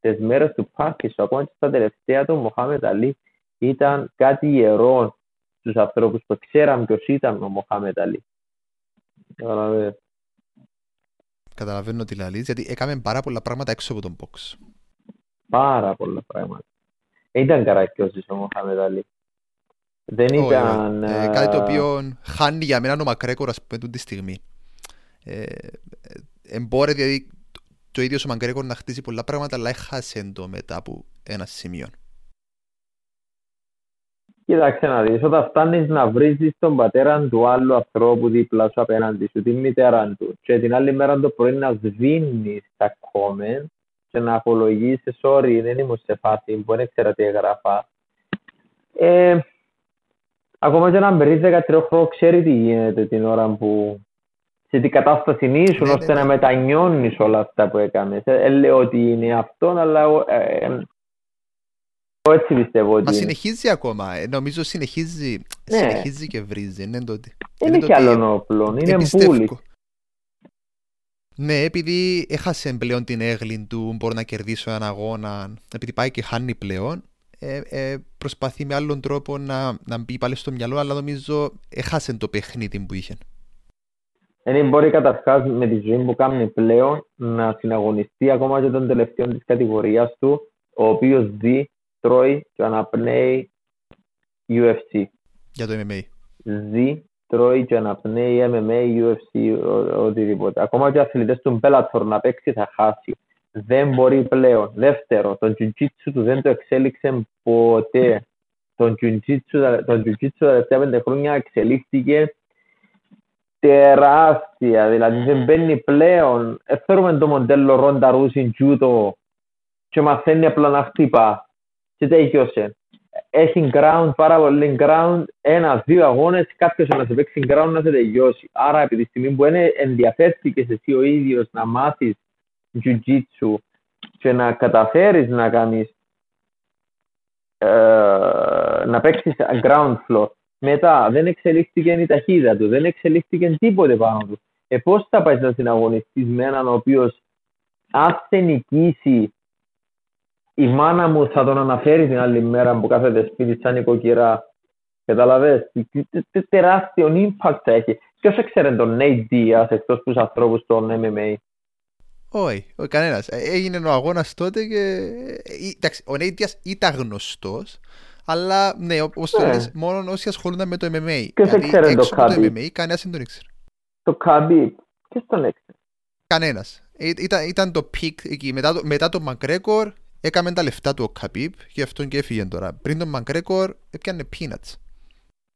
τις μέρες του Πάρκισον, ακόμα και στα τελευταία του, ο Μοχάμετ Αλή ήταν κάτι ιερό στους ανθρώπους που ξέραν ποιος ήταν ο Μοχάμετ Αλή. Καταλαβαίνετε. Καταλαβαίνω τι λαλείς, γιατί έκαμε πάρα πολλά πράγματα έξω από τον box. Πάρα πολλά πράγματα. Δεν ήταν καρακιόζης ο Μοχάμετ Αλή. Δεν Όχι, ήταν... όχι. Ε, ε, κάτι το οποίο χάνει για μένα ο Μακρέκορ, ας πούμε, τη στιγμή. Ε, ε, μπορεί δηλαδή το ίδιο ο Μακρέκορ να χτίσει πολλά πράγματα, αλλά έχασε το μετά από ένα σημείο. Κοίταξε να δεις, όταν φτάνεις να βρίζεις τον πατέρα του άλλου ανθρώπου δίπλα σου απέναντι σου, τη μητέρα του, και την άλλη μέρα το πρωί να σβήνεις τα comment και να απολογίσεις, sorry, δεν ήμουν σε φάση που δεν ήξερα τι έγραφα. Ε, ακόμα και έναν παιδί 13 χρόνο ξέρει τι γίνεται την ώρα που σε τι κατάσταση ήσουν Ναι, ναι, ώστε ναι. να μετανιώνεις όλα αυτά που έκανες. Ε, ε, λέω ότι είναι αυτό, αλλά ε, ε, εγώ έτσι πιστεύω ότι Μα είναι. συνεχίζει ακόμα. Ε, νομίζω συνεχίζει, Ναι. συνεχίζει και βρίζει. Είναι το ότι. Δεν είναι το και ότι άλλον όπλων, είναι εμπιστεύω. μπούλι. Ναι, επειδή έχασε πλέον την έγκλη του, μπορεί να κερδίσω έναν αγώνα, επειδή πάει και χάνει πλέον, ε, ε, προσπαθεί με άλλον τρόπο να, να μπει πάλι στο μυαλό, αλλά νομίζω έχασε το παιχνίδι που είχε. Δεν μπορεί καταρχάς με τη ζωή που κάνει πλέον να συναγωνιστεί ακόμα και τον τελευταίο της κατηγορίας του, ο οποίος ζει, τρώει και αναπνέει UFC. Για το MMA. Ζει, τρώει και αναπνέει MMA, UFC, ο- οτιδήποτε. Ακόμα και οι αθλητές του Bellator να παίξει θα χάσει. Δεν μπορεί πλέον. Δεύτερο, τον jiu-jitsu του δεν το εξέλιξε ποτέ. Τον jiu-jitsu, τον jiu-jitsu τα τελευταία πέντε χρόνια εξελίχθηκε τεράστια. Δηλαδή δεν μπαίνει πλέον. Ε, Θέλουμε το μοντέλο Ρόντα Ρούσιν Τζούτο και μαθαίνει απλά να χτύπα. Και τέλειωσε. Έχει ground, πάρα πολύ ground, ένα-δύο αγώνες, κάποιος να σε παίξει ground να σε τελειώσει. Άρα, επί τη στιγμή που είναι ενδιαφέρθηκες εσύ ο ίδιος να μάθεις jiu-jitsu και να καταφέρεις να κάνεις ε, να παίξεις ground floor. Μετά δεν εξελίχθηκε η ταχύτητα του, δεν εξελίχθηκε τίποτε πάνω του. Ε, πώς θα πάει να συναγωνιστείς με έναν ο οποίος αν σε νικήσει η μάνα μου θα τον αναφέρει την άλλη μέρα που κάθεται σπίτι σαν νοικοκυρά. Καταλαβες, τι, τι, τι, τι τεράστιο impact θα έχει. Ποιος έξερε τον Nate Diaz εκτός από τους ανθρώπους των MMA. Όχι, όχι κανένας. Έγινε ο αγώνας τότε και. ε, Εντάξει, ο Νέιτια ήταν γνωστός, αλλά ναι, όπως το Ναι. λες, μόνο όσοι ασχολούνταν με το MMA. Ποιος Δηλαδή, ήξερε το έξω από το Khabib? MMA, κανένας δεν τον ήξερε. Το Khabib, ποιος τον έξερε. Κανένας. Ήταν, ήταν το peak εκεί. Μετά το, μετά το McGregor έκαμε τα λεφτά του ο Khabib και αυτόν και έφυγε τώρα. Πριν τον McGregor έπιανε peanuts.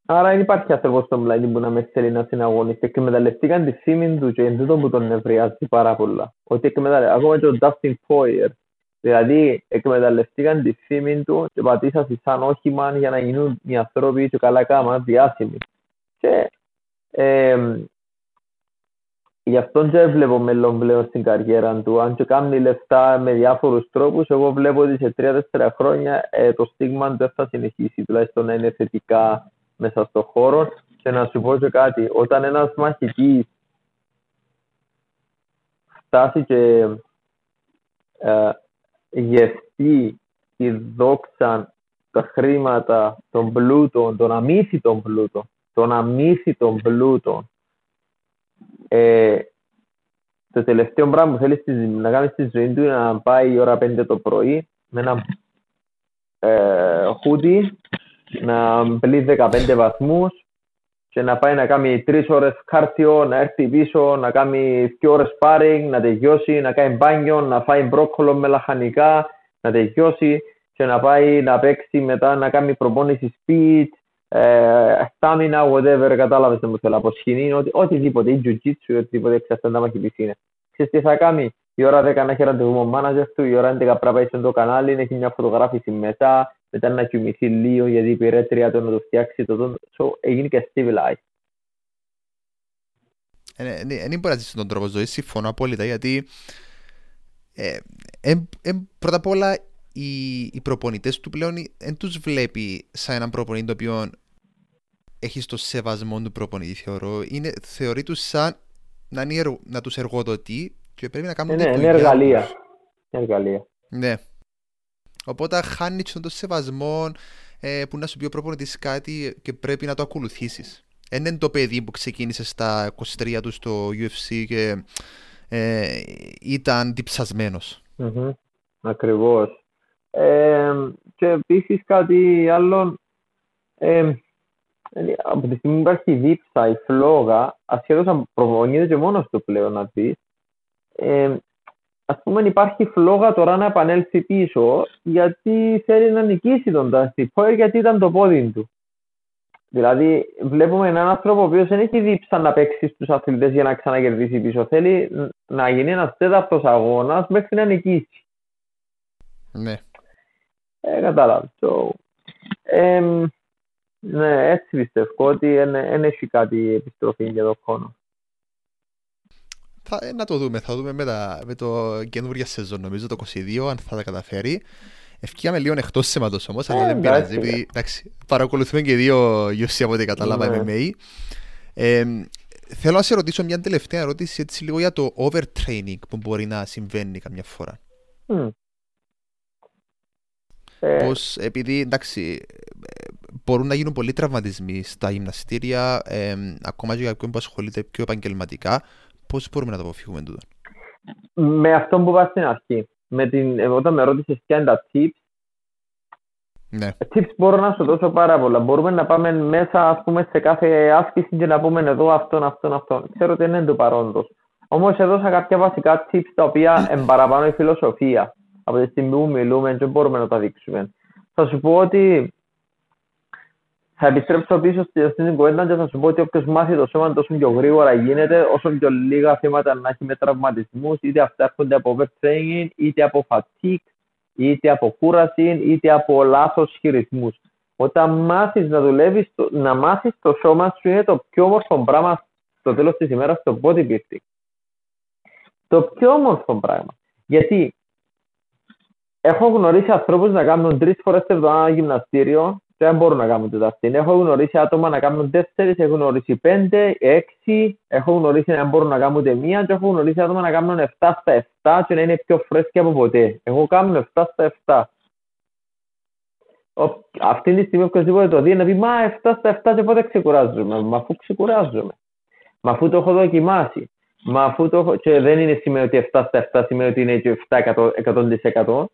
Άρα δεν υπάρχει άνθρωπος στον πλανήτη που να με θέλει να συναγωνιστεί. Εκμεταλλευτήκαν τη φήμη του και είναι τούτο που τον νευριάζει πάρα πολλά. Ότι εκμεταλλευτήκαν, ακόμα και ο Dustin Poirier. Δηλαδή, εκμεταλλευτήκαν τη φήμη του και πατήσαν σαν όχημα για να γίνουν οι άνθρωποι και καλά κάμα διάσημοι. Και ε, γι' αυτόν και βλέπω μέλλον πλέον στην καριέρα του. Αν και κάνει λεφτά με διάφορους τρόπους, εγώ βλέπω ότι σε 3-4 χρόνια ε, το στίγμα του δεν θα συνεχίσει, τουλάχιστον να είναι θετικά μέσα στο χώρο. Και να σου πω και κάτι, όταν ένας μαχητής φτάσει και ε, γευτεί τη δόξα, τα χρήματα, των πλούτων, των αμύθιτων πλούτων, των αμύθιτων πλούτων, ε, το τελευταίο πράγμα που θέλεις στη- να κάνεις στη ζωή του είναι να πάει η ώρα 5 το πρωί με ένα ε, χούτι, να πλεί 15 βαθμούς και να πάει να κάνει 3 ώρες κάρτιο, να έρθει πίσω, να κάνει 2 ώρες sparring, να τελειώσει, να κάνει μπάνιο, να φάει μπρόκολο με λαχανικά, να τελειώσει και να πάει να παίξει μετά να κάνει προπόνηση speed, ε, stamina, whatever, κατάλαβες τι μου θέλω, από σκηνή, οτι, οτιδήποτε, ή jiu-jitsu, οτιδήποτε εξαρτάται να μαχητής είναι. Ξέρεις τι θα κάνει, η ώρα 10 να έχει ραντεβού με ο manager του, η ώρα 11 πρέπει να πάει στο κανάλι, να έχει μια φωτογράφηση μετά, μετά να κοιμηθεί λίγο γιατί πήρε τρία το να το φτιάξει το τόν, so, έγινε και civilized. Δεν ε, μπορεί να ζήσει τον τρόπο ζωής, συμφωνώ απόλυτα, γιατί ε, ε, ε, πρώτα απ' όλα οι, οι προπονητές του πλέον δεν τους βλέπει σαν έναν προπονητή το οποίο έχεις το σεβασμό του προπονητή, θεωρώ. Είναι, θεωρεί τους σαν να, είναι, να τους εργοδοτεί και πρέπει να κάνουν ε, ναι, είναι εργαλεία. εργαλεία. Ναι. Οπότε χάνεις τον σεβασμό ε, που να σου πει ο προπονητής κάτι και πρέπει να το ακολουθήσεις. Δεν είναι το παιδί που ξεκίνησε στα 23 του στο UFC και ε, ήταν διψασμένος. Mm-hmm. Ακριβώς. Ε, και επίσης κάτι άλλο. Ε, από τη στιγμή που υπάρχει δίψα, η φλόγα, ασχέτω αν προπονείται και μόνος του πλέον να πεις, ε, ας πούμε υπάρχει φλόγα τώρα να επανέλθει πίσω γιατί θέλει να νικήσει τον Dusty Poirier γιατί ήταν το πόδι του. Δηλαδή βλέπουμε έναν άνθρωπο ο οποίος δεν έχει δίψα να παίξει στους αθλητές για να ξανακερδίσει πίσω. Θέλει να γίνει ένας τέταρτος αγώνας μέχρι να νικήσει. Ναι. Ε, κατάλαβα. So, ε, ναι, έτσι πιστεύω ότι δεν έχει κάτι επιστροφή για το χρόνο. Θα, ε, να το δούμε, θα δούμε με, τα, με το καινούργια σεζόν, νομίζω το 22, αν θα τα καταφέρει. Ευκήγαμε λίγο εκτός θέματο όμως, αλλά δεν πειράζει. Επειδή, εντάξει, παρακολουθούμε και δύο UFC από ό,τι κατάλαβα ναι. MMA. Ε, θέλω να σε ρωτήσω μια τελευταία ερώτηση έτσι λίγο για το overtraining που μπορεί να συμβαίνει καμιά φορά. Mm. Πώς, επειδή εντάξει, μπορούν να γίνουν πολλοί τραυματισμοί στα γυμναστήρια, ε, ακόμα και για κάποιον που ασχολείται πιο επαγγελματικά. Πώς μπορούμε να το αποφύγουμε τούτο; Με αυτό που είπα στην αρχή. Με την, όταν με ρώτησες ποια είναι τα tips, ναι. Tips μπορώ να σου δώσω πάρα πολλά. Μπορούμε να πάμε μέσα ας πούμε, σε κάθε άσκηση και να πούμε εδώ αυτόν, αυτόν, αυτόν. Ξέρω ότι είναι το παρόντος. Όμως έδωσα κάποια βασικά tips τα οποία εμπαραπάνω η φιλοσοφία. Από τη στιγμή που μιλούμε, δεν μπορούμε να τα δείξουμε. Θα σου πω ότι θα επιστρέψω πίσω στην την κουβέντα και θα σου πω ότι όποιος μάθει το σώμα τόσο πιο γρήγορα γίνεται, όσο πιο λίγα θύματα να έχει με τραυματισμούς, είτε αυτά έρχονται από overtraining, είτε από fatigue, είτε από κούραση, είτε από λάθος χειρισμούς. Όταν μάθεις να δουλεύεις, να μάθεις το σώμα σου είναι το πιο όμορφο πράγμα στο τέλος της ημέρας στο bodybuilding. Το πιο όμορφο πράγμα. Γιατί έχω γνωρίσει ανθρώπους να κάνουν τρεις φορές την εβδομάδα γυμναστήριο δεν μπορούν να κάνουν το αυτή. Έχω γνωρίσει άτομα να κάνουν τέσσερις, έχω γνωρίσει πέντε, έξι, έχω γνωρίσει να μπορούν να κάνουν ούτε μία και έχω γνωρίσει άτομα να κάνουν 7 στα 7 και να είναι πιο φρέσκοι από ποτέ. Εγώ κάνω 7 στα 7. Ο, αυτή τη στιγμή οποιοδήποτε το δει να πει Μα 7 στα 7 και πότε ξεκουράζομαι; Μα αφού ξεκουράζομαι. Μα αφού το έχω δοκιμάσει. Μα αφού το έχω... Και δεν είναι σημαίνει ότι 7 στα 7 σημαίνει ότι είναι και 7 100%.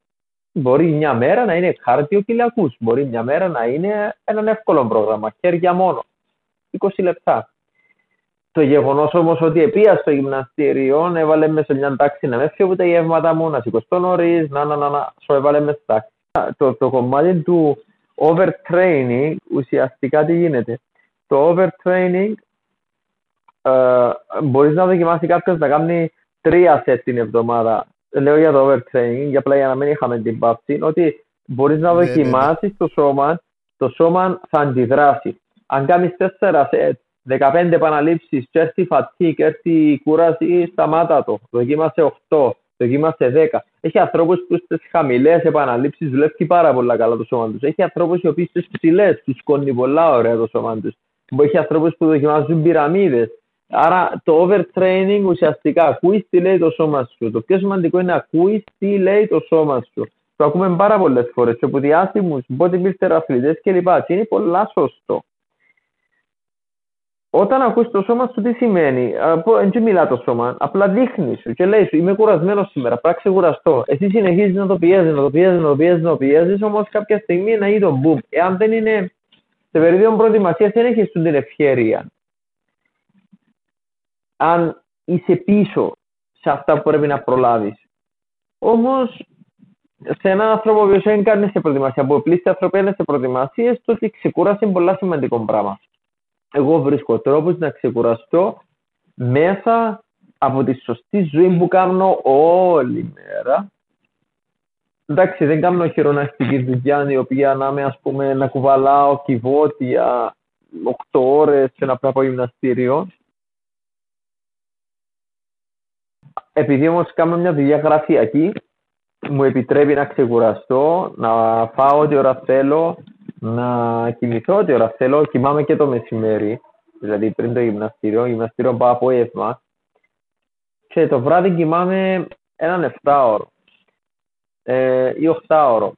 Μπορεί μια μέρα να είναι χάρτιο κυλιακούς. Μπορεί μια μέρα να είναι ένα εύκολο πρόγραμμα, χέρια μόνο. 20 λεπτά. Το γεγονός όμως ότι επία στο γυμναστήριο έβαλε μες σε μια τάξη να με φύγω τα γεύματα μου, να σηκωστώ νωρίς, να, να, να, να, σου έβαλε μες τάξη. Το, το κομμάτι του overtraining ουσιαστικά τι γίνεται; Το overtraining ε, μπορείς να δοκιμάσεις κάποιος να κάνει τρία σετ την εβδομάδα λέω για το overtraining, για απλά για να μην είχαμε την πάυση, ότι μπορείς να δοκιμάσει ναι, ναι, ναι. το σώμα, το σώμα θα αντιδράσει. Αν κάνεις 4 σετ, 15 επαναλήψεις, και έρθει φατίκ, έρθει κούραση, σταμάτα το. Δοκίμασε 8, δοκίμασε 10. Έχει ανθρώπους που στις χαμηλές επαναλήψεις δουλεύει πάρα πολύ καλά το σώμα τους. Έχει ανθρώπους οι οποίοι στις ψηλές τους σκόνει πολλά ωραία το σώμα τους. Έχει ανθρώπους που δοκιμάζουν πυραμίδες. Άρα το overtraining ουσιαστικά ακούεις τι λέει το σώμα σου. Το πιο σημαντικό είναι να ακούεις τι λέει το σώμα σου. Το ακούμε πάρα πολλές φορές και από διάσημους bodybuilder αθλητές κλπ. Και είναι πολλά σωστό. Όταν ακούς το σώμα σου, τι σημαίνει; Δεν μιλά το σώμα, απλά δείχνει σου και λέει σου: Είμαι κουρασμένος σήμερα, πρέπει να ξεκουραστώ. Εσύ συνεχίζεις να το πιέζεις, να το πιέζεις, να το πιέζεις, να το πιέζεις, όμως κάποια στιγμή να γίνει το boom. Εάν δεν είναι σε περίοδο προετοιμασίας, δεν έχεις την ευχαίρεια αν είσαι πίσω σε αυτά που πρέπει να προλάβεις. Όμως, σε έναν άνθρωπο που δεν κάνει σε προετοιμασία, που πλήσει άνθρωποι είναι σε προετοιμασίες, το ότι ξεκούρασε είναι πολύ σημαντικό πράγμα. Εγώ βρίσκω τρόπους να ξεκουραστώ μέσα από τη σωστή ζωή που κάνω όλη μέρα εντάξει, δεν κάνω χειρονακτική δουλειά η οποία να με, ας πούμε, να κουβαλάω κυβότια 8 ώρες και να πρέπει να πάω γυμναστήριο. Επειδή όμως κάνω μια δουλειά γραφειακή, μου επιτρέπει να ξεκουραστώ, να φάω ό,τι ώρα θέλω, να κοιμηθώ ό,τι ώρα θέλω. Κοιμάμαι και το μεσημέρι, δηλαδή πριν το γυμναστήριο. Γυμναστήριο πάω απόγευμα. Και το βράδυ κοιμάμαι έναν 7 ώρο ε, ή 8 ώρο.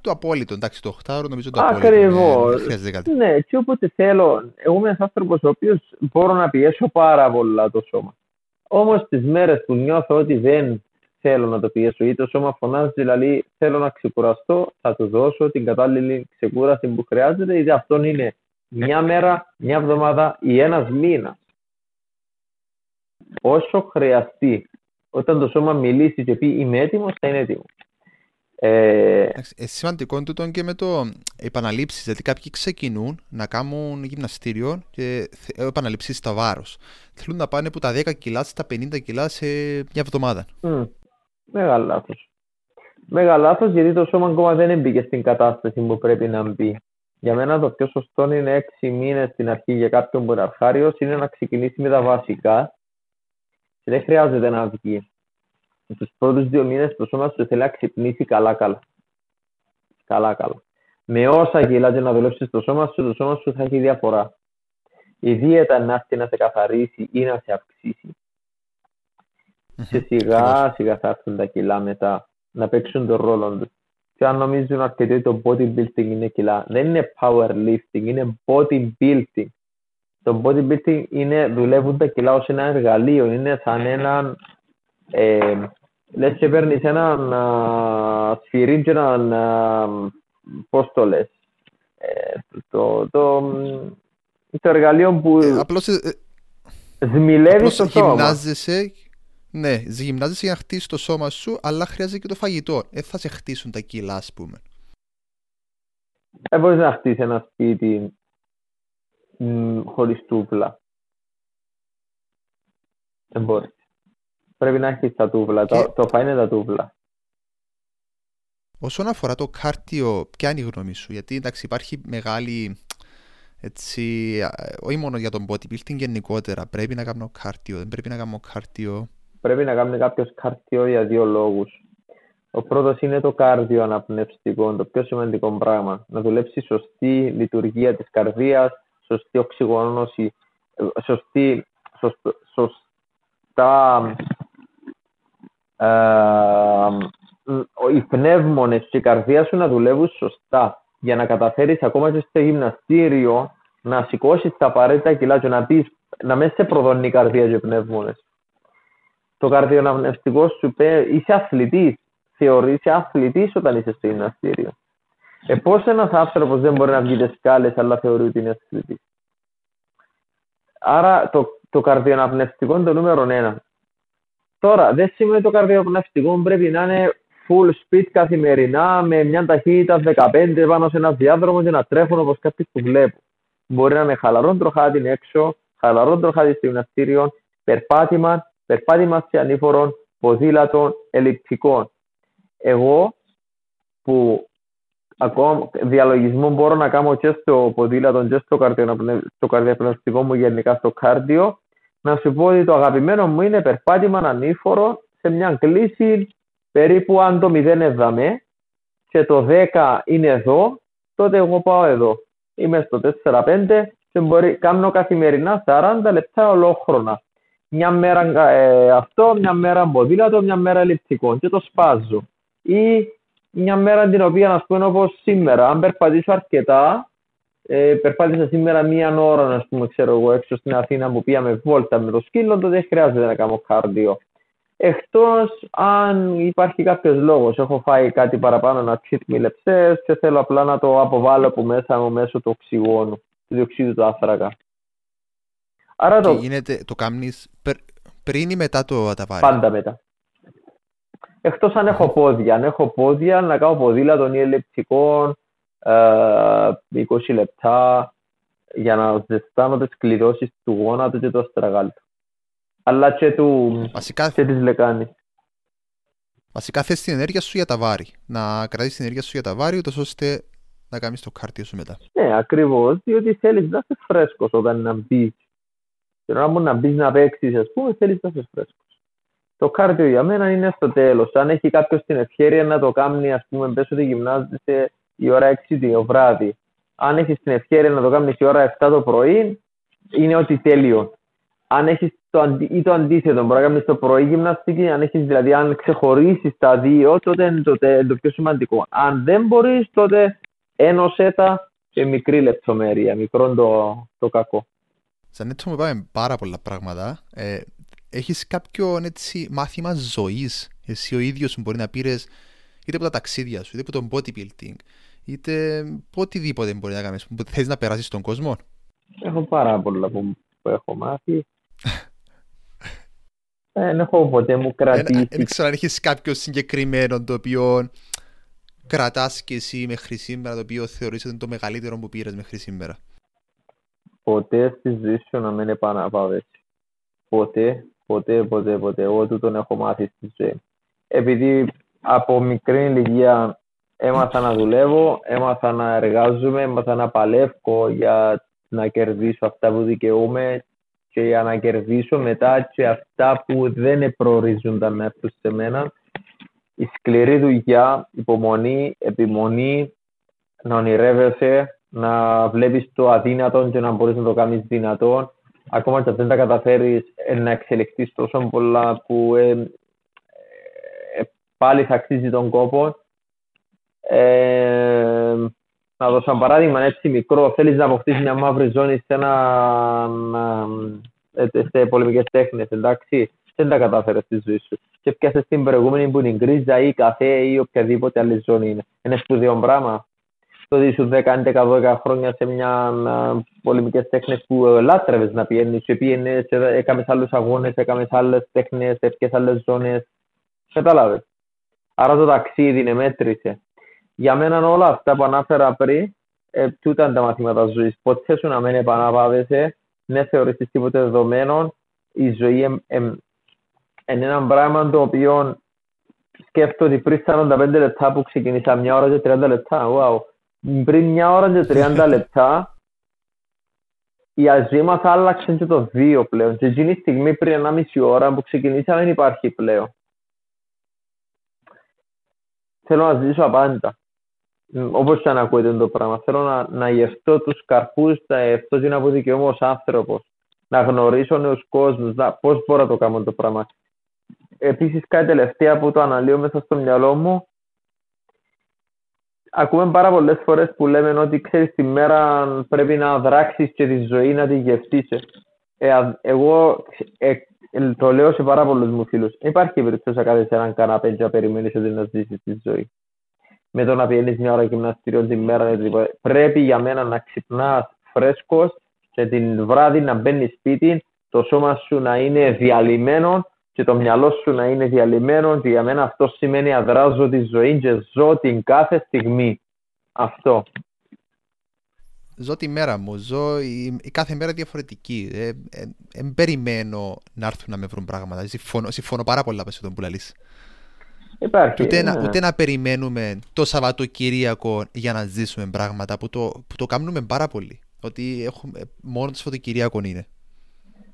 Το απόλυτο, εντάξει, το 8 ώρο νομίζω το απόλυτο. Ακριβώς. Ναι, και όποτε θέλω. Εγώ είμαι ένας άνθρωπος ο οποίος μπορώ να πιέσω πάρα πολλά το σώμα. Όμως τι μέρες που νιώθω ότι δεν θέλω να το πιέσω ή το σώμα φωνάζει, δηλαδή θέλω να ξεκουραστώ, θα του δώσω την κατάλληλη ξεκούραση που χρειάζεται, γιατί αυτό είναι μια μέρα, μια εβδομάδα ή ένας μήνας. Όσο χρειαστεί. Όταν το σώμα μιλήσει και πει είμαι έτοιμος, θα είναι έτοιμος. Ε, ε, σημαντικό τούτο και με το επαναλήψεις, δηλαδή κάποιοι ξεκινούν να κάνουν γυμναστήριο και ε, επαναλήψεις στα βάρος. Θέλουν να πάνε από τα 10 κιλά στα 50 κιλά σε μια εβδομάδα. Mm. Μεγάλο λάθος. Μεγάλο λάθος γιατί το σώμα ακόμα δεν μπήκε στην κατάσταση που πρέπει να μπει. Για μένα το πιο σωστό είναι 6 μήνες στην αρχή για κάποιον που είναι αρχάριος είναι να ξεκινήσει με τα βασικά και δεν χρειάζεται να βγει. Στου πρώτους δύο μήνες το σώμα σου θέλει να ξυπνήσει καλά-καλά. Καλά-καλά. Με όσα κιλά και να δουλέψεις το σώμα σου, το σώμα σου θα έχει διαφορά. Η δίαιτα να έρθει να σε καθαρίσει ή να σε αυξήσει. Και σιγά σιγά θα έρθουν τα κιλά μετά να παίξουν τον ρόλο τους. Και αν νομίζουν αρκετοί το bodybuilding είναι κιλά, δεν είναι powerlifting, είναι bodybuilding. Το bodybuilding είναι, δουλεύουν τα κιλά ως ένα εργαλείο, είναι σαν έναν ε, λες και παίρνεις έναν σφυρί και έναν, πώς το λες, ε, το, το, το εργαλείο που ε, απλώς, ε, σμιλεύει το σώμα. Γυμνάζεσαι, ναι, γυμνάζεσαι για να χτίσει το σώμα σου, αλλά χρειάζεται και το φαγητό. Δεν θα σε χτίσουν τα κιλά, ας πούμε. Δεν μπορείς να χτίσεις ένα σπίτι χωρίς τούβλα. Δεν μπορείς πρέπει να έχεις τα τούβλα. Και... Το, το φα είναι τα τούβλα. Όσον αφορά το κάρτιο, ποια είναι η γνώμη σου, γιατί εντάξει υπάρχει μεγάλη, έτσι, όχι μόνο για τον bodybuilding γενικότερα, πρέπει να κάνω κάρτιο, δεν πρέπει να κάνω κάρτιο. Πρέπει να κάνει κάποιος κάρτιο για δύο λόγους. Ο πρώτος είναι το κάρδιο αναπνευστικό, το πιο σημαντικό πράγμα. Να δουλέψει σωστή λειτουργία της καρδίας, σωστή οξυγόνωση, σωστή, σωστά οι πνεύμονες και η καρδία σου να δουλεύουν σωστά για να καταφέρεις ακόμα και στο γυμναστήριο να σηκώσεις τα απαραίτητα κιλά και να πεις να μέσα σε προδώνει η καρδία και οι πνεύμονες. Το καρδιοναυνευτικό σου πει είσαι αθλητής. Θεωρείσαι αθλητής όταν είσαι στο γυμναστήριο. Ε, πώς ένας άνθρωπος δεν μπορεί να βγει τις σκάλες αλλά θεωρεί ότι είναι αθλητής. Άρα το, το καρδιοναυνευτικό είναι το νούμερο ένα. Τώρα, δεν σημαίνει ότι το καρδιοπνευστικό πρέπει να είναι full speed καθημερινά με μια ταχύτητα 15 πάνω σε ένας διάδρομος και να τρέχουν όπως κάποιοι που βλέπω. Μπορεί να είναι χαλαρό τροχάτι έξω, χαλαρό τροχάτι στο γυμναστήριο, περπάτημα, περπάτημα σε ανήφορων, ποδήλατων, ελλειπτικών. Εγώ που ακόμα διαλογισμό μπορώ να κάνω και στο ποδήλατο και στο καρδιοπνευστικό μου γενικά στο κάρδιο, να σου πω ότι το αγαπημένο μου είναι περπάτημα ανήφορο σε μια κλίση περίπου αν το 0 εδαμε και το 10 είναι εδώ, τότε εγώ πάω εδώ. Είμαι στο 4-5 και μπορεί, κάνω καθημερινά 40 λεπτά ολόχρονα. Μια μέρα ε, αυτό, μια μέρα ποδήλατο, μια μέρα ελλειπτικό και το σπάζω. Ή μια μέρα την οποία, ας πούμε, όπως σήμερα, αν περπατήσω αρκετά, ε, περπάτησα σήμερα μία ώρα, ας πούμε, ξέρω εγώ, έξω στην Αθήνα που πήγαμε βόλτα με το σκύλο, τότε δεν χρειάζεται να κάνω κάρδιο. Εκτός αν υπάρχει κάποιος λόγος. Έχω φάει κάτι παραπάνω να cheat me και θέλω απλά να το αποβάλω από μέσα μου μέσω του οξυγόνου, του διοξείδου του άνθρακα. Άρα το... γίνεται, το κάνεις πριν ή μετά το αταβάρι; Πάντα μετά. Εκτός αν έχω πόδια. Αν έχω πόδια, να κάνω ποδήλατο ή ελεπτικών, 20 ε, λεπτά για να ζεστάνω τις κλειδώσεις του γόνατου και του αστραγάλου. Αλλά και, του, Βασικά... και της λεκάνης. Βασικά θες την ενέργεια σου για τα βάρη. Να κρατήσεις την ενέργεια σου για τα βάρη, ούτως ώστε να κάνεις το κάρτιο σου μετά. Ναι, ακριβώς, διότι θέλεις να είσαι φρέσκος όταν να μπεις. Και να να μπεις να παίξεις, ας πούμε, θέλεις να είσαι φρέσκος. Το κάρτιο για μένα είναι στο τέλος. Αν έχει κάποιος την ευκαιρία να το κάνει, ας πούμε, πες ότι γυμνάζεσαι η ώρα 6 το βράδυ. Αν έχεις την ευκαιρία να το κάνεις η ώρα 7 το πρωί, είναι ότι τέλειο. Αν έχεις το, αντι... ή το αντίθετο, μπορεί να κάνεις το πρωί γυμναστική, αν έχεις δηλαδή, αν ξεχωρίσεις τα δύο, τότε είναι το, το πιο σημαντικό. Αν δεν μπορείς, τότε ένωσε τα σε μικρή λεπτομέρεια, μικρό το, το κακό. Σαν έτσι μου είπαμε πάρα πολλά πράγματα. Ε, έχεις κάποιο έτσι, μάθημα ζωής, εσύ ο ίδιος μπορεί να πήρες είτε από τα ταξίδια σου, είτε από το bodybuilding, είτε οτιδήποτε μπορεί να κάνεις, που θες να περάσεις στον κόσμο. Έχω πάρα πολλά που, που έχω μάθει. Δεν έχω ποτέ μου κρατήσει. Δεν ξέρω αν έχεις κάποιο συγκεκριμένο το οποίο κρατάς και εσύ μέχρι σήμερα, το οποίο θεωρείς ότι είναι το μεγαλύτερο που πήρες μέχρι σήμερα. Ποτέ στη ζωή σου να μην επαναπάβεσαι. Ποτέ, ποτέ, ποτέ, ποτέ. Εγώ τον έχω μάθει στη ζωή. Επειδή από μικρή ηλικία έμαθα να δουλεύω, έμαθα να εργάζομαι, έμαθα να παλεύω για να κερδίσω αυτά που δικαιούμαι και για να κερδίσω μετά και αυτά που δεν προορίζονταν να έρθουν σε μένα. Η σκληρή δουλειά, υπομονή, επιμονή, να ονειρεύεσαι, να βλέπεις το αδύνατο και να μπορείς να το κάνεις δυνατό. Ακόμα και αν δεν τα καταφέρεις ε, να εξελιχθείς τόσο πολλά που ε, ε, πάλι θα αξίζει τον κόπο. Ε, να δώσω ένα παράδειγμα έτσι μικρό, θέλεις να αποκτήσεις μια μαύρη ζώνη σε, ένα, ε, σε πολεμικές τέχνες, εντάξει, δεν τα κατάφερες στη ζωή σου. Και πιάσες την προηγούμενη που είναι η γκρίζα ή καφέ ή οποιαδήποτε άλλη ζώνη είναι. Είναι σπουδαίο πράγμα. Το ότι σου 10-12 χρόνια σε μια πολεμικές τέχνες που λάτρευες να πιένεις και πιένες, έκαμες άλλους αγώνες, έκαμες άλλες τέχνες, έφυγες άλλες ζώνες. Κατάλαβες. Άρα το ταξίδι είναι μέτρησε για μένα όλα αυτά που ανάφερα πριν, ε, τούτα είναι τα μαθήματα ζωής. Ποτέ σου να μην επαναπάβεσαι, δεν θεωρήσει τίποτε δεδομένο. Η ζωή είναι ένα πράγμα το οποίο σκέφτομαι ότι πριν 45 λεπτά που ξεκινήσα μια ώρα και 30 λεπτά, wow. πριν μια ώρα και 30 λεπτά, η ζωή μας άλλαξε και το δύο πλέον. Και εκείνη τη στιγμή πριν 1,5 ώρα που ξεκινήσα δεν υπάρχει πλέον. Θέλω να ζήσω απάντα όπως και αν ακούετε το πράγμα, θέλω να, να γευτώ τους καρπούς, να γευτώ την από δικαιώμα ως άνθρωπος, να γνωρίσω νέους κόσμους, να, πώς μπορώ να το κάνω το πράγμα. Επίσης κάτι τελευταία που το αναλύω μέσα στο μυαλό μου, ακούμε πάρα πολλές φορές που λέμε ότι ξέρεις τη μέρα πρέπει να δράξεις και τη ζωή να τη γευτείς. Ε, εγώ ε, το λέω σε πάρα πολλούς μου φίλους. Υπάρχει περίπτωση να κάθεσαι έναν καναπέ και να περιμένεις ότι να ζήσεις τη ζωή με το να πηγαίνεις μια ώρα γυμναστήριο την μέρα. Πρέπει για μένα να ξυπνάς φρέσκος και την βράδυ να μπαίνεις σπίτι, το σώμα σου να είναι διαλυμένο και το μυαλό σου να είναι διαλυμένο και για μένα αυτό σημαίνει αδράζω τη ζωή και ζω την κάθε στιγμή. Αυτό. Ζω τη μέρα μου, ζω η, η κάθε μέρα διαφορετική. Δεν ε, ε, περιμένω να έρθουν να με βρουν πράγματα. Συμφωνώ, συμφωνώ πάρα πολλά με τον που λαλείς. Υπάρχει. Ούτε, ναι. να, ούτε να περιμένουμε το Σαββατοκυριακό για να ζήσουμε πράγματα που το, που το κάνουμε πάρα πολύ. Ότι έχουμε, μόνο το Σαββατοκυριακό είναι.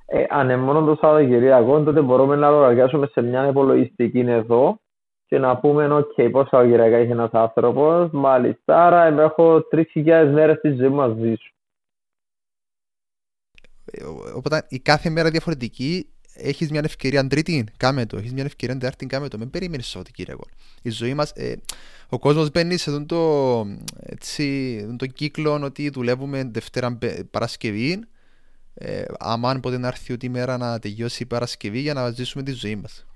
Ε, αν είναι μόνο το Σαββατοκυριακό, τότε μπορούμε να λογαριάσουμε σε μια υπολογιστική εδώ και να πούμε, OK, πόσα Σαββατοκυριακά έχει ένας άνθρωπος, μάλιστα, άρα έχω 3.000 μέρες τη ζωή μαζί σου. Ε, οπότε η κάθε μέρα διαφορετική έχεις μια ευκαιρία τρίτη, κάμε το. Έχεις μια ευκαιρία τετάρτη, κάμε το. Μην περιμένει Σαββατοκύριακο. Η ζωή μας, ε, ο κόσμος μπαίνει σε τον το, έτσι, το κύκλο ότι δουλεύουμε Δευτέρα Παρασκευή. Ε, άμα ποτέ να έρθει ότι η μέρα να τελειώσει η Παρασκευή για να ζήσουμε τη ζωή μας.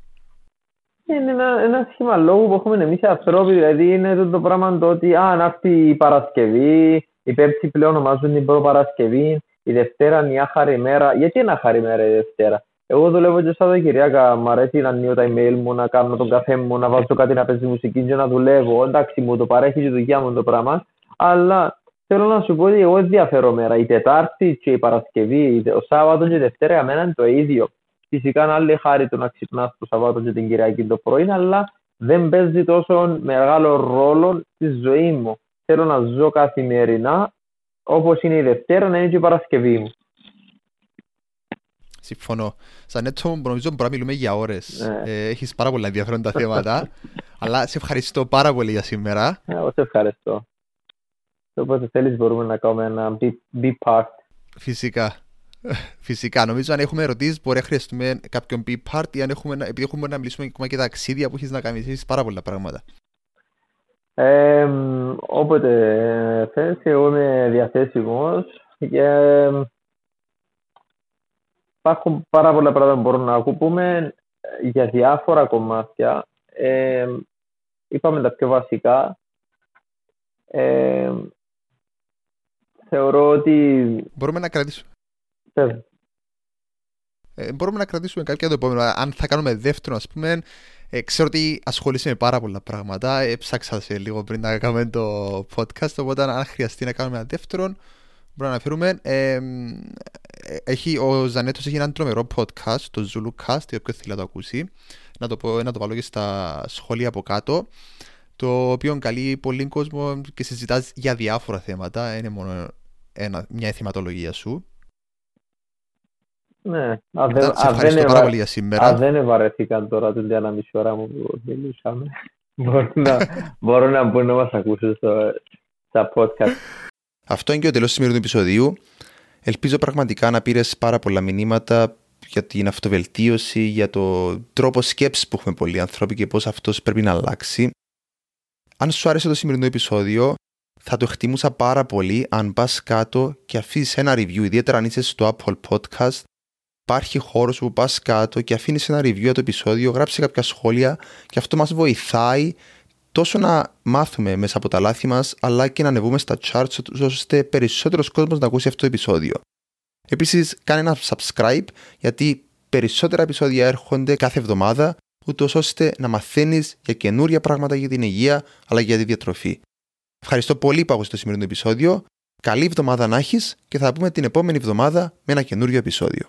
Είναι ένα, ένα σχήμα λόγου που έχουμε εμείς οι ανθρώποι. Δηλαδή είναι το, το πράγμα το ότι αν έρθει η Παρασκευή, η Πέμπτη πλέον ονομάζουν την Παρασκευή, η Δευτέρα είναι η άχαρη μέρα. Γιατί είναι άχαρη μέρα η Δευτέρα; Εγώ δουλεύω και Σαββατοκυριακά. Μ' αρέσει να ανοίγω τα email μου, να κάνω τον καφέ μου, να βάζω κάτι να παίζει μουσική και να δουλεύω. Εντάξει, μου το παρέχει η δουλειά μου το πράγμα. Αλλά θέλω να σου πω ότι εγώ ενδιαφέρω μέρα. Η Τετάρτη και η Παρασκευή, ο Σάββατο και η Δευτέρα για μένα είναι το ίδιο. Φυσικά είναι άλλη χάρη το να ξυπνάς το Σαββάτο και την Κυριακή το πρωί, αλλά δεν παίζει τόσο μεγάλο ρόλο στη ζωή μου. Θέλω να ζω καθημερινά όπως είναι η Δευτέρα να είναι και η Παρασκευή μου. Συμφωνώ. Σαν έτσι νομίζω μπορούμε να μιλούμε για ώρες. Ναι. Ε, έχεις πάρα πολλά ενδιαφέροντα θέματα. αλλά σε ευχαριστώ πάρα πολύ για σήμερα. Ε, εγώ σε ευχαριστώ. Οπότε θέλεις μπορούμε να κάνουμε ένα be part. Φυσικά. Φυσικά. Νομίζω αν έχουμε ερωτήσεις μπορεί να χρειαστούμε κάποιον be part ή αν έχουμε, επειδή έχουμε να μιλήσουμε ακόμα και τα αξίδια που έχεις να κάνεις πάρα πολλά πράγματα. Ε, όποτε θες, εγώ είμαι διαθέσιμος και υπάρχουν πάρα πολλά πράγματα που μπορούμε να πούμε για διάφορα κομμάτια. Ε, είπαμε τα πιο βασικά. Ε, θεωρώ ότι... Μπορούμε να κρατήσουμε. Ε, μπορούμε να κρατήσουμε κάποια το επόμενο. Αν θα κάνουμε δεύτερο, ας πούμε, ε, ξέρω ότι ασχολείσαι με πάρα πολλά πράγματα. Έψαξα σε λίγο πριν να κάνουμε το podcast. Οπότε, αν χρειαστεί να κάνουμε ένα δεύτερο, μπορούμε να αναφέρουμε. Ε, έχει, ο Ζανέτος έχει ένα τρομερό podcast, το Zulucast, όποιο θέλει να το ακούσει. Να το, πω, να το βάλω και στα σχόλια από κάτω. Το οποίο καλεί πολύ κόσμο και συζητάς για διάφορα θέματα. Είναι μόνο ένα, μια εθιματολογία σου. Ναι, αν δεν, αν δεν, πάρα πολύ για σήμερα. Αν δεν ευαρεθήκαν τώρα την ένα μισή ώρα μου που μιλούσαμε, μπορούν να, μπορούν να μπουν να μας ακούσουν στο, στα podcast. Αυτό είναι και ο τέλος του σημερινού επεισοδίου. Ελπίζω πραγματικά να πήρες πάρα πολλά μηνύματα για την αυτοβελτίωση, για το τρόπο σκέψης που έχουμε πολλοί άνθρωποι και πώς αυτός πρέπει να αλλάξει. Αν σου άρεσε το σημερινό επεισόδιο, θα το εκτιμούσα πάρα πολύ αν πας κάτω και αφήσει ένα review, ιδιαίτερα αν είσαι στο Apple Podcast. Υπάρχει χώρος που πας κάτω και αφήνεις ένα review για το επεισόδιο, γράψει κάποια σχόλια και αυτό μας βοηθάει τόσο να μάθουμε μέσα από τα λάθη μας, αλλά και να ανεβούμε στα charts ώστε περισσότερος κόσμος να ακούσει αυτό το επεισόδιο. Επίσης, κάνε ένα subscribe γιατί περισσότερα επεισόδια έρχονται κάθε εβδομάδα, ούτως ώστε να μαθαίνεις για καινούρια πράγματα για την υγεία αλλά και για τη διατροφή. Ευχαριστώ πολύ που άκουσες το σημερινό επεισόδιο. Καλή εβδομάδα να έχεις και θα πούμε την επόμενη εβδομάδα με ένα καινούριο επεισόδιο.